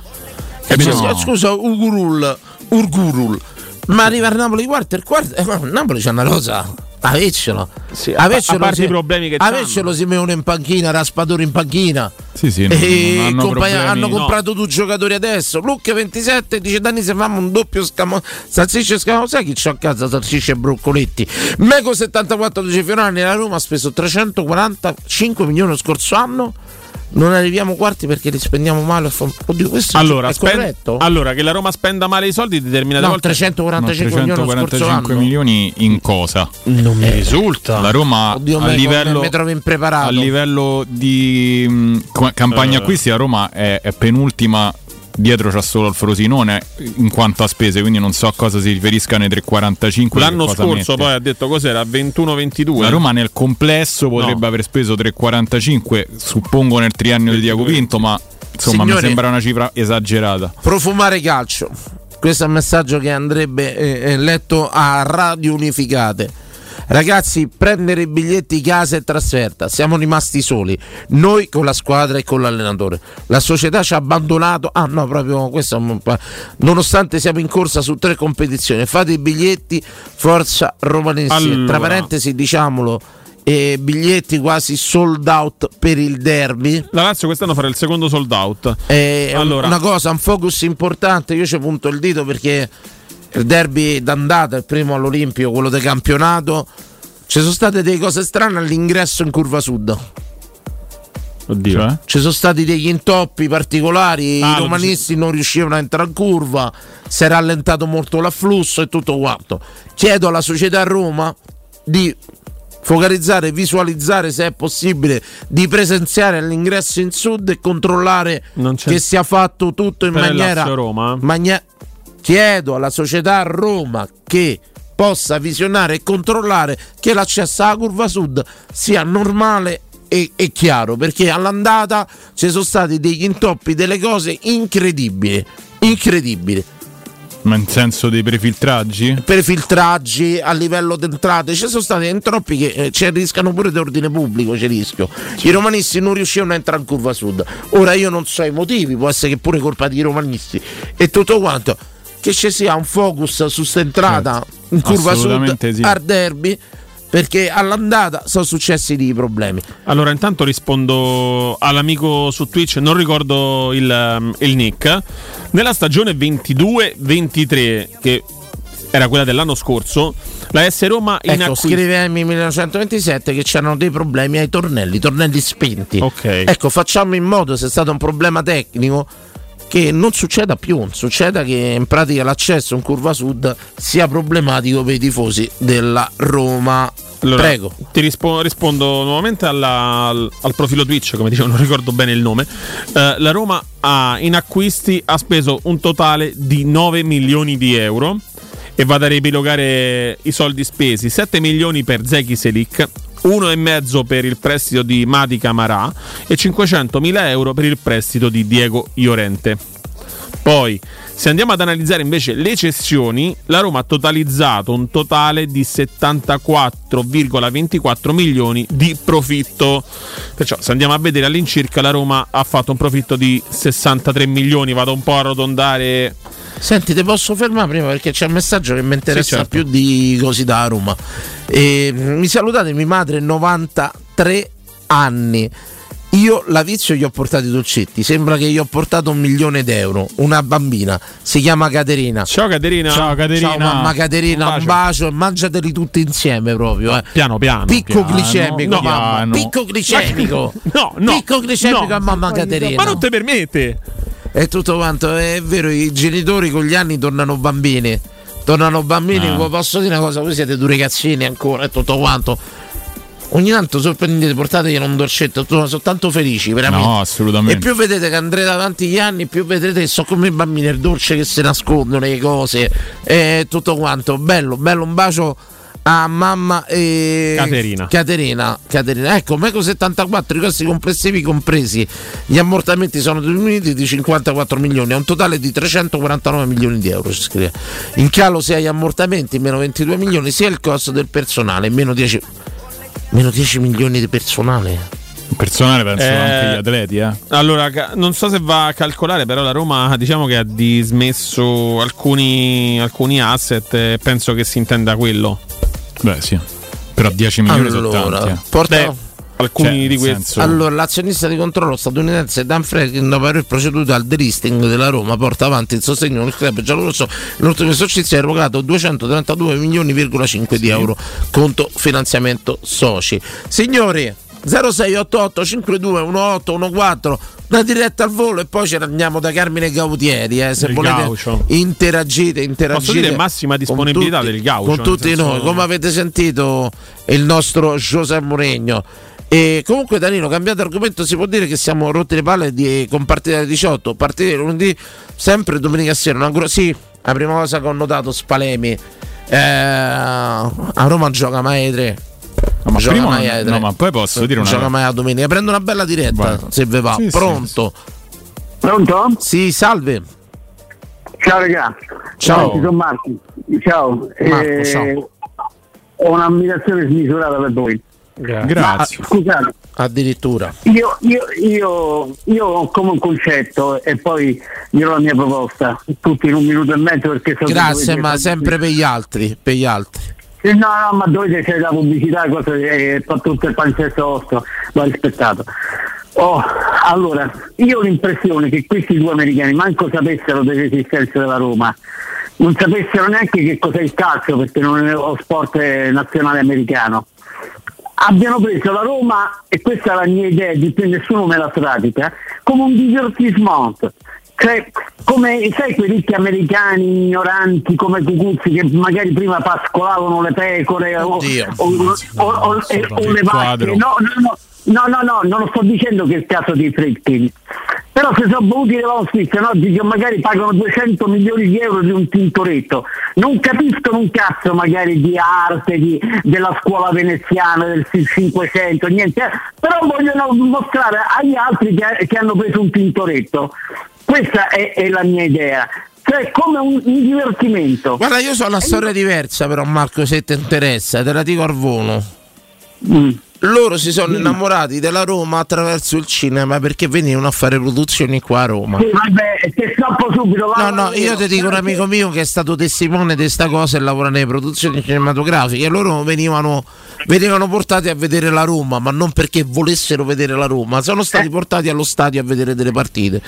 Capito? Cioè, Scusa, Ugurul, Urgurul. Ma arriva a Napoli quarto e quarto. Eh, ma Napoli c'è una cosa. Avecelo. Sì, a- a parte i problemi che Avecelo Simeone in panchina, Raspadori in panchina. Sì, sì, e hanno problemi. hanno No. comprato due giocatori adesso. Luca 27 dice Dani se facciamo un doppio scamo salsicce e scamo sai chi c'ho a casa salsicce e broccoletti. Meco 74 dice Fiorani la Roma ha speso 345 milioni lo scorso anno. Non arriviamo quarti perché li spendiamo male. Oddio, questo Allora, è spend- corretto? allora, che la Roma spenda male i soldi determinate No, volte 345 milioni lo scorso 345 anno. milioni in cosa? Non mi risulta. La Roma Oddio, a me- livello, mi trovo impreparato. a livello di mh, co- campagna Eh. acquisti la Roma è, è penultima dietro c'ha solo il Frosinone in quanto a spese quindi non so a cosa si riferisca nei 3,45 L'anno scorso mette. poi ha detto cos'era 21-22. la Roma nel complesso potrebbe No. aver speso 3,45 suppongo nel triennio di Diaco Pinto ma insomma Signori- mi sembra una cifra esagerata Profumare calcio. Questo è un messaggio che andrebbe eh, eh, letto a radio unificate. Ragazzi, prendere i biglietti casa e trasferta. Siamo rimasti soli. Noi con la squadra e con l'allenatore. La società ci ha abbandonato. Ah, no, proprio questo. Nonostante siamo in corsa su tre competizioni, fate i biglietti. Forza Romanesi. Allora. Tra parentesi, diciamolo. eh, biglietti quasi sold out per il derby. La Lazio quest'anno farà il secondo sold out. Eh, Allora. una cosa, un focus importante, io ci punto il dito perché il derby d'andata, il primo all'Olimpio, quello del campionato, ci sono state delle cose strane all'ingresso in curva sud. Oddio. Cioè? Ci sono stati degli intoppi particolari, Ah, i romanisti non riuscivano a entrare in curva, si è rallentato molto l'afflusso e tutto quanto. Chiedo alla società Roma di focalizzare, visualizzare se è possibile, di presenziare all'ingresso in sud e controllare che sia fatto tutto in Per maniera... Lazio-Roma? magna- chiedo alla società Roma che possa visionare e controllare che l'accesso alla curva sud sia normale e, e chiaro perché all'andata ci sono stati degli intoppi delle cose incredibili incredibili. Ma in senso dei prefiltraggi? per filtraggi a livello di entrate ci sono stati intoppi che eh, ci rischiano pure di ordine pubblico c'è rischio. I romanisti non riuscivano a entrare in curva sud. Ora io non so i motivi può essere che pure colpa dei romanisti e tutto quanto che ci sia un focus su sta entrata in curva sud sì. al derby perché all'andata sono successi dei problemi Allora, intanto rispondo all'amico su Twitch, non ricordo il, um, il nick. Nella stagione 22-23, che era quella dell'anno scorso, la S Roma in ecco acquisto. scrivemi 1927 che c'erano dei problemi ai tornelli tornelli spenti Ok. ecco facciamo in modo se è stato un problema tecnico che non succeda più succeda che in pratica l'accesso in curva sud sia problematico per i tifosi della Roma Allora, prego Ti rispo- rispondo nuovamente alla- al, al profilo Twitch, come dicevo, non ricordo bene il nome. Eh, la Roma ha in acquisti ha speso un totale di 9 milioni di euro e vado a riepilogare i soldi spesi. 7 milioni per Zeki Selic, 1,5 per il prestito di Mati Camarà e 500.000 euro per il prestito di Diego Iorente. Poi, se andiamo ad analizzare invece le cessioni, la Roma ha totalizzato un totale di 74,24 milioni di profitto. Perciò, se andiamo a vedere all'incirca, la Roma ha fatto un profitto di 63 milioni. Vado un po' a arrotondare. Senti, ti posso fermare prima perché c'è un messaggio che mi interessa Sì, certo. più di così da Roma. E, mi salutate, mia madre, 93 anni. Io la vizio gli ho portato i dolcetti. Sembra che gli ho portato un milione d'euro. Una bambina si chiama Caterina. Ciao Caterina. Ciao, Caterina. Ciao mamma Caterina, Un un bacio. e mangiateli tutti insieme proprio. Eh. Piano piano. Picco piano. glicemico, No, mamma. piano. Picco glicemico. No, no. Picco glicemico no. a mamma Caterina. Ma non ti permette. E tutto quanto, è vero, i genitori con gli anni tornano bambini. Tornano bambini, Ah. vi posso dire una cosa, voi siete due ragazzini ancora e tutto quanto. Ogni tanto sorprendete, portategli un dolcetto, sono soltanto felici, veramente. No, assolutamente. E più vedete che andrete avanti gli anni, più vedrete che sono come i bambini, il dolce che si nascondono, le cose e tutto quanto. Bello, bello, un bacio a mamma e Caterina. Caterina, Caterina. Ecco, Meco 74, i costi complessivi compresi. Gli ammortamenti sono diminuiti di 54 milioni, a un totale di 349 milioni di euro. Si scrive. In calo sia gli ammortamenti, meno 22 milioni, sia il costo del personale, meno 10, meno 10 milioni di personale. Personale penso Eh, anche gli atleti, eh. Allora, non so se va a calcolare, però la Roma diciamo che ha dismesso alcuni, alcuni asset e penso che si intenda quello. Beh, sì. Però 10 milioni sono Allora, tanti. eh. porta- Beh, alcuni Cioè, di questi. senso- Allora, l'azionista di controllo statunitense Dan Franklin, dopo aver proceduto al delisting della Roma, porta avanti il sostegno del club giallorosso. L'ultimo esercizio ha erogato 232 milioni,5 di euro conto finanziamento soci. Signori, 0688 52 1814 una diretta al volo e poi ce ne andiamo da Carmine Gautieri eh, se Il volete Gaucho. interagite interagite Posso dire massima disponibilità tutti- del Gaucho, con tutti senso- noi come avete sentito il nostro José Mourinho e comunque Danilo cambiato argomento si può dire che siamo rotti le palle di, con partita alle 18 partita lunedì sempre domenica sera una sì la prima cosa che ho notato Spalemi eh, a Roma gioca mai alle 3 No, ma gioca prima- mai alle no, ma poi posso dire una gioca cosa. mai la domenica prendo una bella diretta Vai. se ve va Sì, sì, pronto Pronto? sì salve Ciao ragazzi. Ciao. sono Marco. Ciao. Marco, Eh, ciao. Ho un'ammirazione smisurata per voi. Grazie. Ma, scusate, addirittura. Io, io, io, io ho come un concetto e poi dirò la mia proposta, tutti in un minuto e mezzo perché so che grazie ma sempre per gli altri per gli altri. Eh, No, no, ma dovete fare la pubblicità, cosa fa tutto il palinsesto vostro, va rispettato. Oh, allora, io ho l'impressione che questi due americani manco sapessero dell'esistenza della Roma, non sapessero neanche che cos'è il calcio perché non è lo sport eh, nazionale americano. Abbiano preso la Roma, e questa è la mia idea, di cui nessuno me la pratica, come un divertissement. Cioè, come sai quei ricchi americani ignoranti come Cucuzzi che magari prima pascolavano le pecore o, Oddio. o- o- o- o- le vacche? No, no, no, no, no, no, non lo sto dicendo che è il caso dei Fritkin. Però se sono voluti le vostre no, che magari pagano 200 milioni di euro di un tintoretto, non capiscono un cazzo magari di arte, di- della scuola veneziana, del 500, niente, però vogliono mostrare agli altri che, che hanno preso un tintoretto. Questa è, è la mia idea. Cioè come un, un divertimento. Guarda, io so una storia diversa, però, Marco, se ti interessa, te la dico al volo. Mm. Loro si sono innamorati della Roma attraverso il cinema perché venivano a fare produzioni qua a Roma. Sì, vabbè, ti stoppo subito. No, no, io ti dico un amico mio che è stato testimone di questa cosa e lavora nelle produzioni cinematografiche. Loro venivano, venivano portati a vedere la Roma, ma non perché volessero vedere la Roma, sono stati portati allo stadio a vedere delle partite.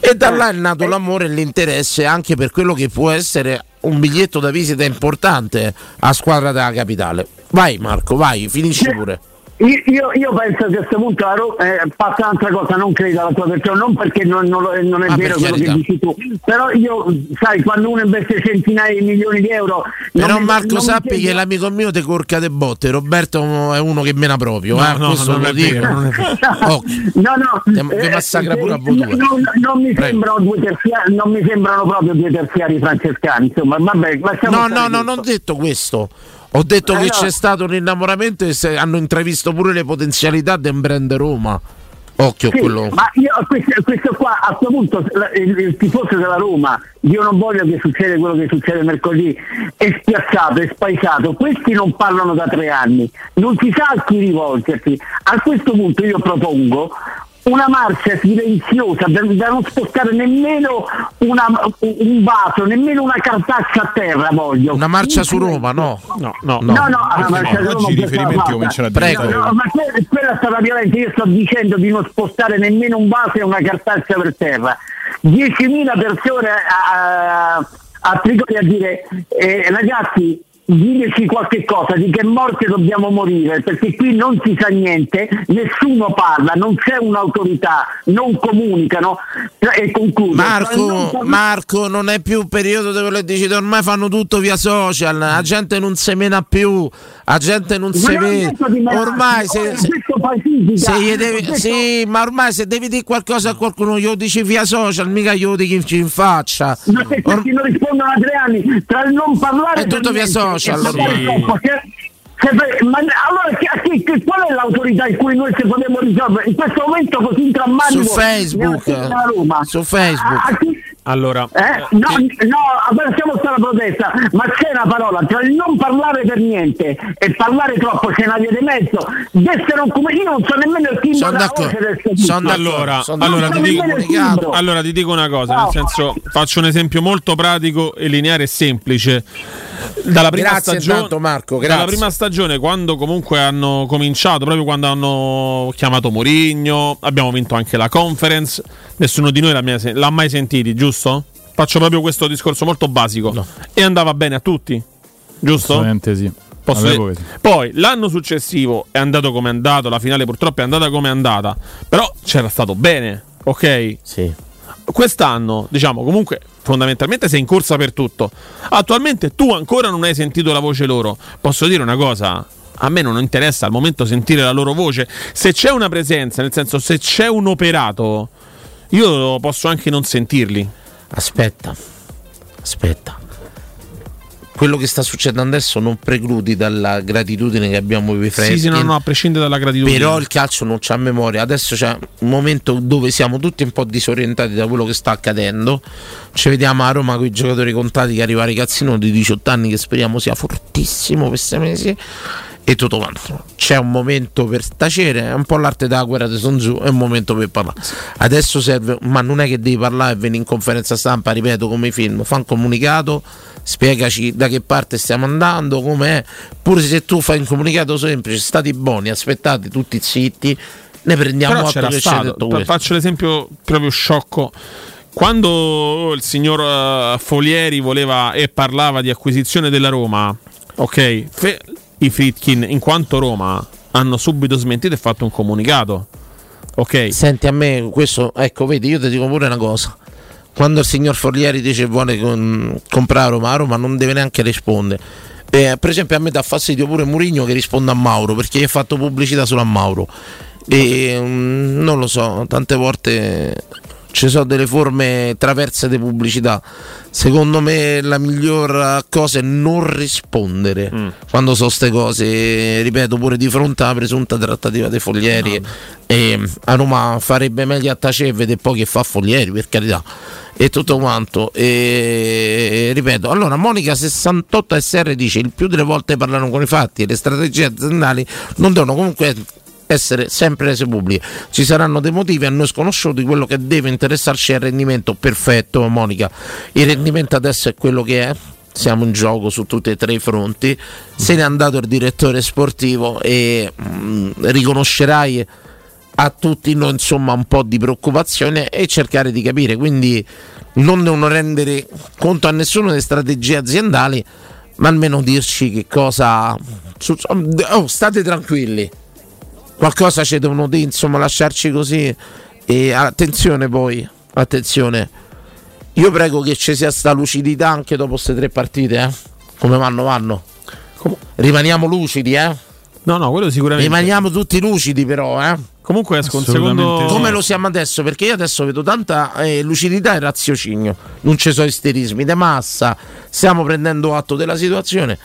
E da là è nato l'amore e l'interesse anche per quello che può essere un biglietto da visita importante a squadra della capitale. Vai Marco, vai, finisci pure. Io, io- io penso che a questo punto la Ro- eh, passa un'altra cosa, non credo alla tua versione, non perché non, non lo- non è Ah, vero quello che carità. dici tu, però io, sai, quando uno investe centinaia di milioni di euro... non Però mi- Marco mi sappi che l'amico mio te corca de botte, Roberto è uno che mena proprio, No, eh, no, questo non lo dico. vero, non. Oh, No, no, vi massacra pure a voi due. non, non mi Prego. sembrano due terziari, non mi sembrano proprio due terziari francescani, insomma, vabbè, lasciamo No, no, no, non ho detto questo. Ho detto Eh, che no. c'è stato un innamoramento e se- hanno intravisto pure le potenzialità del brand Roma. Occhio Sì, quello. ma io questo, questo qua a questo punto il, il tifoso della Roma io non voglio che succeda quello che succede mercoledì è spiazzato, è spaesato questi non parlano da tre anni non si sa a chi rivolgersi a questo punto io propongo una marcia silenziosa da, da non spostare nemmeno una- un vaso nemmeno una cartaccia a terra voglio Una marcia su Roma, no. No, no, No, no, alla marcia di Roma oggi i riferimenti cominciano a Prego. diventare... No, ma que- quella è stata violenza, io sto dicendo di non spostare nemmeno un vaso e una cartaccia per terra. 10.000 persone a, a, a Trigoria a dire eh, ragazzi diteci qualche cosa di che morte dobbiamo morire perché qui non si sa niente, nessuno parla, non c'è un'autorità, non comunicano e concludo. Marco, Marco, non è più un periodo dove le dici ormai fanno tutto via social, la gente non semena più, la gente non si vede. Ormai se, se- se gli devi, detto- sì, ma ormai se devi dire qualcosa a qualcuno glielo dici via social, mica glielo dici in faccia. Ma se questi non rispondono a tre anni tra il non parlare È tutto via niente social, sì. ma allora che- che- qual è l'autorità in cui noi ci potremmo risolvere in questo momento così drammatico Su Facebook, su Facebook. A- a chi- Allora, eh? No, no, lasciamo stare la protesta, ma c'è una parola tra il non parlare per niente e parlare troppo, c'è una via di mezzo. Essere un come io non so nemmeno il timbro Sono della d'accordo, voce del servizio. sono d'accordo, allora, sono allora, ti dico, allora ti dico una cosa, No. nel senso faccio un esempio molto pratico e lineare e semplice. Dalla prima, Grazie stagione, intanto, Marco, dalla grazie. prima stagione, quando comunque hanno cominciato, proprio quando hanno chiamato Mourinho, abbiamo vinto anche la conference. Nessuno di noi l'ha, mai- l'ha mai sentito, giusto? Faccio proprio questo discorso molto basico. E andava bene a tutti, giusto? Assolutamente sì. Posso. Poi l'anno successivo è andato come è andato, la finale purtroppo è andata come è andata, però c'era stato bene, ok? Sì. Quest'anno, diciamo, comunque fondamentalmente sei in corsa per tutto. Attualmente tu ancora non hai sentito la voce loro. Posso dire una cosa? A me non interessa al momento sentire la loro voce. Se c'è una presenza, nel senso se c'è un operato, io posso anche non sentirli. Aspetta, aspetta. Quello che sta succedendo adesso non precludi dalla gratitudine che abbiamo per i freschi. Sì, sì, no, no, a prescindere dalla gratitudine. Però il calcio non c'ha memoria. Adesso c'è un momento dove siamo tutti un po' disorientati da quello che sta accadendo. Ci vediamo a Roma con i giocatori contati che arriva ragazzino di 18 anni che speriamo sia fortissimo per sei mesi. E tutto quanto. C'è un momento per tacere, è un po' l'arte della guerra di Sun Tzu, è un momento per parlare. Adesso serve, ma non è che devi parlare e venire in conferenza stampa, ripeto, come i film, fa un comunicato, spiegaci da che parte stiamo andando, com'è. Pure se tu fai un comunicato semplice, state buoni, aspettate tutti zitti, ne prendiamo Però atto che c'è stato, questo. faccio l'esempio proprio sciocco. Quando il signor eh, Folieri voleva e parlava di acquisizione della Roma, ok, fe- i Fritkin in quanto Roma hanno subito smentito e fatto un comunicato. Ok. Senti a me questo, ecco, vedi, io ti dico pure una cosa. Quando il signor Forlieri dice vuole con- comprare Roma, Roma non deve neanche rispondere. Eh, per esempio a me dà fastidio pure Murigno che risponde a Mauro perché gli ha fatto pubblicità solo a Mauro. E mm, non lo so, tante volte ci sono delle forme traverse di pubblicità. Secondo me la miglior cosa è non rispondere quando so queste cose, ripeto, pure di fronte alla presunta trattativa dei foglieri. E a Roma farebbe meglio a tacere e vedere poi che fa foglieri, per carità. E tutto quanto. E ripeto, allora Monica 68 SR dice il più delle volte parlano con i fatti e le strategie aziendali non devono comunque essere sempre rese pubbliche. Ci saranno dei motivi a noi sconosciuti, quello che deve interessarci è il rendimento perfetto, Monica. Il rendimento adesso è quello che è. Siamo in gioco su tutti e tre i fronti. Se n'è andato il direttore sportivo e mm, riconoscerai a tutti noi insomma un po' di preoccupazione e cercare di capire. Quindi non devono rendere conto a nessuno delle strategie aziendali, ma almeno dirci che cosa. Oh, state tranquilli qualcosa ci devono dire, insomma, lasciarci così. E attenzione poi, attenzione. Io prego che ci sia sta lucidità anche dopo queste tre partite, eh. Come vanno, vanno. Rimaniamo lucidi, eh. No, no, quello sicuramente. Rimaniamo tutti lucidi, però, eh. Comunque esco un secondo. Come lo siamo adesso? Perché io adesso vedo tanta eh, lucidità e raziocinio. Non ci sono isterismi di massa. Stiamo prendendo atto della situazione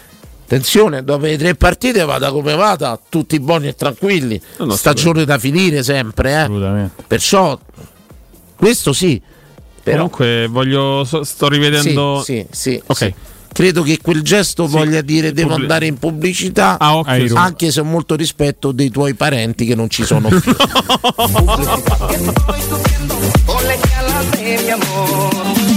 Attenzione, dopo le tre partite vada come vada, tutti buoni e tranquilli. No, no, Stagione da finire sempre, eh. Perciò questo sì. Però Comunque voglio sto rivedendo Sì, sì, sì, Ok. sì. Credo che quel gesto voglia dire devo Pubblic- andare in pubblicità, Ah, ok, sì. anche se ho molto rispetto dei tuoi parenti che non ci sono più.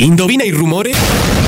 Indovina il rumore?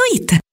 Mitä toi?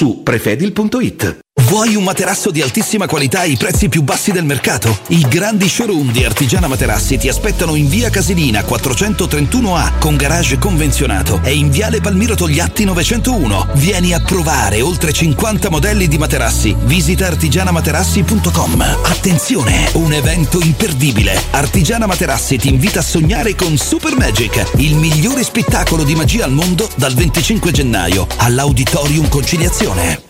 su prefedil.it. Vuoi un materasso di altissima qualità ai prezzi più bassi del mercato? I grandi showroom di Artigiana Materassi ti aspettano in via Casilina 431A con garage convenzionato e in viale Palmiro Togliatti 901. Vieni a provare oltre 50 modelli di materassi. Visita artigianamaterassi.com. Attenzione, un evento imperdibile. Artigiana Materassi ti invita a sognare con Super Magic, il migliore spettacolo di magia al mondo dal 25 gennaio all'Auditorium Conciliazione.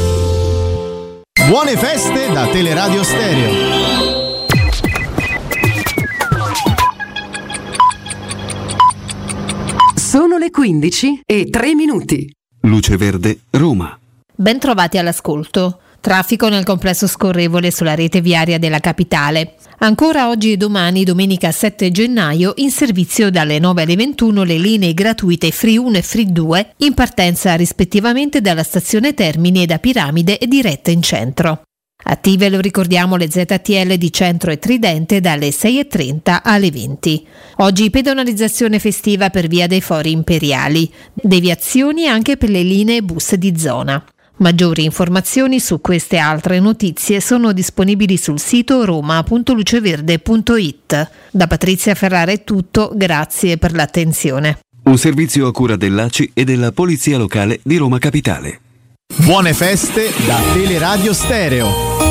Buone feste da Teleradio Stereo. Sono le 15 e 3 minuti. Luce Verde, Roma. Bentrovati all'ascolto. Traffico nel complesso scorrevole sulla rete viaria della capitale. Ancora oggi e domani, domenica 7 gennaio, in servizio dalle 9 alle 21 le linee gratuite Free 1 e Free 2, in partenza rispettivamente dalla stazione Termini e da Piramide e diretta in centro. Attive, lo ricordiamo, le ZTL di Centro e Tridente dalle 6.30 alle 20. Oggi pedonalizzazione festiva per via dei fori imperiali. Deviazioni anche per le linee bus di zona. Maggiori informazioni su queste altre notizie sono disponibili sul sito roma.luceverde.it. Da Patrizia Ferrara è tutto, grazie per l'attenzione. Un servizio a cura dell'ACI e della Polizia Locale di Roma Capitale. Buone feste da Teleradio Stereo.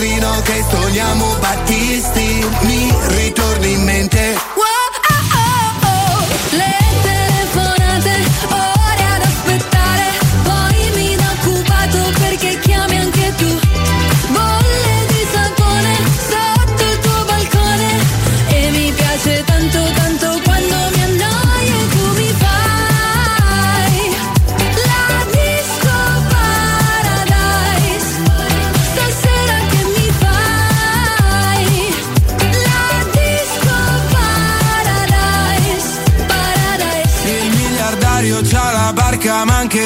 il finestrino che stoniamo Battisti. Mi ritorni in mente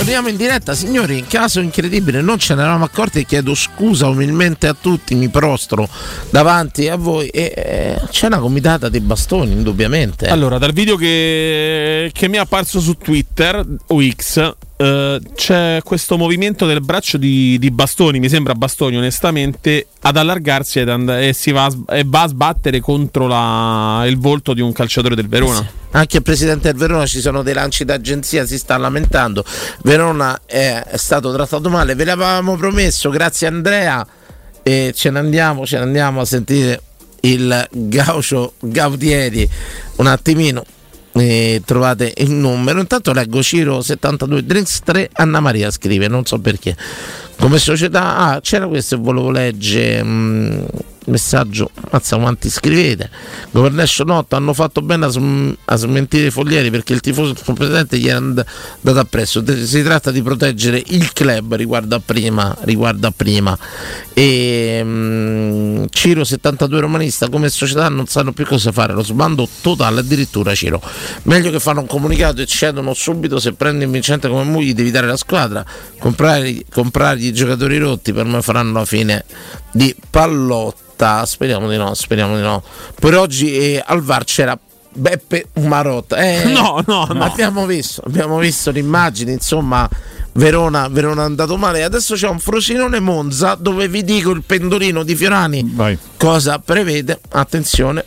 torniamo in diretta, signori. In caso incredibile, non ce ne eravamo accorti. Chiedo scusa umilmente a tutti. Mi prostro davanti a voi. E eh, c'è una comitata di bastoni, indubbiamente. Allora, dal video che, che mi è apparso su Twitter o X, eh, c'è questo movimento del braccio di, di bastoni, mi sembra bastoni onestamente, ad allargarsi ed and- e, va e va a sbattere contro la- il volto di un calciatore del Verona. Anche il presidente del Verona ci sono dei lanci d'agenzia, si sta lamentando. Verona è, è stato trattato male, ve l'avevamo promesso, grazie Andrea. E ce ne andiamo, ce ne andiamo a sentire il Gaucio Gaudieri un attimino. E trovate il numero. Intanto leggo Ciro 72 Drinks 3 Anna Maria scrive, non so perché. Come società, ah, c'era questo e volevo leggere. mm, messaggio, mazza quanti scrivete. Governation 8 hanno fatto bene a, sm- a smentire i foglieri perché il tifoso competente gli è and- andato appresso. Si tratta di proteggere il club riguardo a prima. Riguardo a prima. E mm, Ciro 72 romanista come società non sanno più cosa fare. Lo sbando totale addirittura Ciro. Meglio che fanno un comunicato e cedono subito. Se prendi vincente come Mugli devi dare la squadra. Comprare, comprare i giocatori rotti per me faranno la fine di pallotta. Speriamo di no, speriamo di no. Per oggi eh, al VAR c'era Beppe Marotta. Eh, No, no, no. Abbiamo visto, abbiamo visto l'immagine, insomma, Verona, Verona è andato male. Adesso c'è un Frosinone Monza dove vi dico il pendolino di Fiorani. Cosa prevede? Attenzione.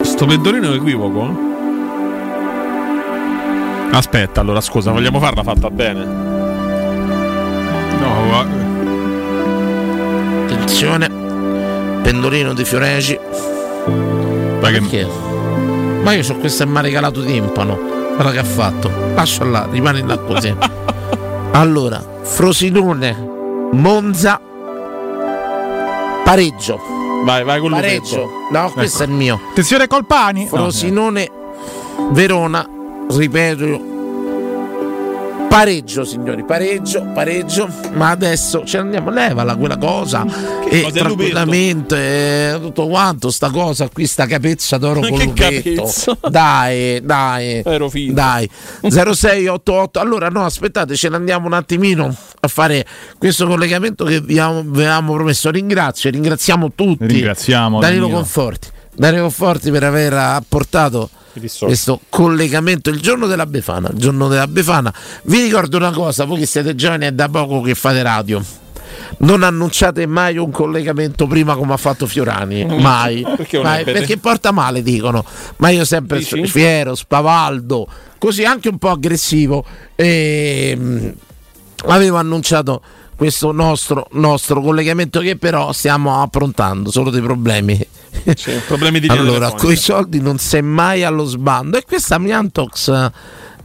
Sto pendolino è equivoco? Aspetta, allora scusa, vogliamo farla fatta bene? No, guarda. Attenzione. Pendolino di Fioreci. Ma che- Perché? Ma io so questo è maricalato timpano. Guarda che ha fatto. Lascia là, rimane là così. allora, Frosinone, Monza, pareggio. Vai, vai con Pareggio. No, questo Ecco. è il mio. Attenzione Colpani. Frosinone, Verona, ripeto. Pareggio, signori, pareggio, pareggio. Ma adesso ce ne andiamo, levala quella cosa. e cosa tranquillamente, eh, tutto quanto, sta cosa qui, sta capezza d'oro Ma con che lupetto. Dai, dai. Ero. Dai. 0688. Allora, no, aspettate, ce ne andiamo un attimino a fare questo collegamento che vi avevamo- promesso. Ringrazio, ringraziamo tutti. Ringraziamo, Danilo. Conforti. Danilo Conforti per aver apportato questo collegamento il giorno della Befana. Il giorno della Befana. Vi ricordo una cosa, voi che siete giovani è da poco che fate radio. Non annunciate mai un collegamento prima come ha fatto Fiorani, mai, Perché mai, perché porta male dicono, ma io sempre Dici? fiero, spavaldo, così anche un po' aggressivo e mm, avevo annunciato questo nostro, nostro collegamento che però stiamo approntando, solo dei problemi. Problemi di allora, con i soldi non sei mai allo sbando e questa Miantox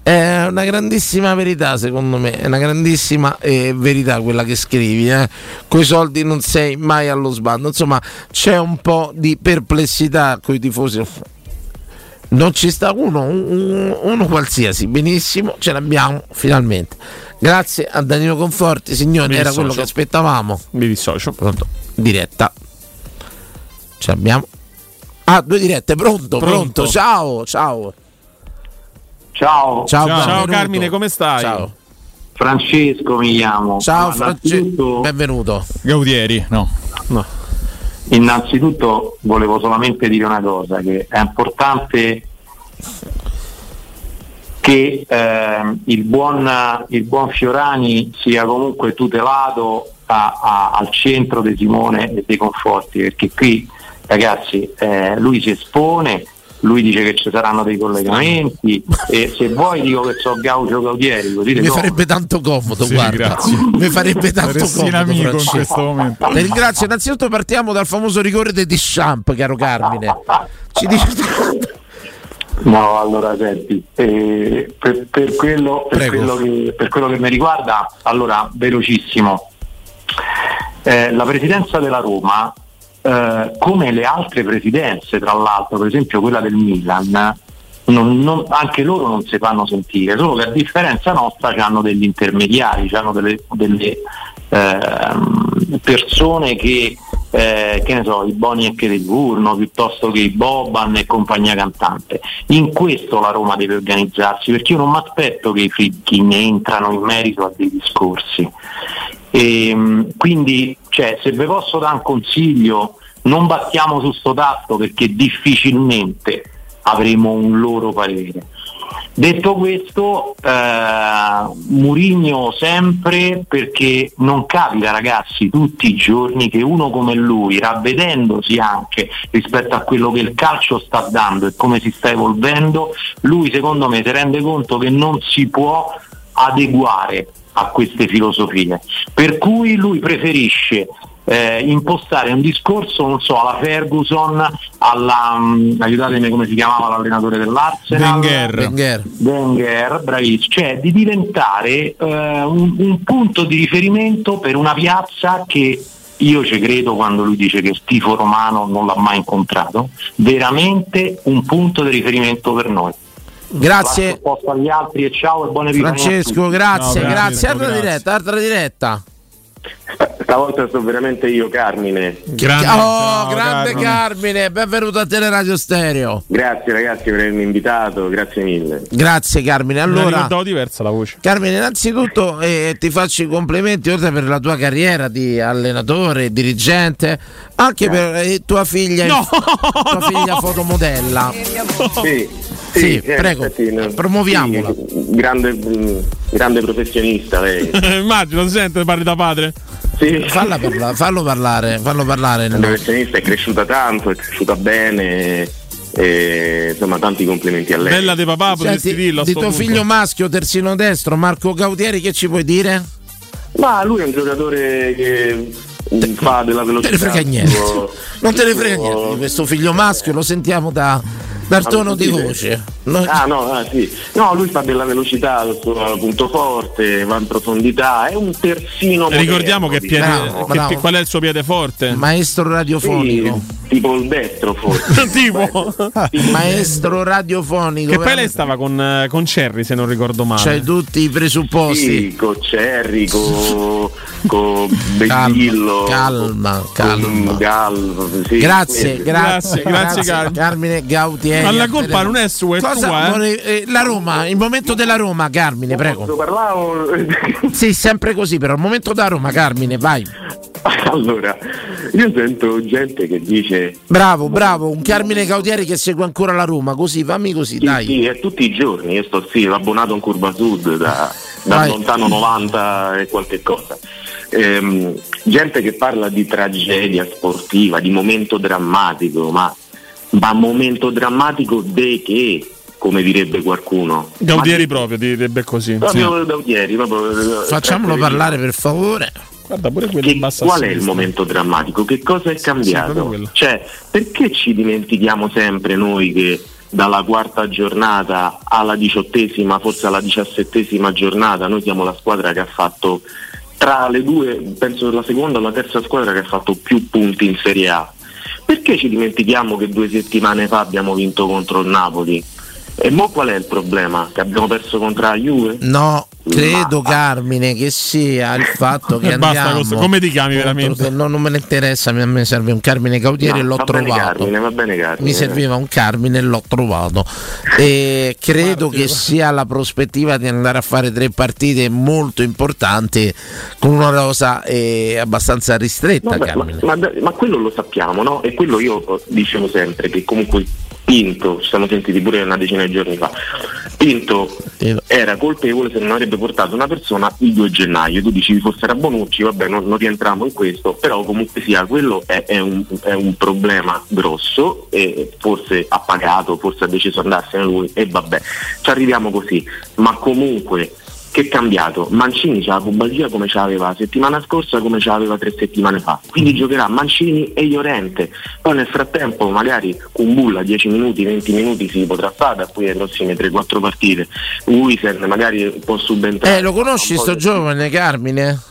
è una grandissima verità secondo me, è una grandissima eh, verità quella che scrivi, eh. con i soldi non sei mai allo sbando, insomma c'è un po' di perplessità con i tifosi. Non ci sta uno, un- uno qualsiasi, benissimo, ce l'abbiamo finalmente. Grazie a Danilo Conforti, signori, Mi era dissocio. quello che aspettavamo. Mi dissocio. Pronto, diretta. Ce l'abbiamo. Ah, due dirette, pronto, pronto, Pronto. ciao, ciao. Ciao. Ciao, Ciao. Carmine, come stai? Ciao. Francesco mi chiamo. Ciao Francesco, benvenuto. Gaudieri, no. No. Innanzitutto volevo solamente dire una cosa, che è importante che ehm, il, buon, il buon Fiorani sia comunque tutelato a- a- al centro di Simone e dei conforti, perché qui ragazzi eh, lui si espone, lui dice che ci saranno dei collegamenti e se vuoi dico che so Gaudio Gaudieri, così Mi farebbe tanto comodo, Sì, guarda. grazie. Mi farebbe tanto Saresti comodo. amico in questo momento. Le ringrazio. Innanzitutto partiamo dal famoso rigore di Deschamps, caro Carmine. Ci dice No, allora senti, eh, per, per quello, per, quello che, per quello che mi riguarda, allora velocissimo, Eh, la presidenza della Roma, eh, come le altre presidenze, tra l'altro, per esempio quella del Milan, non- non- anche loro non si fanno sentire, solo che a differenza nostra hanno degli intermediari, hanno delle, delle, ehm, persone che, eh, che ne so, i Boni e che di turno, piuttosto che i Boban e compagnia cantante. In questo la Roma deve organizzarsi, perché io non mi aspetto che i Friedkin entrano in merito a dei discorsi. E, quindi, cioè, se vi posso dare un consiglio, non battiamo su sto tasto perché difficilmente avremo un loro parere. Detto questo, eh, Murigno sempre perché non capita ragazzi tutti i giorni che uno come lui, ravvedendosi anche rispetto a quello che il calcio sta dando e come si sta evolvendo, lui secondo me si rende conto che non si può adeguare a queste filosofie. Per cui lui preferisce eh, impostare un discorso, non so, alla Ferguson, alla mm, aiutatemi come si chiamava l'allenatore dell'Arsenal Wenger. Wenger. Wenger, bravissimo, cioè di diventare eh, un, un punto di riferimento per una piazza che io ci credo quando lui dice che il tifo romano non l'ha mai incontrato, veramente un punto di riferimento per noi. Grazie. Agli altri e ciao e buone Francesco, grazie, No, grazie. grazie, Altra grazie. diretta, altra diretta. Stavolta sono veramente io, Carmine. Grande, oh, ciao, grande Carmine. Carmine, benvenuto a Teleradio Stereo. Grazie ragazzi per avermi invitato, grazie mille. Grazie Carmine. Allora, ricordavo diversa la voce. Carmine, innanzitutto eh, ti faccio i complimenti oltre per la tua carriera di allenatore, dirigente, anche per eh, tua figlia, No! tua figlia fotomodella. Sì, Sì, eh, prego, infatti, no, promuoviamola. sì, grande, grande professionista lei. Immagino, si sente, parli da padre. Sì. Falla parla- fallo parlare, fallo parlare. Grande professionista, è cresciuta tanto, è cresciuta bene. E, insomma, tanti complimenti a lei. Bella di papà, potresti Senti, dirlo di tuo punto. figlio maschio, terzino destro, Marco Gautieri, che ci puoi dire? Ma lui è un giocatore che fa della Non velocità. te ne frega niente. Non te ne frega niente di questo figlio maschio, lo sentiamo da, Dal tono di voce. Ah no, ah, sì. no, lui fa della velocità il suo punto forte, va in profondità, è un terzino moderno, Ricordiamo che, piede, diciamo. che- qual è il suo piede forte? Maestro radiofonico. Sì, tipo il destro forse. tipo. Maestro radiofonico. Che poi lei stava con, eh, con Cherry, se non ricordo male. C'hai tutti i presupposti. Sì, con Cherry, con con Becchillo, calma, calma. con Gal, sì, Grazie, sì. grazie, grazie, Carmine. Carmine Gautieri. Ma la colpa non è sua, è Cosa tua, eh? vuole- eh, la Roma, il momento della Roma, Carmine, prego. Posso parlare o- Sì, sempre così, però il momento della Roma, Carmine, vai. Allora, io sento gente che dice Bravo, bravo, un Carmine Gautieri che segue ancora la Roma, così, fammi così, Sì, dai. sì, è tutti i giorni, io sto sì, abbonato in curva sud da, da lontano 90 e qualche cosa. Ehm, gente che parla di tragedia sportiva, di momento drammatico, ma, ma momento drammatico de che, come direbbe qualcuno. Gaudieri proprio, direbbe così. Proprio Gaudieri, proprio- Facciamolo eh, parlare per favore. Guarda, pure quello che- qual è il momento drammatico? Che cosa è cambiato? quello. cioè, perché ci dimentichiamo sempre noi che dalla quarta giornata alla diciottesima, forse alla diciassettesima giornata, noi siamo la squadra che ha fatto tra le due, penso la seconda o la terza squadra che ha fatto più punti in Serie A. Perché ci dimentichiamo che due settimane fa abbiamo vinto contro il Napoli? E mo qual è il problema? Che abbiamo perso contro la Juve? No, credo Carmine che sia il fatto che basta, questo- come ti chiami contro- veramente? No, non me ne interessa, a me serve un Carmine Gautieri No, e l'ho va bene trovato. Carmine, va bene Carmine. Mi serviva un Carmine e l'ho trovato. E credo che sia la prospettiva di andare a fare tre partite molto importanti con una rosa eh, abbastanza ristretta, Vabbè, ma, Carmine. ma- ma quello lo sappiamo, no? E quello io dicevo sempre che comunque Pinto, ci siamo sentiti pure una decina di giorni fa, Pinto era colpevole se non avrebbe portato una persona il 2 gennaio. Tu dici forse era Bonucci, vabbè non, non rientriamo in questo, però comunque sia quello è, è un, è un problema grosso e forse ha pagato, forse ha deciso di andarsene lui e vabbè, ci arriviamo così, ma comunque che è cambiato? Mancini c'ha la pubalgia come ce l'aveva la settimana scorsa, come ce l'aveva tre settimane fa. Quindi giocherà Mancini e Llorente. Poi nel frattempo magari Kumbulla 10 minuti, 20 minuti si potrà fare da qui alle prossime 3-4 partite. Wisen magari può subentrare. Eh, lo conosci sto giovane Carmine?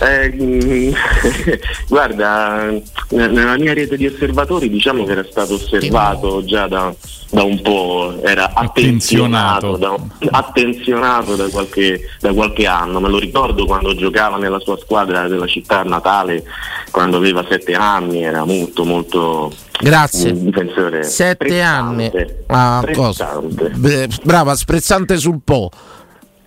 Eh, guarda, nella mia rete di osservatori diciamo che era stato osservato già da, da un po', era attenzionato, da, attenzionato da, qualche, da qualche anno. Me lo ricordo quando giocava nella sua squadra della città natale, quando aveva sette anni, era molto molto Grazie. un difensore. Sette anni. Ah. Beh, Brava, sprezzante sul Po.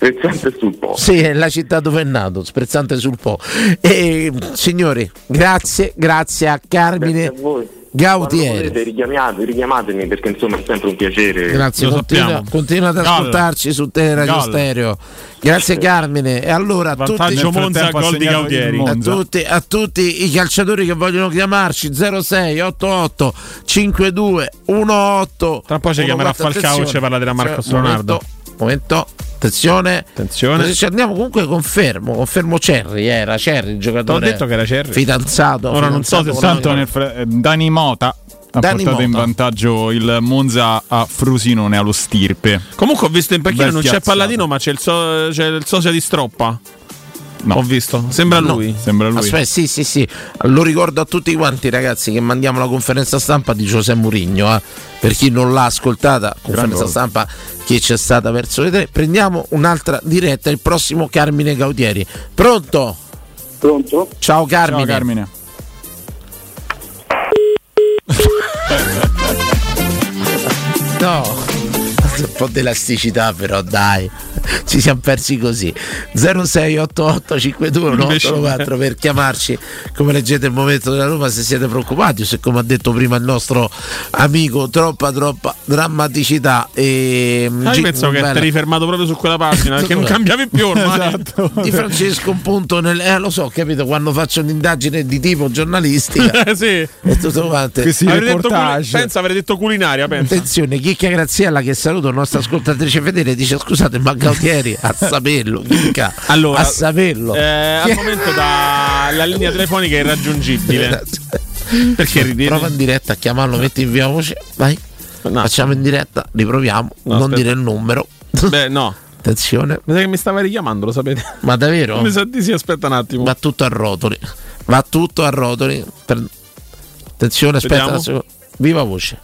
Sprezzante sul Po. Sì, è la città dove è nato, sprezzante sul Po. E, signori, grazie, grazie a Carmine Grazie a voi. Gautieri. Quando volete, richiamiate- richiamatemi perché insomma è sempre un piacere. Grazie, continua, continua ad ascoltarci su Teleradio Gol. Stereo. Grazie Carmine. E allora a tutti, Monza, gol a tutti, a tutti i calciatori che vogliono chiamarci 06 88 52 18 Tra un po' ci chiamerà Falcao e ci parla della Marcos Cioè, Leonardo. Momento, momento, attenzione Attenzione. Ci andiamo comunque confermo confermo Cerri era Cerri il giocatore T'ho detto che era Cerri. fidanzato Ora non so se fidanzato Tanto nel fre- eh, Dani Mota ha Dani portato in Mota. vantaggio il Monza a Frosinone allo Stirpe. Comunque ho visto in panchina non c'è. Palladino, ma c'è il, so- c'è il sosia di Stroppa. No. Ho visto. Sembra No. lui. Sembra lui. Aspetta, sì, sì, sì. Lo ricordo a tutti quanti, ragazzi, che mandiamo la conferenza stampa di Giuseppe Murigno. eh. Per chi non l'ha ascoltata, conferenza stampa che c'è stata verso le tre. Prendiamo un'altra diretta, il prossimo Carmine Gautieri. Pronto? Pronto? Ciao Carmine. Ciao Carmine. No. Un po' di elasticità però dai ci siamo persi così. 0688 52 per chiamarci. Come leggete il momento della Roma se siete preoccupati o se come ha detto prima il nostro amico troppa troppa drammaticità e Ah, io penso che bella- eri fermato proprio su quella pagina perché non cambiavi più ormai. di Francesco un punto nel, eh, lo so capito quando faccio un'indagine di tipo giornalistica Eh, sì. e tutto quanto Avrei detto culi- pensa, avrei detto culinaria, pensa. Attenzione, Chicca Graziella che saluto, nostra ascoltatrice fedele, dice scusate ma Gautieri a saperlo, Chicca, Allora, a saperlo. Eh, al momento da- la linea telefonica è irraggiungibile. Perché ridi? Prova in diretta a chiamarlo, metti in via voce, vai. Facciamo in diretta, riproviamo, No, non aspetta. dire il numero. Beh, no. Attenzione. Mi sa che mi stava richiamando, lo sapete? Ma davvero? Mi sa di sì, aspetta un attimo. Va tutto a rotoli. Va tutto a rotoli. Per- Attenzione, aspetta. Viva voce.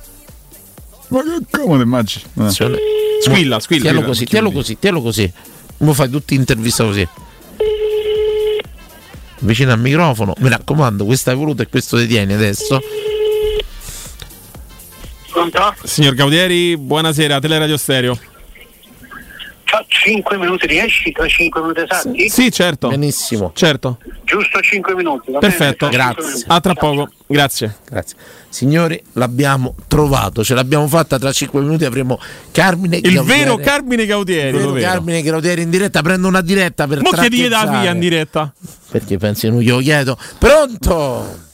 Ma che comodo, immagini. Eh. Attenzione. Squilla, squilla. Tielo così, tielo così, tielo così. Mo fai tutti intervista così. Vicino al microfono. Mi raccomando, questo hai voluto e questo ti tieni adesso. Pronto? Signor Gaudieri, buonasera, Teleradio Stereo. C'ho 5 minuti, riesci tra 5 minuti esatti? Sì, certo. Benissimo. Certo. Giusto 5 minuti. bene? Perfetto, cinque minuti. A tra poco, grazie. Grazie. Signori, l'abbiamo trovato, ce l'abbiamo fatta tra 5 minuti avremo Carmine Il Gaudieri. vero Carmine Gaudieri. Il vero lo vedo. Carmine Gaudieri in diretta, prendo una diretta per Mo chiedi da trattezzare. via in diretta. Perché pensi non glielo chiedo. Pronto?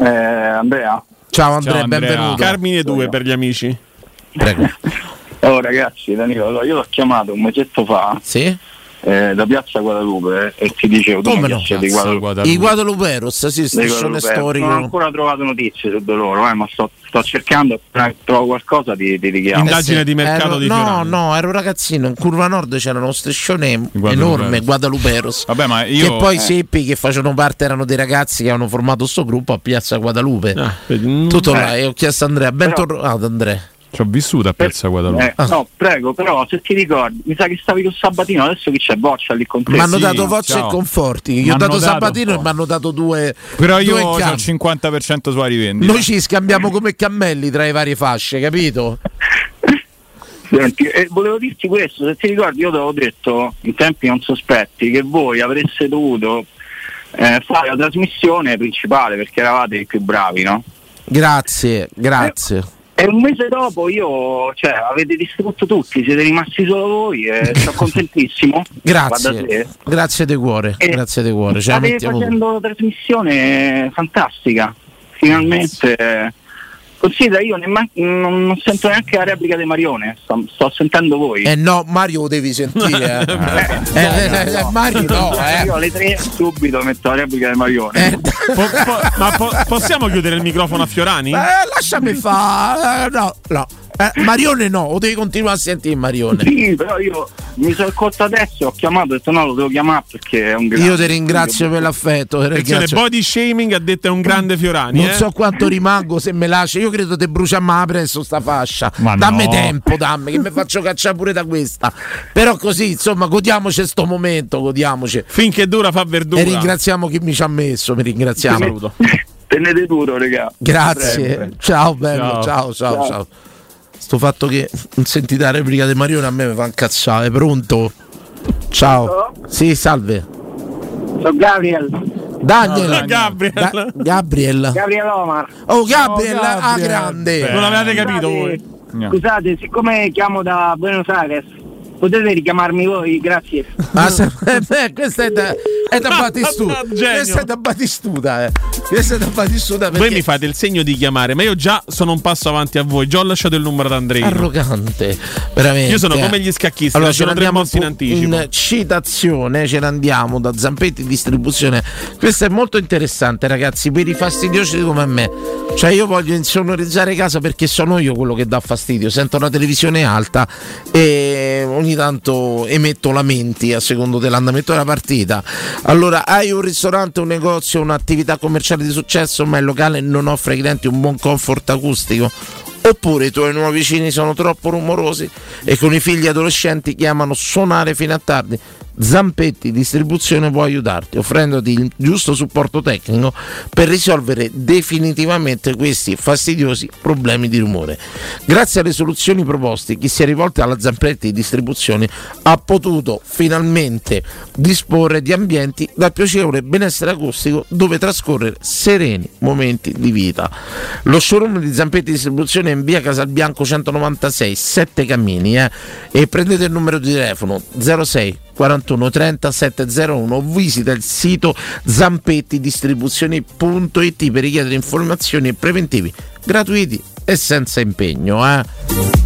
Eh, Andrea? Ciao Andrea, Ciao, Andrea. benvenuto. Carmine 2 per gli amici. Prego. Oh ragazzi, Danilo, allora, io l'ho chiamato un mesetto fa Sì? eh, da Piazza Guadalupe eh, e ti dicevo Come no? di Piazza Guadalupe. I Guadaluperos, sì, striscione Guadalupe. storico. Non ho ancora trovato notizie su di loro, eh, ma sto, sto cercando, appena trovo qualcosa ti, ti richiamo. Indagine di mercato Ero- di No, Fiorano. no, ero un ragazzino, in curva nord c'era uno striscione Guadaluperos. enorme, Guadaluperos. Vabbè, ma io. Che poi eh, seppi che facevano parte erano dei ragazzi che avevano formato sto gruppo a Piazza Guadalupe. Ah, vedi, Tutto eh. là, e ho chiesto a Andrea, bentornato Andrea. Ci ho vissuto a Piazza Guadalupe. Eh, no, prego, però se ti ricordi, mi sa che stavi con Sabatino, adesso chi c'è Boccia lì con te? Mi hanno sì, dato Voccia ciao. e Conforti. Gli ho dato dato Sabatino e mi hanno dato due. Però io due in ho il campo. 50% sulla rivendita. Noi ci scambiamo come cammelli tra le varie fasce, capito? Senti, e volevo dirti questo, se ti ricordi io ti avevo detto in tempi non sospetti che voi avreste dovuto eh, fare la trasmissione principale perché eravate i più bravi, no? Grazie, grazie. E un mese dopo io, cioè, avete distrutto tutti, siete rimasti solo voi e sono contentissimo. Grazie, grazie di cuore, Eh, grazie di cuore. State facendo una trasmissione fantastica, finalmente. Considera, io nemman- non, non sento neanche la replica di Marione, sto, sto sentendo voi. Eh no, Mario lo devi sentire. eh. Eh, eh, eh, eh, Mario no, eh. Io alle tre subito metto la replica di Marione. Po- po- ma po- possiamo chiudere il microfono a Fiorani? Eh, lasciami fare. no, no. Eh, Marione no, o devi continuare a sentire Marione. Sì, però io mi sono accorto adesso, ho chiamato e ho detto no, lo devo chiamare perché è un grande. Io ti ringrazio per l'affetto. Attenzione, ringrazio. body shaming ha detto è un grande Fiorani. Non eh? so quanto rimango se me lascia. Io credo te bruciamo la presso sta fascia. Ma dammi no. tempo, dammi, che mi faccio cacciare pure da questa. Però così, insomma, godiamoci sto momento, godiamoci. Finché dura fa verdura. E ringraziamo chi mi ci ha messo, mi ringraziamo. Saluto. Tenete duro, regà. Grazie. Sempre. Ciao bello, Ciao. ciao, ciao, ciao. Ciao. Sto fatto che non sentite la replica di Marione a me mi fa incazzare. Pronto? Ciao. Sì, salve. Sono Gabriel. Daniel. No, Gabriel. Da- Gabriel. Gabriel Omar. Oh, Gabriel, Oh, ah, Gabriel. grande. Non avevate capito Scusate, voi. Scusate, siccome chiamo da Buenos Aires, potete richiamarmi voi? Grazie. Ah, se- eh, questa è da, è da Battistuta. Questa è da Battistuta, eh. Questa è da Battistuta perché Voi mi fate il segno di chiamare, ma io già sono un passo avanti a voi. Già ho lasciato il numero ad Andrea. arrogante, veramente. Io sono come gli scacchisti, Allora, ce ne sono tre andiamo mossi in anticipo. in citazione, ce ne andiamo da Zampetti Distribuzione. Questo è molto interessante, ragazzi, per i fastidiosi come me. Cioè, io voglio insonorizzare casa perché sono io quello che dà fastidio. Sento la televisione alta e ogni tanto emetto lamenti a secondo dell'andamento della partita. Allora, hai un ristorante, un negozio, un'attività commerciale di successo, ma il locale non offre ai clienti un buon comfort acustico? Oppure i tuoi nuovi vicini sono troppo rumorosi e con i figli adolescenti chiamano suonare fino a tardi. Zampetti Distribuzione può aiutarti offrendoti il giusto supporto tecnico per risolvere definitivamente questi fastidiosi problemi di rumore. Grazie alle soluzioni proposte, chi si è rivolto alla Zampetti Distribuzione ha potuto finalmente disporre di ambienti dal piacevole benessere acustico dove trascorrere sereni momenti di vita. Lo showroom di Zampetti Distribuzione è in via Casalbianco 196, 7 Cammini eh, e prendete il numero di telefono 06 41 30 701 o visita il sito zampettidistribuzioni.it per richiedere informazioni e preventivi gratuiti e senza impegno. Eh.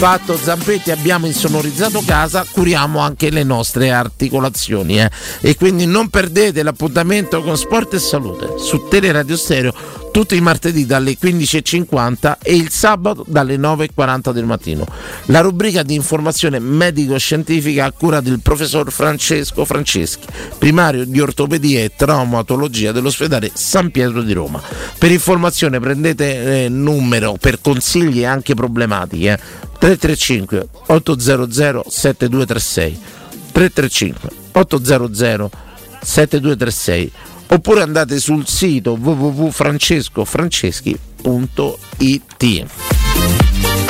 Fatto Zampetti abbiamo insonorizzato casa, curiamo anche le nostre articolazioni eh. e quindi non perdete l'appuntamento con Sport e Salute su Teleradio Stereo tutti i martedì dalle 15.50 e il sabato dalle 9.40 del mattino. La rubrica di informazione medico-scientifica a cura del professor Francesco Franceschi, primario di ortopedia e traumatologia dell'ospedale San Pietro di Roma. Per informazione prendete eh, numero per consigli e anche problematiche eh. 335 800 7236 335 800 7236 oppure andate sul sito www.francescofranceschi.it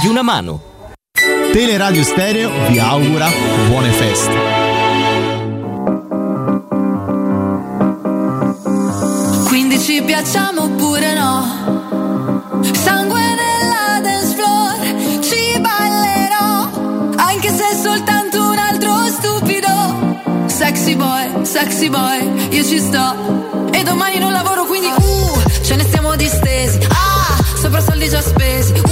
di una mano. Teleradio Stereo vi augura buone feste. Quindi ci piacciamo oppure no? Sangue nella dance floor, ci ballerò, anche se è soltanto un altro stupido. Sexy boy, sexy boy, io ci sto. E domani non lavoro, quindi uh, ce ne stiamo distesi. Ah, sopra soldi già spesi.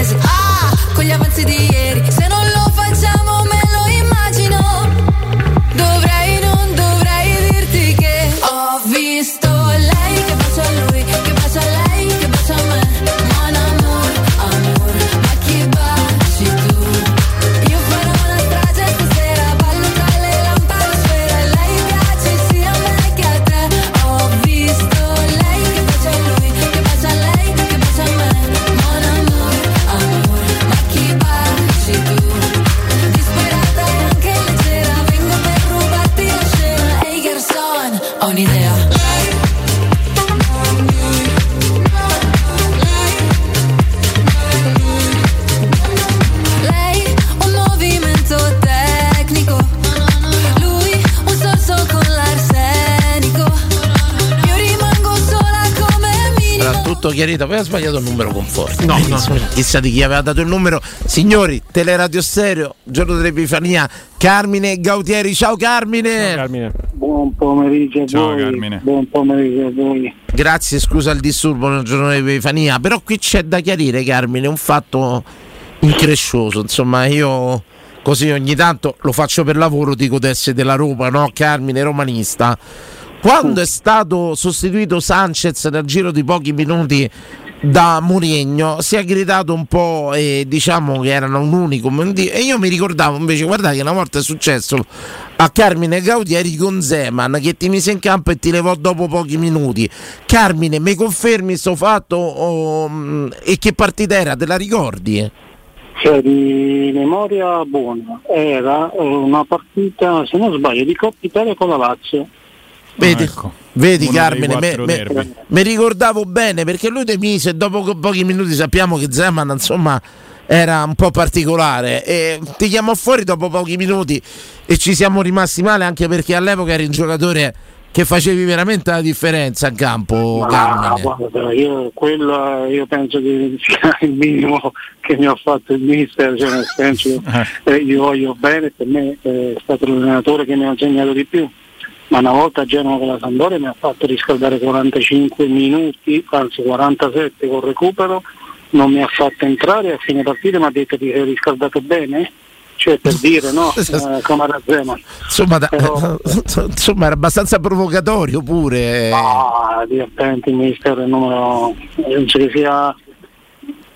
Francesi. Ah, con gli avanzi di chiarito. Aveva sbagliato il numero conforto. No, no. Chissà di chi aveva dato il numero. Signori, Teleradio Stereo, giorno dell'Epifania. Carmine Gautieri, ciao Carmine. Carmine. Buon pomeriggio a Ciao, voi. Carmine. Buon pomeriggio a voi. Grazie, scusa il disturbo nel giorno dell'Epifania. Però qui c'è da chiarire, Carmine, un fatto increscioso. Insomma, io così ogni tanto lo faccio per lavoro, dico di essere della Roma, no? Carmine, romanista. Quando è stato sostituito Sanchez nel giro di pochi minuti da Mourinho si è gridato un po' e diciamo che erano un unicum e io mi ricordavo invece guardate che una volta è successo a Carmine Gaudieri con Zeman che ti mise in campo e ti levò dopo pochi minuti Carmine mi confermi sto fatto oh, e che partita era te la ricordi? Cioè, di memoria buona. Era eh, una partita, se non sbaglio, di Coppa Italia con la Lazio. Vedi, vedi Uno Carmine, mi ricordavo bene perché lui te mise dopo pochi minuti sappiamo che Zeman insomma era un po' particolare. E ti chiamò fuori dopo pochi minuti e ci siamo rimasti male anche perché all'epoca eri un giocatore che facevi veramente la differenza in campo guarda, io, quello, io penso che sia il minimo che mi ha fatto il mister, cioè nel senso eh, io voglio bene, per me è stato l'allenatore che mi ha insegnato di più, ma una volta a Genova con la Sampdoria mi ha fatto riscaldare 45 minuti, anzi 47 con recupero, non mi ha fatto entrare a fine partita mi ha detto ti sei riscaldato bene? Cioè per dire no, eh, come era Zeman. Insomma, da- Però- insomma, era abbastanza provocatorio pure. Ah, divertente il il numero, penso che sia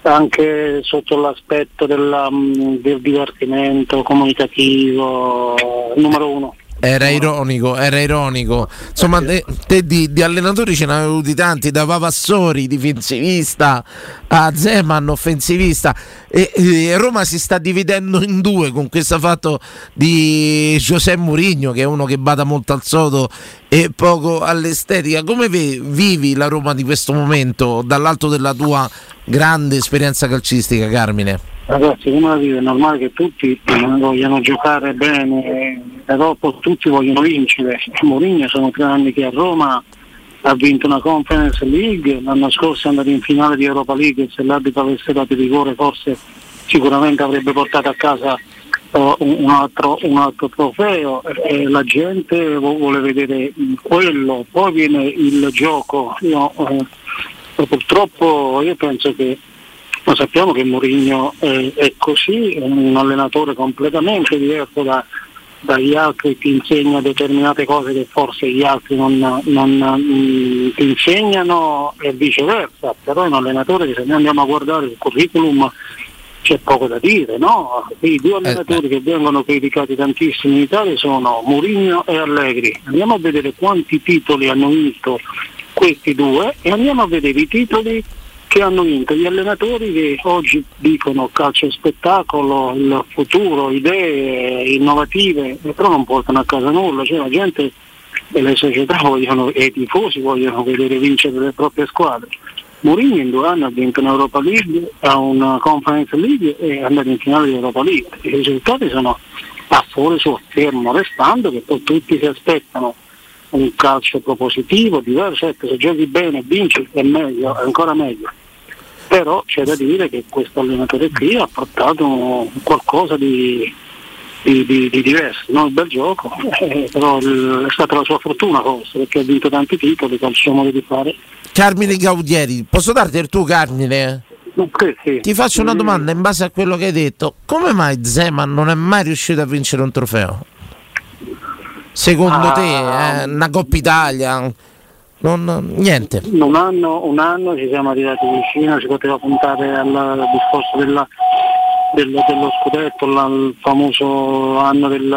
anche sotto l'aspetto della, mm, del divertimento comunicativo numero uno. Era ironico, era ironico. Insomma, te, te di, di allenatori ce ne avevi avuti tanti, da Vavassori, difensivista, a Zeman, offensivista. E, e Roma si sta dividendo in due con questo fatto di José Mourinho, che è uno che bada molto al sodo e poco all'estetica. Come vivi la Roma di questo momento dall'alto della tua grande esperienza calcistica, Carmine? Ragazzi, come la vive? È normale che tutti eh, vogliano giocare bene, però tutti vogliono vincere. Mourinho sono tre anni che a Roma ha vinto una Conference League, l'anno scorso è andato in finale di Europa League, se l'arbitro avesse dato rigore forse sicuramente avrebbe portato a casa eh, un, altro, un altro trofeo e la gente vu- vuole vedere quello, poi viene il gioco. Io, eh, purtroppo io penso che lo sappiamo che Mourinho è, è così, è un allenatore completamente diverso da- dagli altri, ti insegna determinate cose che forse gli altri non, non, mm, ti insegnano e viceversa, però è un allenatore che se noi andiamo a guardare il curriculum c'è poco da dire, no? I due allenatori che vengono criticati tantissimo in Italia sono Mourinho e Allegri. Andiamo a vedere quanti titoli hanno vinto questi due e andiamo a vedere i titoli che hanno vinto gli allenatori che oggi dicono calcio e spettacolo, il futuro, idee innovative, però non portano a casa nulla, cioè la gente e le società vogliono, e i tifosi vogliono vedere vincere le proprie squadre. Mourinho in due anni ha vinto un'Europa League, ha una Conference League e è andato in finale di Europa League. I risultati sono a fuori suo fermo restando che poi tutti si aspettano un calcio propositivo, diverso, ecco, se giochi bene vinci è meglio, è ancora meglio. Però c'è da dire che questo allenatore qui ha portato qualcosa di, di- di- di diverso, non il bel gioco, eh, però il- è stata la sua fortuna forse perché ha vinto tanti titoli col suo modo di fare. Carmine Gaudieri, posso darti il tuo Carmine? Ti faccio una domanda in base a quello che hai detto. Come mai Zeman non è mai riuscito a vincere un trofeo? Secondo Ah. te, eh, una Coppa Italia? Non, niente. Un anno, un anno ci siamo arrivati vicino, si poteva puntare al discorso della- del- dello scudetto, la- il famoso anno del,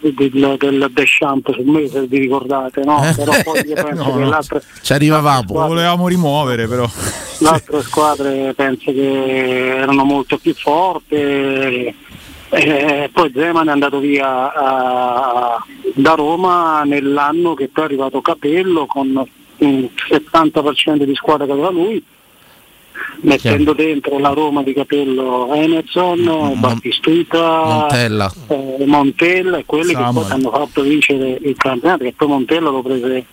del, del Deschamps sul mese, vi ricordate, no? Però poi io penso No, che no. l'altra, Ci arrivavamo. Lo volevamo rimuovere però. le altre squadre penso che erano molto più forti. E poi Zeman è andato via a- da Roma nell'anno che poi è arrivato Capello con un 70% di squadra che aveva lui, mettendo dentro la Roma di Capello Emerson, Battistuta, Montella. eh, Montella e quelli che Samuel. poi hanno fatto vincere il campionato, che poi Montella lo prese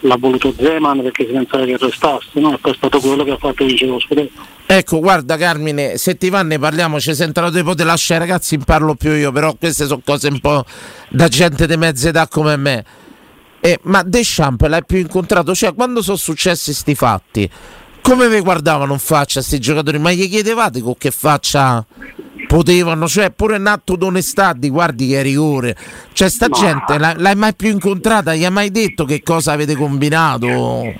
l'ha voluto Zeman perché si pensava che restasse, no? E poi è stato quello che ha fatto vincere lo scudetto. Ecco, guarda Carmine, se ti va parliamo, ci sentono dopo te lascia ragazzi, parlo più io, però queste sono cose un po' da gente di mezza età come me. Eh, ma Deschamps l'hai più incontrato, cioè quando sono successi sti fatti, come vi guardavano in faccia sti giocatori? Ma gli chiedevate con che faccia potevano, cioè pure in atto d'onestà di guardi che rigore. Cioè sta Ma- gente l'hai, l'hai mai più incontrata? Gli hai mai detto che cosa avete combinato?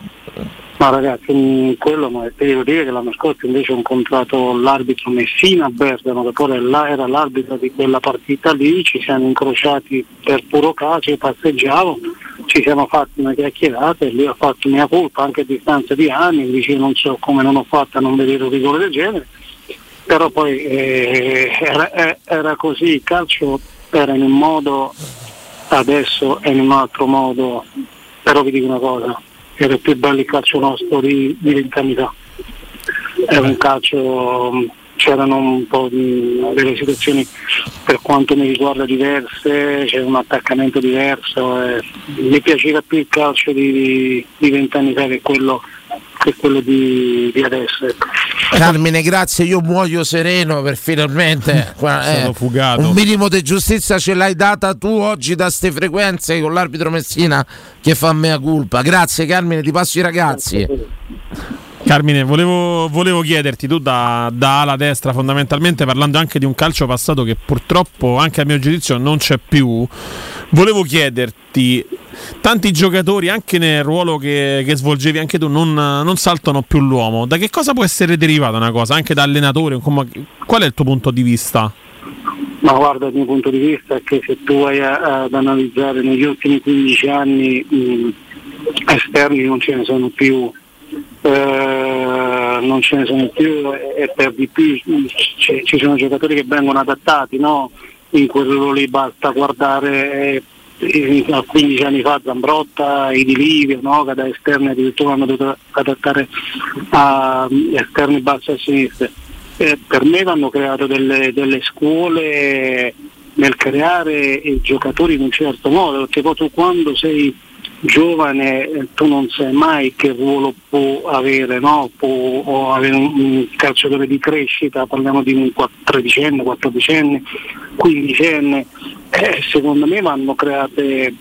Ma ragazzi, quello ma devo dire che l'anno scorso invece ho incontrato l'arbitro Messina a Bergamo, che pure era l'arbitro di quella partita lì, ci siamo incrociati per puro caso, io passeggiavo, ci siamo fatti una chiacchierata e lui ha fatto mia colpa anche a distanza di anni, dice non so come non ho fatto a non vedere un rigore del genere, però poi eh, era, eh, era così, il calcio era in un modo, adesso è in un altro modo, però vi dico una cosa, era più bello il calcio nostro di, vent'anni fa. Era un calcio, c'erano un po' di, delle situazioni per quanto mi riguarda diverse, c'era un attaccamento diverso. e mi piaceva più il calcio di vent'anni fa che quello, che quello di, di adesso. ecco. Carmine, grazie, io muoio sereno per finalmente Sono eh, fugato. un minimo di giustizia ce l'hai data tu oggi da ste frequenze con l'arbitro Messina che fa mea culpa. Grazie Carmine, ti passo i ragazzi. Carmine, volevo, volevo chiederti, tu da, da ala destra fondamentalmente parlando anche di un calcio passato che purtroppo anche a mio giudizio non c'è più, volevo chiederti, tanti giocatori anche nel ruolo che, che svolgevi anche tu non, non saltano più l'uomo, da che cosa può essere derivata una cosa? Anche da allenatore? Qual è il tuo punto di vista? Ma guarda, dal mio punto di vista è che se tu vai a- ad analizzare negli ultimi 15 anni mh, esterni non ce ne sono più, eh, non ce ne sono più e per di più ci, ci sono giocatori che vengono adattati, no? in quel ruolo lì basta guardare eh, a 15 anni fa Zambrotta, Idi Livio, no? che da esterni addirittura hanno dovuto adattare a mm, esterni bassi a sinistra. Eh, per me vanno create delle, delle scuole nel creare i giocatori in un certo modo, perché poi tu quando sei giovane eh, tu non sai mai che ruolo può avere, no? può avere un, calciatore di crescita, parliamo di un 13enne, 14enne, 15enne, eh, secondo me vanno create eh,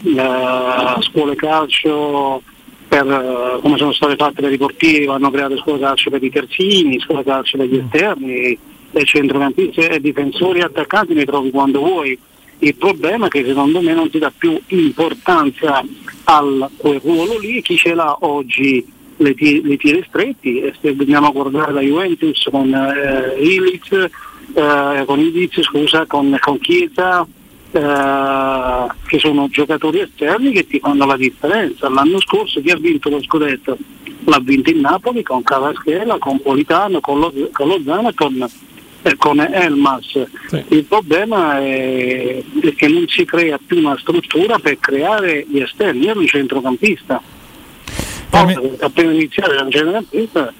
scuole calcio per, eh, come sono state fatte per i portieri, vanno create scuole calcio per i terzini, scuole calcio per gli esterni, e centrocampisti e difensori e attaccanti ne trovi quando vuoi. Il problema è che secondo me non si dà più importanza a quel ruolo lì, chi ce l'ha oggi le, le tire stretti, e se a guardare la Juventus con eh, Ilic, eh, con Idiz, scusa, con, con Chiesa, eh, che sono giocatori esterni che ti fanno la differenza. L'anno scorso chi ha vinto lo scudetto? L'ha vinto il Napoli con Cavaschella, con Politano, con, lo, con Lozano con, eh, con Elmas. Il problema è, che non si crea più una struttura per creare gli esterni. Io ero un centrocampista. Poi, appena iniziato ero un centrocampista,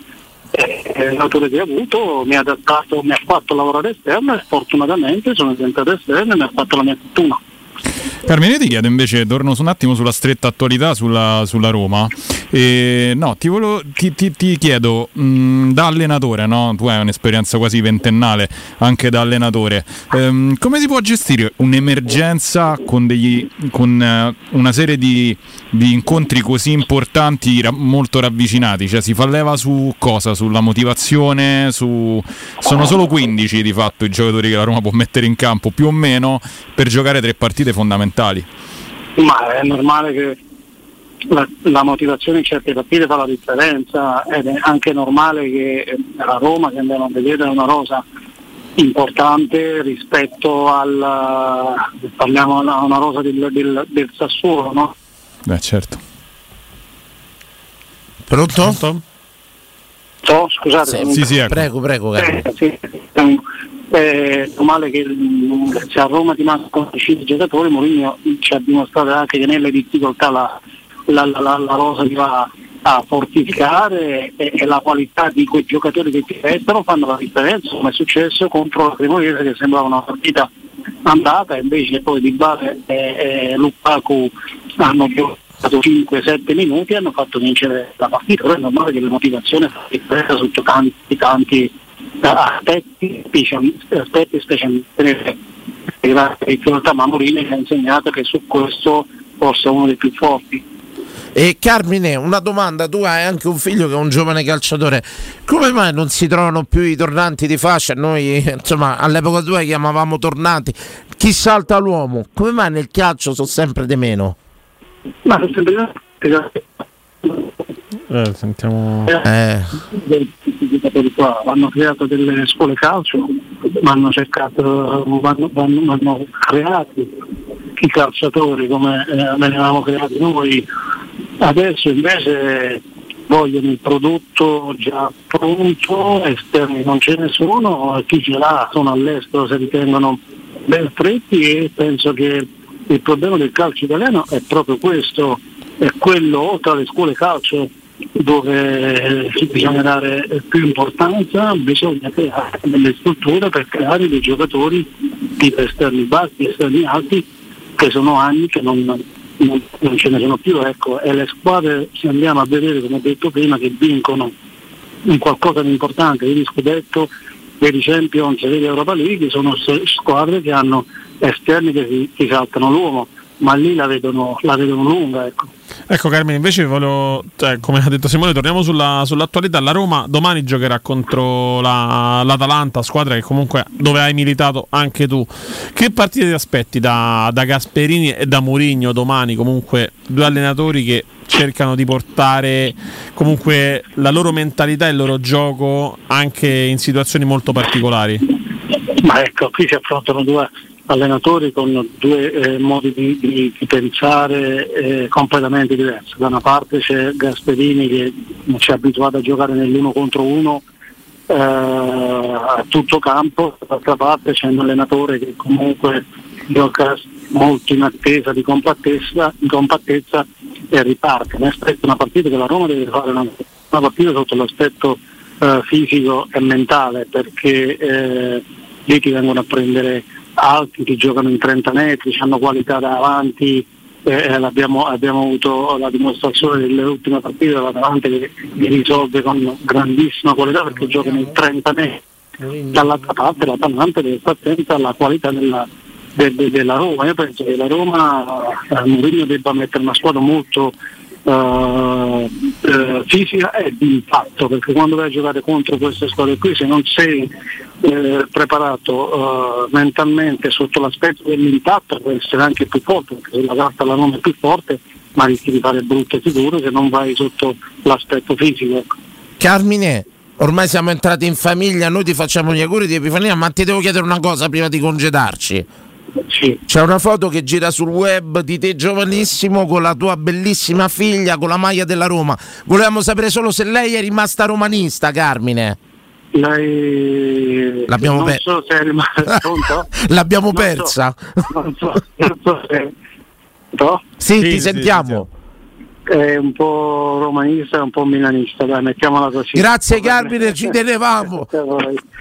eh, l'autore che ho avuto mi ha adattato, mi ha fatto lavorare esterno e fortunatamente sono diventato esterno e mi ha fatto la mia fortuna. Carmine ti chiedo invece, torno un attimo sulla stretta attualità sulla, sulla Roma. E, no, ti, volevo- ti- ti- ti chiedo mh, da allenatore, no? tu hai un'esperienza quasi ventennale anche da allenatore, ehm, come si può gestire un'emergenza con, degli, con eh, una serie di, di incontri così importanti, ra- molto ravvicinati? Cioè si fa leva su cosa? Sulla motivazione? Su... Sono solo 15 di fatto i giocatori che la Roma può mettere in campo, più o meno, per giocare tre partite fondamentali. Ma è normale che la, la motivazione in certe partite fa la differenza ed è anche normale che eh, la Roma che andiamo a vedere è una rosa importante rispetto al parliamo a una rosa del, del, del Sassuolo, no? Beh, certo. Pronto? So, scusate. Sì, sì, ecco. Prego, prego. Eh, sì, è normale che mm, se a Roma ti mancano 5 giocatori, Mourinho ci ha dimostrato anche che nelle difficoltà la, la, la, la- rosa ti va a fortificare e, e la qualità di quei giocatori che ti restano fanno la differenza, come è successo contro la Cremonese che sembrava una partita andata, invece poi Di Bale e, e Lukaku hanno giocato 5-7 minuti e hanno fatto vincere la partita. Ora è normale che la motivazione fa differenza sotto tanti, tanti aspetti, speciali- aspetti specialmente in realtà Mamorini mi ha insegnato che su questo forse è uno dei più forti. E Carmine, una domanda, tu hai anche un figlio che è un giovane calciatore, come mai non si trovano più i tornanti di fascia? Noi insomma all'epoca tua chiamavamo tornanti, chi salta l'uomo, come mai nel calcio sono sempre di meno? Ma è sempre Eh, sentiamo. Eh. qua hanno creato delle scuole calcio, ma hanno cercato, vanno, vanno, vanno creati i calciatori come eh, venivamo creati noi, adesso invece vogliono il prodotto già pronto, esterni non ce ne sono, chi ce l'ha sono all'estero si ritengono ben stretti e penso che il problema del calcio italiano è proprio questo, è quello tra le scuole calcio dove eh, bisogna dare più importanza, bisogna creare delle strutture per creare dei giocatori tipo esterni bassi, esterni alti, che sono anni che non, non- non ce ne sono più. Ecco, e le squadre, se andiamo a vedere, come ho detto prima, che vincono in qualcosa di importante, vedi scudetto, vedi Champions, vedi Europa League, sono squadre che hanno esterni che si, si saltano l'uomo, ma lì la vedono, la vedono lunga. Ecco. Ecco Carmine, invece volevo, cioè, come ha detto Simone, torniamo sulla- sull'attualità. La Roma domani giocherà contro la- l'Atalanta, squadra che comunque dove hai militato anche tu. Che partite ti aspetti da, da Gasperini e da Mourinho domani? Comunque due allenatori che cercano di portare comunque la loro mentalità e il loro gioco anche in situazioni molto particolari. Ma ecco, qui si affrontano due allenatori con due eh, modi di, di- di pensare eh, completamente diversi. Da una parte c'è Gasperini che ci è abituato a giocare nell'uno contro uno eh, a tutto campo, dall'altra parte c'è un allenatore che comunque gioca molto in attesa di compattezza, di compattezza e riparte. Mi aspetto una partita che la Roma deve fare una, una partita sotto l'aspetto eh, fisico e mentale perché eh, lì ti vengono a prendere alti, ti giocano in 30 metri, hanno qualità davanti, eh, l'abbiamo- abbiamo avuto la dimostrazione delle ultime partite dell'Atalanta che li risolve con grandissima qualità perché giocano in 30 metri. Dall'altra parte l'Atalanta deve stare attenta alla qualità della, de- de- della Roma. Io penso che la Roma, eh, Mourinho debba mettere una squadra molto eh, eh, fisica e di impatto, perché quando vai a giocare contro queste squadre qui, se non sei eh, preparato eh, mentalmente sotto l'aspetto dell'impatto, può essere anche più forte, perché se la carta la Roma è più forte, ma rischi di fare brutte figure se non vai sotto l'aspetto fisico. Carmine, ormai siamo entrati in famiglia, noi ti facciamo gli auguri di Epifania, ma ti devo chiedere una cosa prima di congedarci. C'è una foto che gira sul web di te giovanissimo con la tua bellissima figlia con la maglia della Roma. Volevamo sapere solo se lei è rimasta romanista, Carmine. Lei L'abbiamo non per- so se è rimasto pronto? L'abbiamo Non so, persa. non so, non so se- no? Sì, ti sentiamo. È un po' romanista e un po' milanista, dai, mettiamola così. Grazie Carmine, ci tenevamo.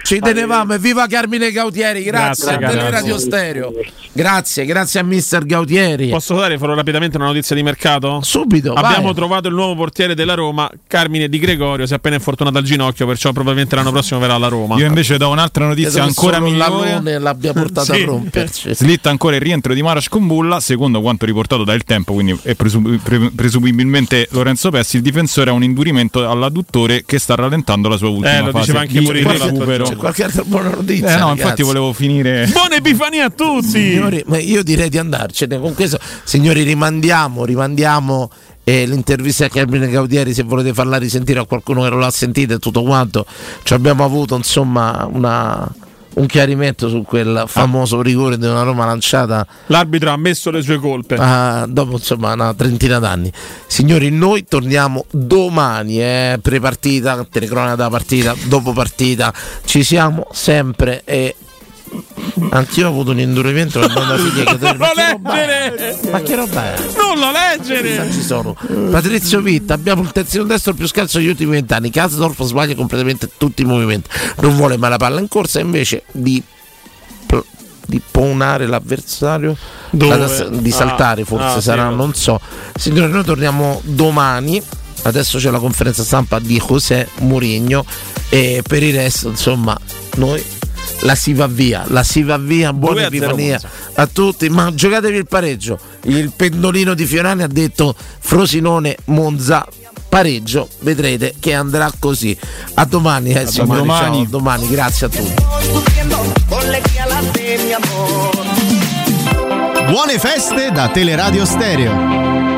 Ci tenevamo e viva Carmine Gautieri, grazie, Grazie, a grazie. Radio Stereo. Grazie, grazie a mister Gautieri. Posso dare farò rapidamente una notizia di mercato? Subito. Abbiamo vai. trovato il nuovo portiere della Roma, Carmine Di Gregorio, si è appena infortunato al ginocchio, perciò probabilmente l'anno prossimo verrà alla Roma. Io invece do un'altra notizia ancora migliore. l'abbia portato Sì. a romperci. Slitta ancora il rientro di Maras con Bulla, secondo quanto riportato da Il Tempo, quindi è presum- pre- presumibilmente Lorenzo Pessi, il difensore ha un indurimento all'adduttore che sta rallentando la sua ultima Eh, lo fase diceva anche di recupero. giorno. Qualche altra buona notizia. Eh no, ragazzi. infatti volevo finire. Buona Epifania a tutti! Signori, ma io direi di andarcene con questo. Signori, rimandiamo, rimandiamo eh, l'intervista a Carmine Gaudieri se volete farla risentire a qualcuno che non l'ha sentita e tutto quanto. Ci abbiamo avuto insomma una- un chiarimento su quel famoso rigore di una Roma lanciata L'arbitro ha ammesso le sue colpe. ah, dopo insomma una trentina d'anni. Signori, noi torniamo domani, eh, pre-partita, telecronaca da partita, dopo partita. Ci siamo sempre e anch'io ho avuto un indurimento da una figlia che Non lo leggere! Ma che roba è? Non lo leggere! Ci sono Patrizio Vitta, abbiamo il terzino destro più scarso degli ultimi vent'anni. Kasdorf sbaglia completamente tutti i movimenti, non vuole mai la palla in corsa invece di di ponare l'avversario? La tassa- di Ah, saltare forse ah, sì, sarà, vabbè. non so. Signori, noi torniamo domani. Adesso c'è la conferenza stampa di José Mourinho e per il resto, insomma, noi la si va via, la si va via, buona a Epifania a tutti, ma giocatevi il pareggio. Il pendolino di Fiorani ha detto Frosinone Monza pareggio, vedrete che andrà così. A domani, eh, Simone, domani. ciao, a domani, grazie a tutti. Buone feste da Teleradio Stereo.